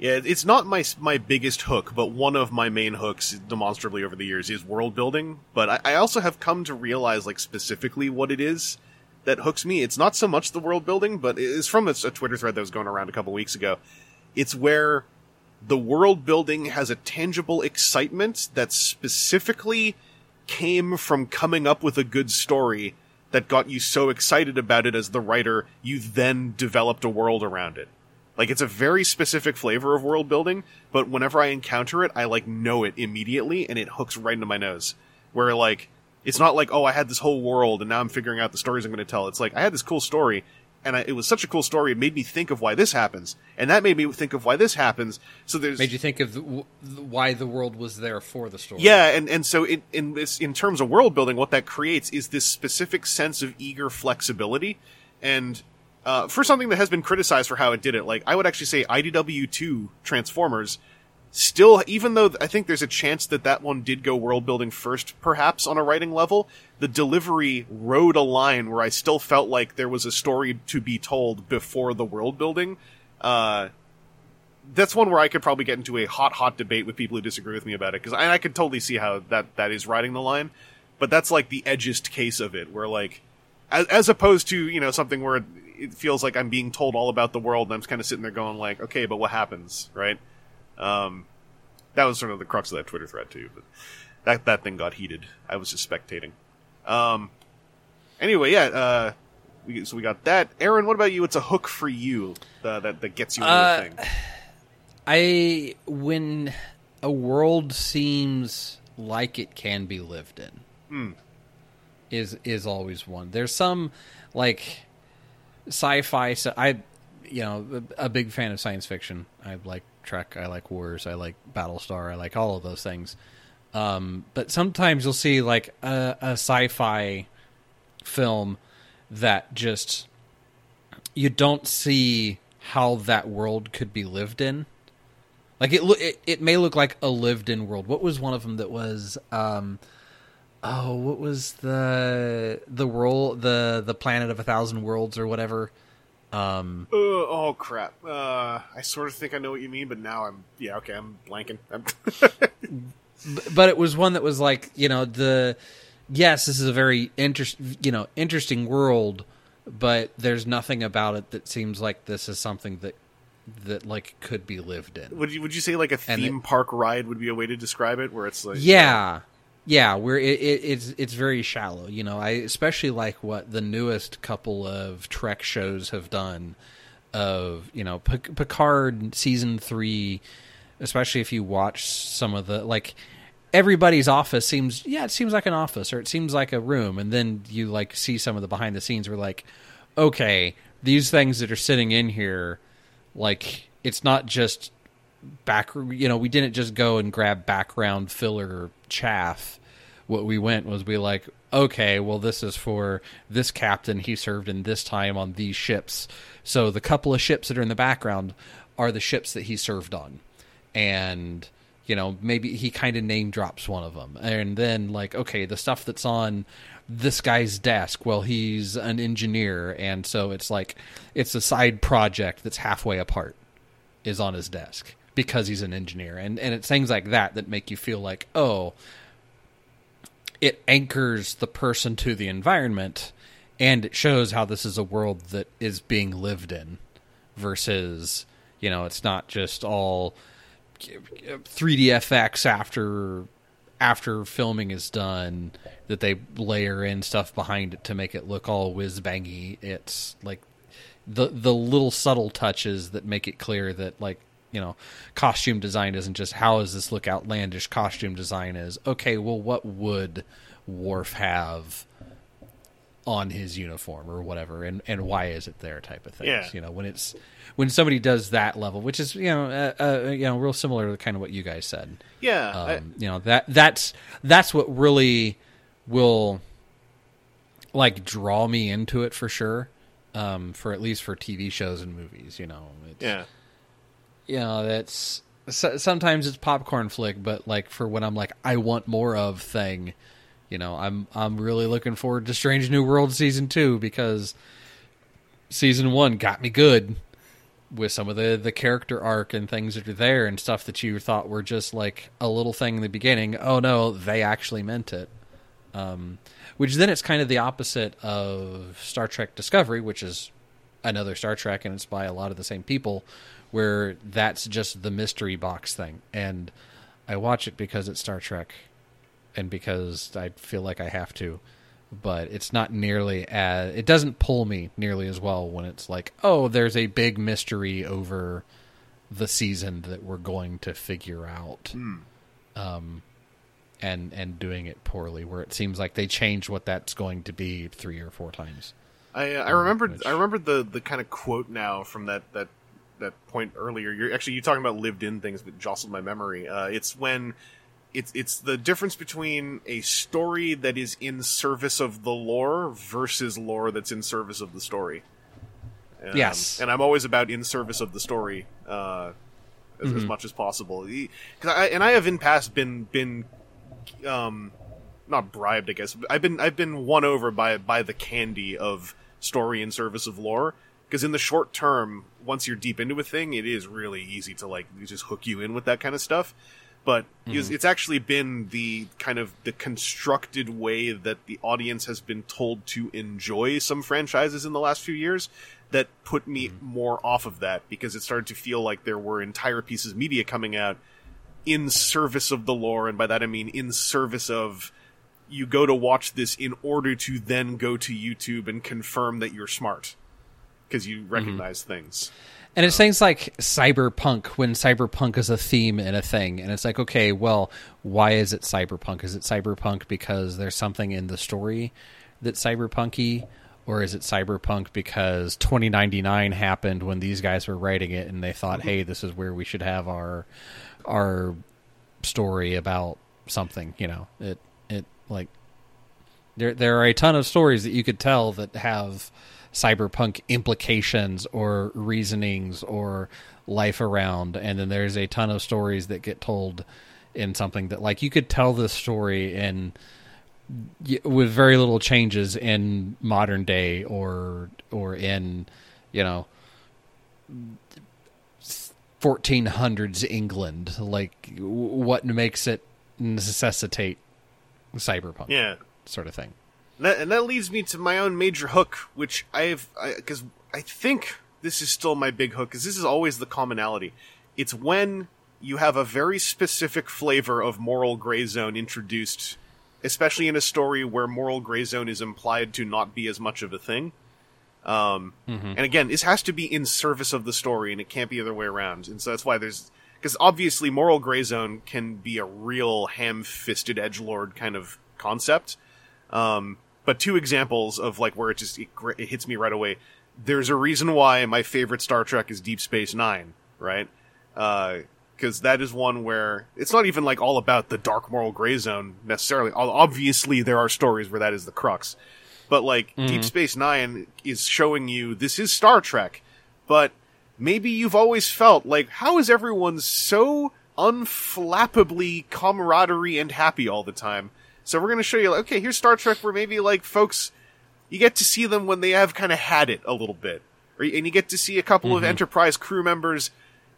S1: Yeah, it's not my my biggest hook, but one of my main hooks, demonstrably over the years, is world building. But I, I also have come to realize, like specifically, what it is that hooks me. It's not so much the world building, but it's from a, a Twitter thread that was going around a couple weeks ago. It's where the world building has a tangible excitement that specifically came from coming up with a good story that got you so excited about it as the writer, you then developed a world around it. Like it's a very specific flavor of world building, but whenever I encounter it, I like know it immediately and it hooks right into my nose. Where like it's not like oh I had this whole world and now I'm figuring out the stories I'm going to tell. It's like I had this cool story and I, it was such a cool story it made me think of why this happens and that made me think of why this happens. So there's
S3: Made you think of the, w- why the world was there for the story.
S1: yeah, and and so in in this in terms of world building, what that creates is this specific sense of eager flexibility, and uh, for something that has been criticized for how it did it, like I would actually say IDW two Transformers still, even though I think there's a chance that that one did go world building first, perhaps on a writing level, the delivery rode a line where I still felt like there was a story to be told before the world building. Uh, that's one where I could probably get into a hot, hot debate with people who disagree with me about it because I, I could totally see how that that is riding the line, but that's like the edgest case of it, where like, as, as opposed to you know something where it, feels like I'm being told all about the world and I'm just kind of sitting there going like, okay, but what happens, right? Um, that was sort of the crux of that Twitter thread too, but that that thing got heated. I was just spectating. Um, anyway, yeah. Uh, we, so we got that. Aaron, what about you? It's a hook for you uh, that that gets you into
S3: Uh,
S1: the thing. [sighs]
S3: I when a world seems like it can be lived in is is always one. There's some like sci-fi. So I, you know, a, big fan of science fiction. I like Trek. I like Wars. I like Battlestar. I like all of those things. Um, but sometimes you'll see like a, a sci-fi film that just you don't see how that world could be lived in. Like it, it, it may look like a lived-in world. What was one of them that was? Um, oh, what was the the world the the planet of a thousand worlds or whatever? Um,
S1: Uh, oh crap! Uh, I sort of think I know what you mean, but now I'm yeah okay. I'm blanking. I'm [laughs]
S3: but it was one that was like you know the yes, this is a very interest you know interesting world, but there's nothing about it that seems like this is something that that like could be lived in.
S1: would you would you say like a theme
S3: it-
S1: park ride would be a way to describe it, where it's like
S3: Yeah, yeah. Where it, it, it's it's very shallow. You know, I especially like what the newest couple of Trek shows have done. Of you know, Pic- Picard season three, especially if you watch some of the like. Everybody's office seems yeah, it seems like an office or it seems like a room, and then you like see some of the behind the scenes. Where like, okay, these things that are sitting in here, like it's not just back you know we didn't just go and grab background filler chaff what we went was we like okay well this is for this captain. He served in this time on these ships. So the couple of ships that are in the background are the ships that he served on. And you know maybe he kind of name drops one of them and then like okay the stuff that's on this guy's desk well he's an engineer. And so it's like it's a side project that's halfway apart is on his desk because he's an engineer. And and it's things like that that make you feel like oh it anchors the person to the environment and it shows how this is a world that is being lived in versus you know it's not just all 3D FX after after filming is done that they layer in stuff behind it to make it look all whiz bangy it's like the the little subtle touches that make it clear that like you know costume design isn't just how does this look outlandish costume design is okay well what would Worf have on his uniform or whatever and and why is it there type of things
S1: Yeah.
S3: you know when it's when somebody does that level which is you know uh, uh, you know real similar to kind of what you guys said
S1: yeah.
S3: um,
S1: I-
S3: you know that that's that's what really will like draw me into it for sure um, for at least for TV shows and movies you know it's,
S1: yeah.
S3: You know that's so, sometimes it's popcorn flick, but like for when I'm like I want more of thing, you know, I'm I'm really looking forward to Strange New World season two because season one got me good with some of the the character arc and things that are there and stuff that you thought were just like a little thing in the beginning. Oh no, they actually meant it. Um, which then it's kind of the opposite of Star Trek Discovery, which is another Star Trek and it's by a lot of the same people, where that's just the mystery box thing. And I watch it because it's Star Trek and because I feel like I have to. But it's not nearly as it doesn't pull me nearly as well when it's like, oh, there's a big mystery over the season that we're going to figure out. Um, and and doing it poorly, where it seems like they changed what that's going to be three or four times.
S1: I uh, I remembered
S3: which-
S1: I remembered the the kind of quote now from that that that point earlier. You're actually you're talking about lived in things that jostled my memory. Uh, it's when it's it's the difference between a story that is in service of the lore versus lore that's in service of the story. Um,
S3: Yes.
S1: and I'm always about in service of the story uh, as, as much as possible. 'cause I, and I have in past been been um, not bribed, I guess. but I've been I've been won over by by the candy of story in service of lore. Because in the short term, once you're deep into a thing, it is really easy to like just hook you in with that kind of stuff. But it's- mm-hmm. it's actually been the kind of the constructed way that the audience has been told to enjoy some franchises in the last few years that put me mm-hmm. more off of that because it started to feel like there were entire pieces of media coming out in service of the lore, and by that I mean in service of you go to watch this in order to then go to YouTube and confirm that you're smart because you mm-hmm. recognize things.
S3: And it's things like cyberpunk when cyberpunk is a theme in a thing, and it's like, okay, well, why is it cyberpunk? Is it cyberpunk because there's something in the story that's cyberpunky, or is it cyberpunk because 2099 happened when these guys were writing it and they thought, hey, this is where we should have our our story about something? You know, it it like there there are a ton of stories that you could tell that have cyberpunk implications or reasonings or life around. And then there's a ton of stories that get told in something that like you could tell this story in with very little changes in modern day or or in you know 1400s England. Like what makes it necessitate cyberpunk
S1: Yeah,
S3: sort of thing
S1: that, and that leads me to my own major hook, which I've because I, think this is still my big hook because this is always the commonality. It's when you have a very specific flavor of moral gray zone introduced, especially in a story where moral gray zone is implied to not be as much of a thing. Um, And again, this has to be in service of the story, and it can't be the other way around. And so that's why there's because obviously moral gray zone can be a real ham-fisted edge lord kind of concept. Um, but two examples of like where it just it, it hits me right away. There's a reason why my favorite Star Trek is Deep Space Nine, right? Uh, because that is one where it's not even like all about the dark moral gray zone necessarily. Obviously, there are stories where that is the crux, but like mm-hmm. Deep Space Nine is showing you this is Star Trek, but maybe you've always felt like how is everyone so unflappably camaraderie and happy all the time? So we're going to show you, like, okay, here's Star Trek where maybe like folks, you get to see them when they have kind of had it a little bit, or, and you get to see a couple of Enterprise crew members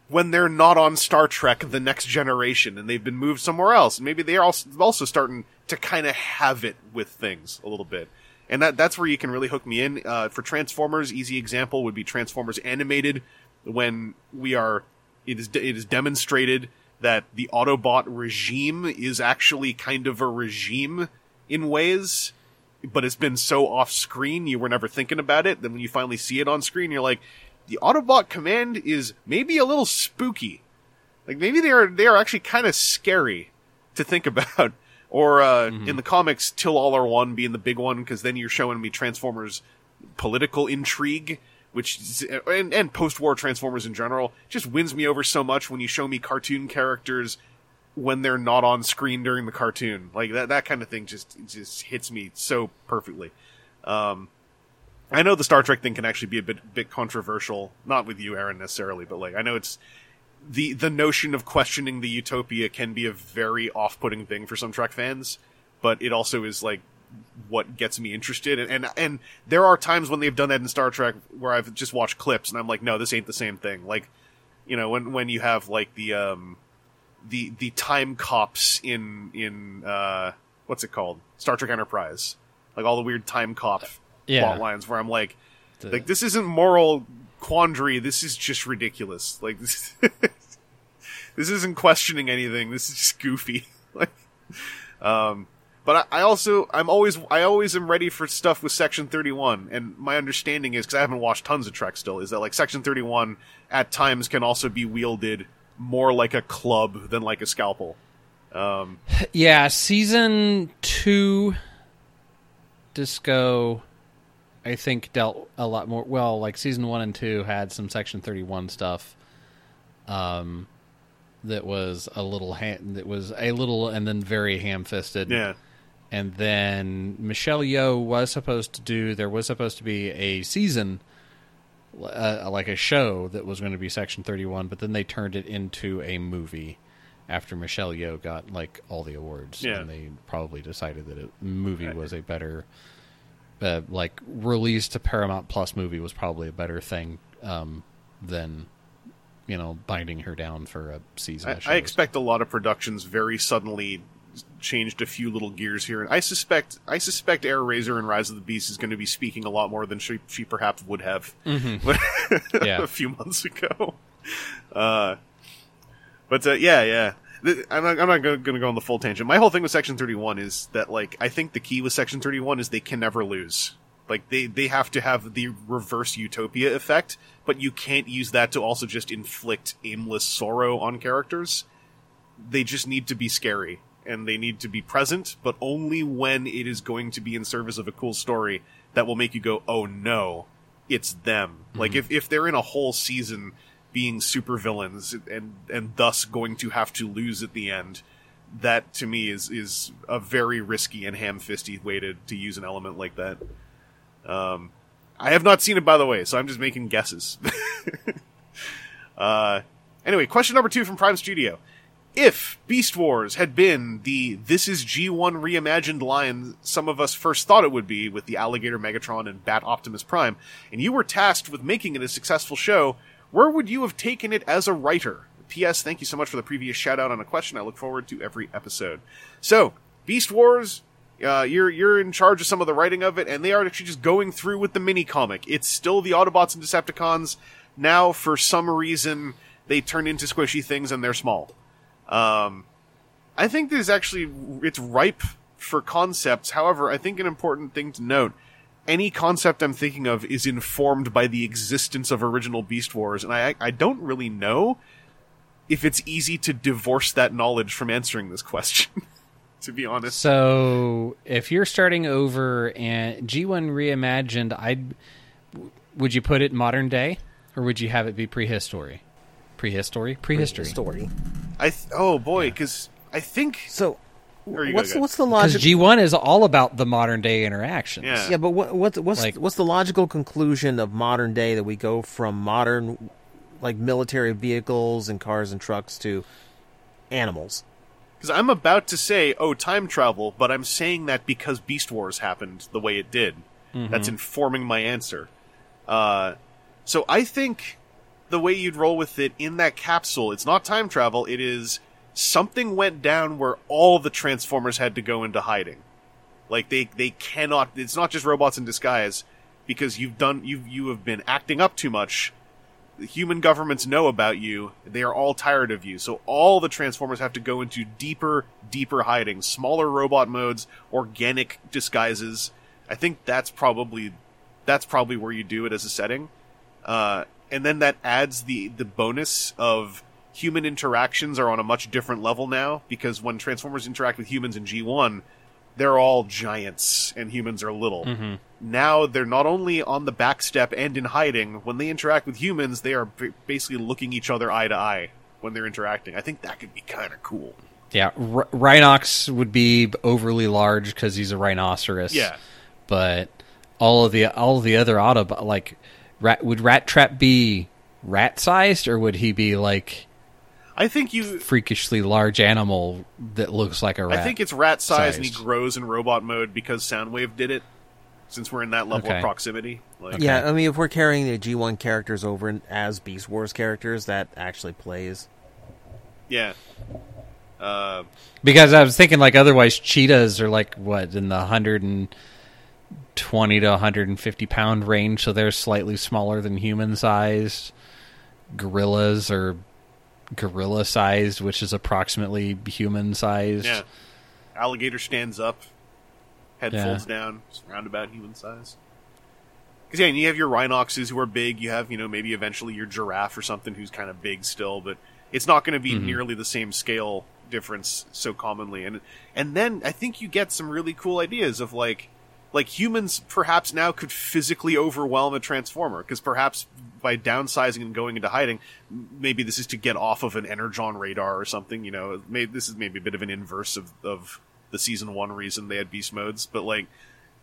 S1: when they're not on Star Trek: The Next Generation and they've been moved somewhere else, and maybe they are also, also starting to kind of have it with things a little bit. And that that's where you can really hook me in. Uh, for Transformers, easy example would be Transformers animated, when we are it is it is demonstrated that the Autobot regime is actually kind of a regime in ways, but it's been so off screen you were never thinking about it. Then when you finally see it on screen, you're like, the Autobot command is maybe a little spooky. Like maybe they are they are actually kind of scary to think [laughs] about. Or uh, in the comics, Till All Are One being the big one, because then you're showing me Transformers political intrigue, which and, and post-war Transformers in general just wins me over so much when you show me cartoon characters when they're not on screen during the cartoon. Like that that kind of thing just just hits me so perfectly. Um, I know the Star Trek thing can actually be a bit bit controversial, not with you, Aaron, necessarily, but like I know it's the the notion of questioning the utopia can be a very off-putting thing for some Trek fans, but it also is like what gets me interested. And, and and there are times when they've done that in Star Trek where I've just watched clips and I'm like, no, this ain't the same thing. Like, you know, when when you have like the um the the time cops in in uh what's it called Star Trek Enterprise, like all the weird time cop
S3: Yeah.
S1: plot lines where I'm like, like this isn't moral quandary. This is just ridiculous. Like this, [laughs] this isn't questioning anything. This is just goofy. [laughs] like, um, but I, I also I'm always I always am ready for stuff with Section 31, and my understanding is because I haven't watched tons of Trek still is that like Section 31 at times can also be wielded more like a club than like a scalpel. Um,
S3: Yeah, season two disco I think dealt a lot more well, like season one and two had some section thirty one stuff. Um that was a little that was a little and then very ham fisted.
S1: yeah,
S3: And then Michelle Yeoh was supposed to do there was supposed to be a season uh, like a show that was going to be section 31 but then they turned it into a movie after Michelle Yeoh got like all the awards
S1: Yeah.
S3: and they probably decided that a movie was a better uh, like release to Paramount Plus movie was probably a better thing um, than you know binding her down for a season
S1: I, I expect a lot of productions very suddenly changed a few little gears here, and I suspect I suspect Airazor and Rise of the Beast is going to be speaking a lot more than she, she perhaps would have
S3: Mm-hmm. [laughs] Yeah.
S1: a few months ago. Uh, but uh, yeah, yeah. I'm not, I'm not going to go on the full tangent. My whole thing with Section 31 is that, like, I think the key with Section 31 is they can never lose. Like, they, they have to have the reverse utopia effect, but you can't use that to also just inflict aimless sorrow on characters. They just need to be scary, and they need to be present, but only when it is going to be in service of a cool story that will make you go, oh no, it's them. Like, if, if they're in a whole season being supervillains and and thus going to have to lose at the end. That to me is is a very risky and ham-fisty way to, to use an element like that. Um, I have not seen it by the way, so I'm just making guesses. [laughs] uh, anyway, question number two from Prime Studio: If Beast Wars had been the "This is G1 reimagined" line some of us first thought it would be, with the Alligator Megatron and Bat Optimus Prime, and you were tasked with making it a successful show, where would you have taken it as a writer? P.S. Thank you so much for the previous shout out on a question. I look forward to every episode. So, Beast Wars, uh, you're you're in charge of some of the writing of it, and they are actually just going through with the mini comic. It's still the Autobots and Decepticons. Now, for some reason, they turn into squishy things and they're small. Um, I think this actually it's ripe for concepts. However, I think an important thing to note: any concept I'm thinking of is informed by the existence of original Beast Wars, and I I don't really know if it's easy to divorce that knowledge from answering this question. [laughs] to be honest,
S3: So, if you're starting over and G1 reimagined, I'd would you put it modern day or would you have it be prehistory? Prehistory? Prehistory.
S2: story.
S1: I th- oh boy, because I think
S2: So,
S1: Or go,
S2: what's
S1: go.
S2: what's the logic?
S3: G1 is all about the modern day interactions.
S1: Yeah.
S2: yeah, but what, what's what's
S3: Like-
S2: what's the logical conclusion of modern day that we go from modern, like military vehicles and cars and trucks to animals?
S1: because I'm about to say oh time travel, but I'm saying that because Beast Wars happened the way it did. That's informing my answer. Uh, so I think the way you'd roll with it in that capsule, it's not time travel. It is something went down where all the Transformers had to go into hiding. Like they they cannot. It's not just robots in disguise because you've done you you have been acting up too much. The human governments know about you. They are all tired of you. So all the Transformers have to go into deeper, deeper hiding, smaller robot modes, organic disguises. I think that's probably that's probably where you do it as a setting. Uh, and then that adds the the bonus of human interactions are on a much different level now because when Transformers interact with humans in G1, they're all giants and humans are little. Mm-hmm. Now they're not only on the back step and in hiding. When they interact with humans, they are b- basically looking each other eye to eye when they're interacting. I think that could be kind of cool.
S3: Yeah, R- Rhinox would be overly large because he's a rhinoceros.
S1: Yeah.
S3: but all of the all of the other Autobot like rat would Rat Trap be rat sized or would he be like
S1: I think you.
S3: freakishly large animal that looks like a rat.
S1: I think it's rat size, and he grows in robot mode because Soundwave did it. Since we're in that level
S3: Okay.
S1: of proximity, like
S2: Yeah, I mean, if we're carrying the G1 characters over as Beast Wars characters, that actually plays.
S1: yeah. Uh,
S3: because I was thinking like otherwise cheetahs are like what in the 120 to 150 pound range, so they're slightly smaller than human sized. Gorillas are gorilla sized, which is approximately human sized.
S1: yeah. Alligator stands up, head
S3: Yeah.
S1: folds down, it's roundabout human size. Because yeah, and you have your rhinoxes who are big. You have you know maybe eventually your giraffe or something who's kind of big still, but it's not going to be mm-hmm. nearly the same scale difference so commonly. And and then I think you get some really cool ideas of like like humans perhaps now could physically overwhelm a transformer because perhaps by downsizing and going into hiding, maybe this is to get off of an energon radar or something. You know, maybe this is maybe a bit of an inverse of of the season one reason they had beast modes, but like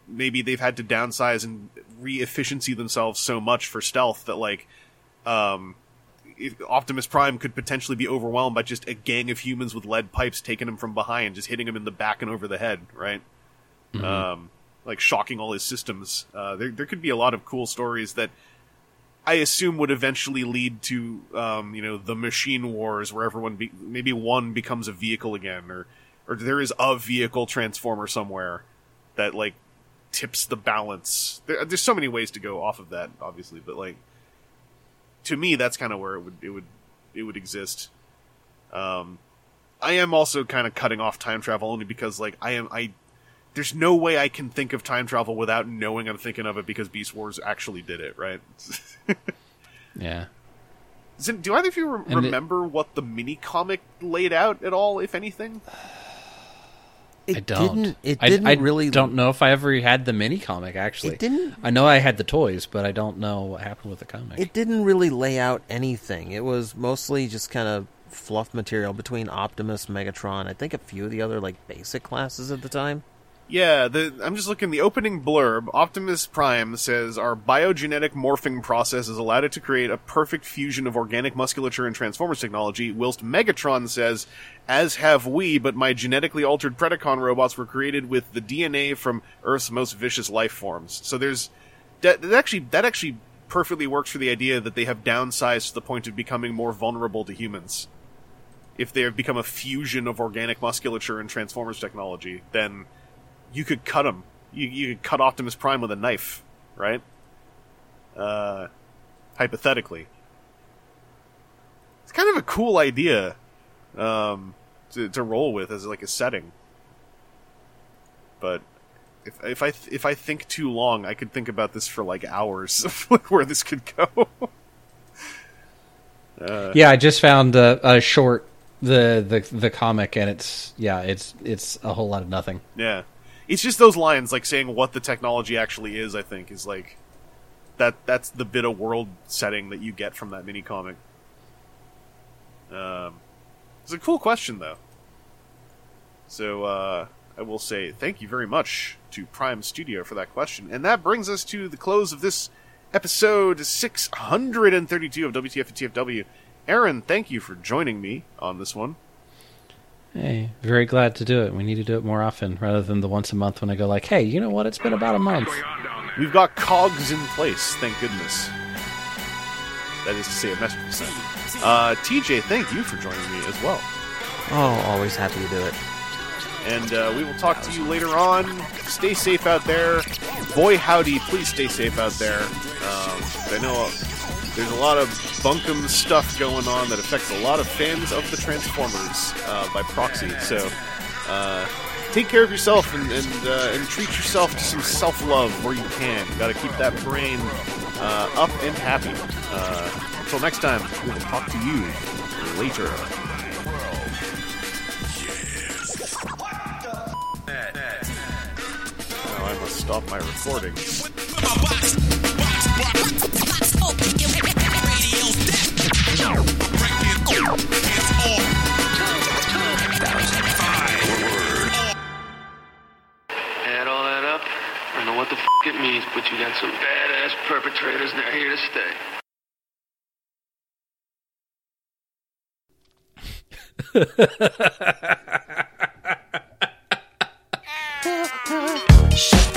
S1: maybe they've had to downsize and re-efficiency themselves so much for stealth that like um Optimus Prime could potentially be overwhelmed by just a gang of humans with lead pipes taking him from behind, just hitting him in the back and over the head, right? Um, like shocking all his systems. Uh, there, there could be a lot of cool stories that I assume would eventually lead to, um, you know, the machine wars where everyone, be- maybe one becomes a vehicle again, or, or there is a vehicle transformer somewhere that like tips the balance. There, there's so many ways to go off of that, obviously, but like to me, that's kind of where it would it would it would exist. Um, I am also kind of cutting off time travel only because like I am I. There's no way I can think of time travel without knowing I'm thinking of it because Beast Wars actually did it, right? [laughs]
S3: Yeah.
S1: Is it- do either of you re-
S3: And it-
S1: remember what the mini comic laid out at all, if anything?
S2: It
S3: I don't.
S2: didn't. It
S3: I-
S2: didn't
S3: I,
S2: really.
S3: don't know if I ever had the mini comic. Actually,
S2: It didn't-
S3: I know I had the toys, but I don't know what happened with the comic.
S2: It didn't really lay out anything. It was mostly just kind of fluff material between Optimus, Megatron, I think a few of the other like basic classes at the time.
S1: Yeah, the, I'm just looking. The opening blurb, Optimus Prime says, "Our biogenetic morphing process has allowed it to create a perfect fusion of organic musculature and Transformers technology." Whilst Megatron says, "As have we, but my genetically altered Predacon robots were created with the DNA from Earth's most vicious life forms." So there's that, that actually that actually perfectly works for the idea that they have downsized to the point of becoming more vulnerable to humans. If they have become a fusion of organic musculature and Transformers technology, then you could cut him. You, you could cut Optimus Prime with a knife, right? Uh, hypothetically, it's kind of a cool idea um, to, to roll with as like a setting. But if if I if I think too long, I could think about this for like hours [laughs] of where this could go. [laughs]
S3: yeah, I just found a, a short the, the the comic, and it's yeah, it's it's a whole lot of nothing.
S1: Yeah. It's just those lines, like saying what the technology actually is, I think, is like that that's the bit of world setting that you get from that mini comic. Um it's a cool question though. So uh I will say thank you very much to Prime Studio for that question. And that brings us to the close of this episode 632 of WTF and TFW. Aaron, thank you for joining me on this one.
S3: Hey, very glad to do it. We need to do it more often rather than the once a month when I go like, "Hey, you know what? It's been about a month."
S4: What's going on down there?
S1: We've got cogs in place, thank goodness. That is to say, a message was sent. Uh, TJ, thank you for joining me as well.
S2: Oh, always happy to do it.
S1: And uh, we will talk to you later on. Stay safe out there. Boy, howdy, please stay safe out there. Um, I know uh, there's a lot of bunkum stuff going on that affects a lot of fans of the Transformers uh, by proxy. So uh, take care of yourself and and, uh, and treat yourself to some self love where you can. You Got to keep that brain uh, up and happy. Uh, until next time, we will talk to you later. Now I must stop my recording.
S6: But you got some badass perpetrators they're here to stay. [laughs]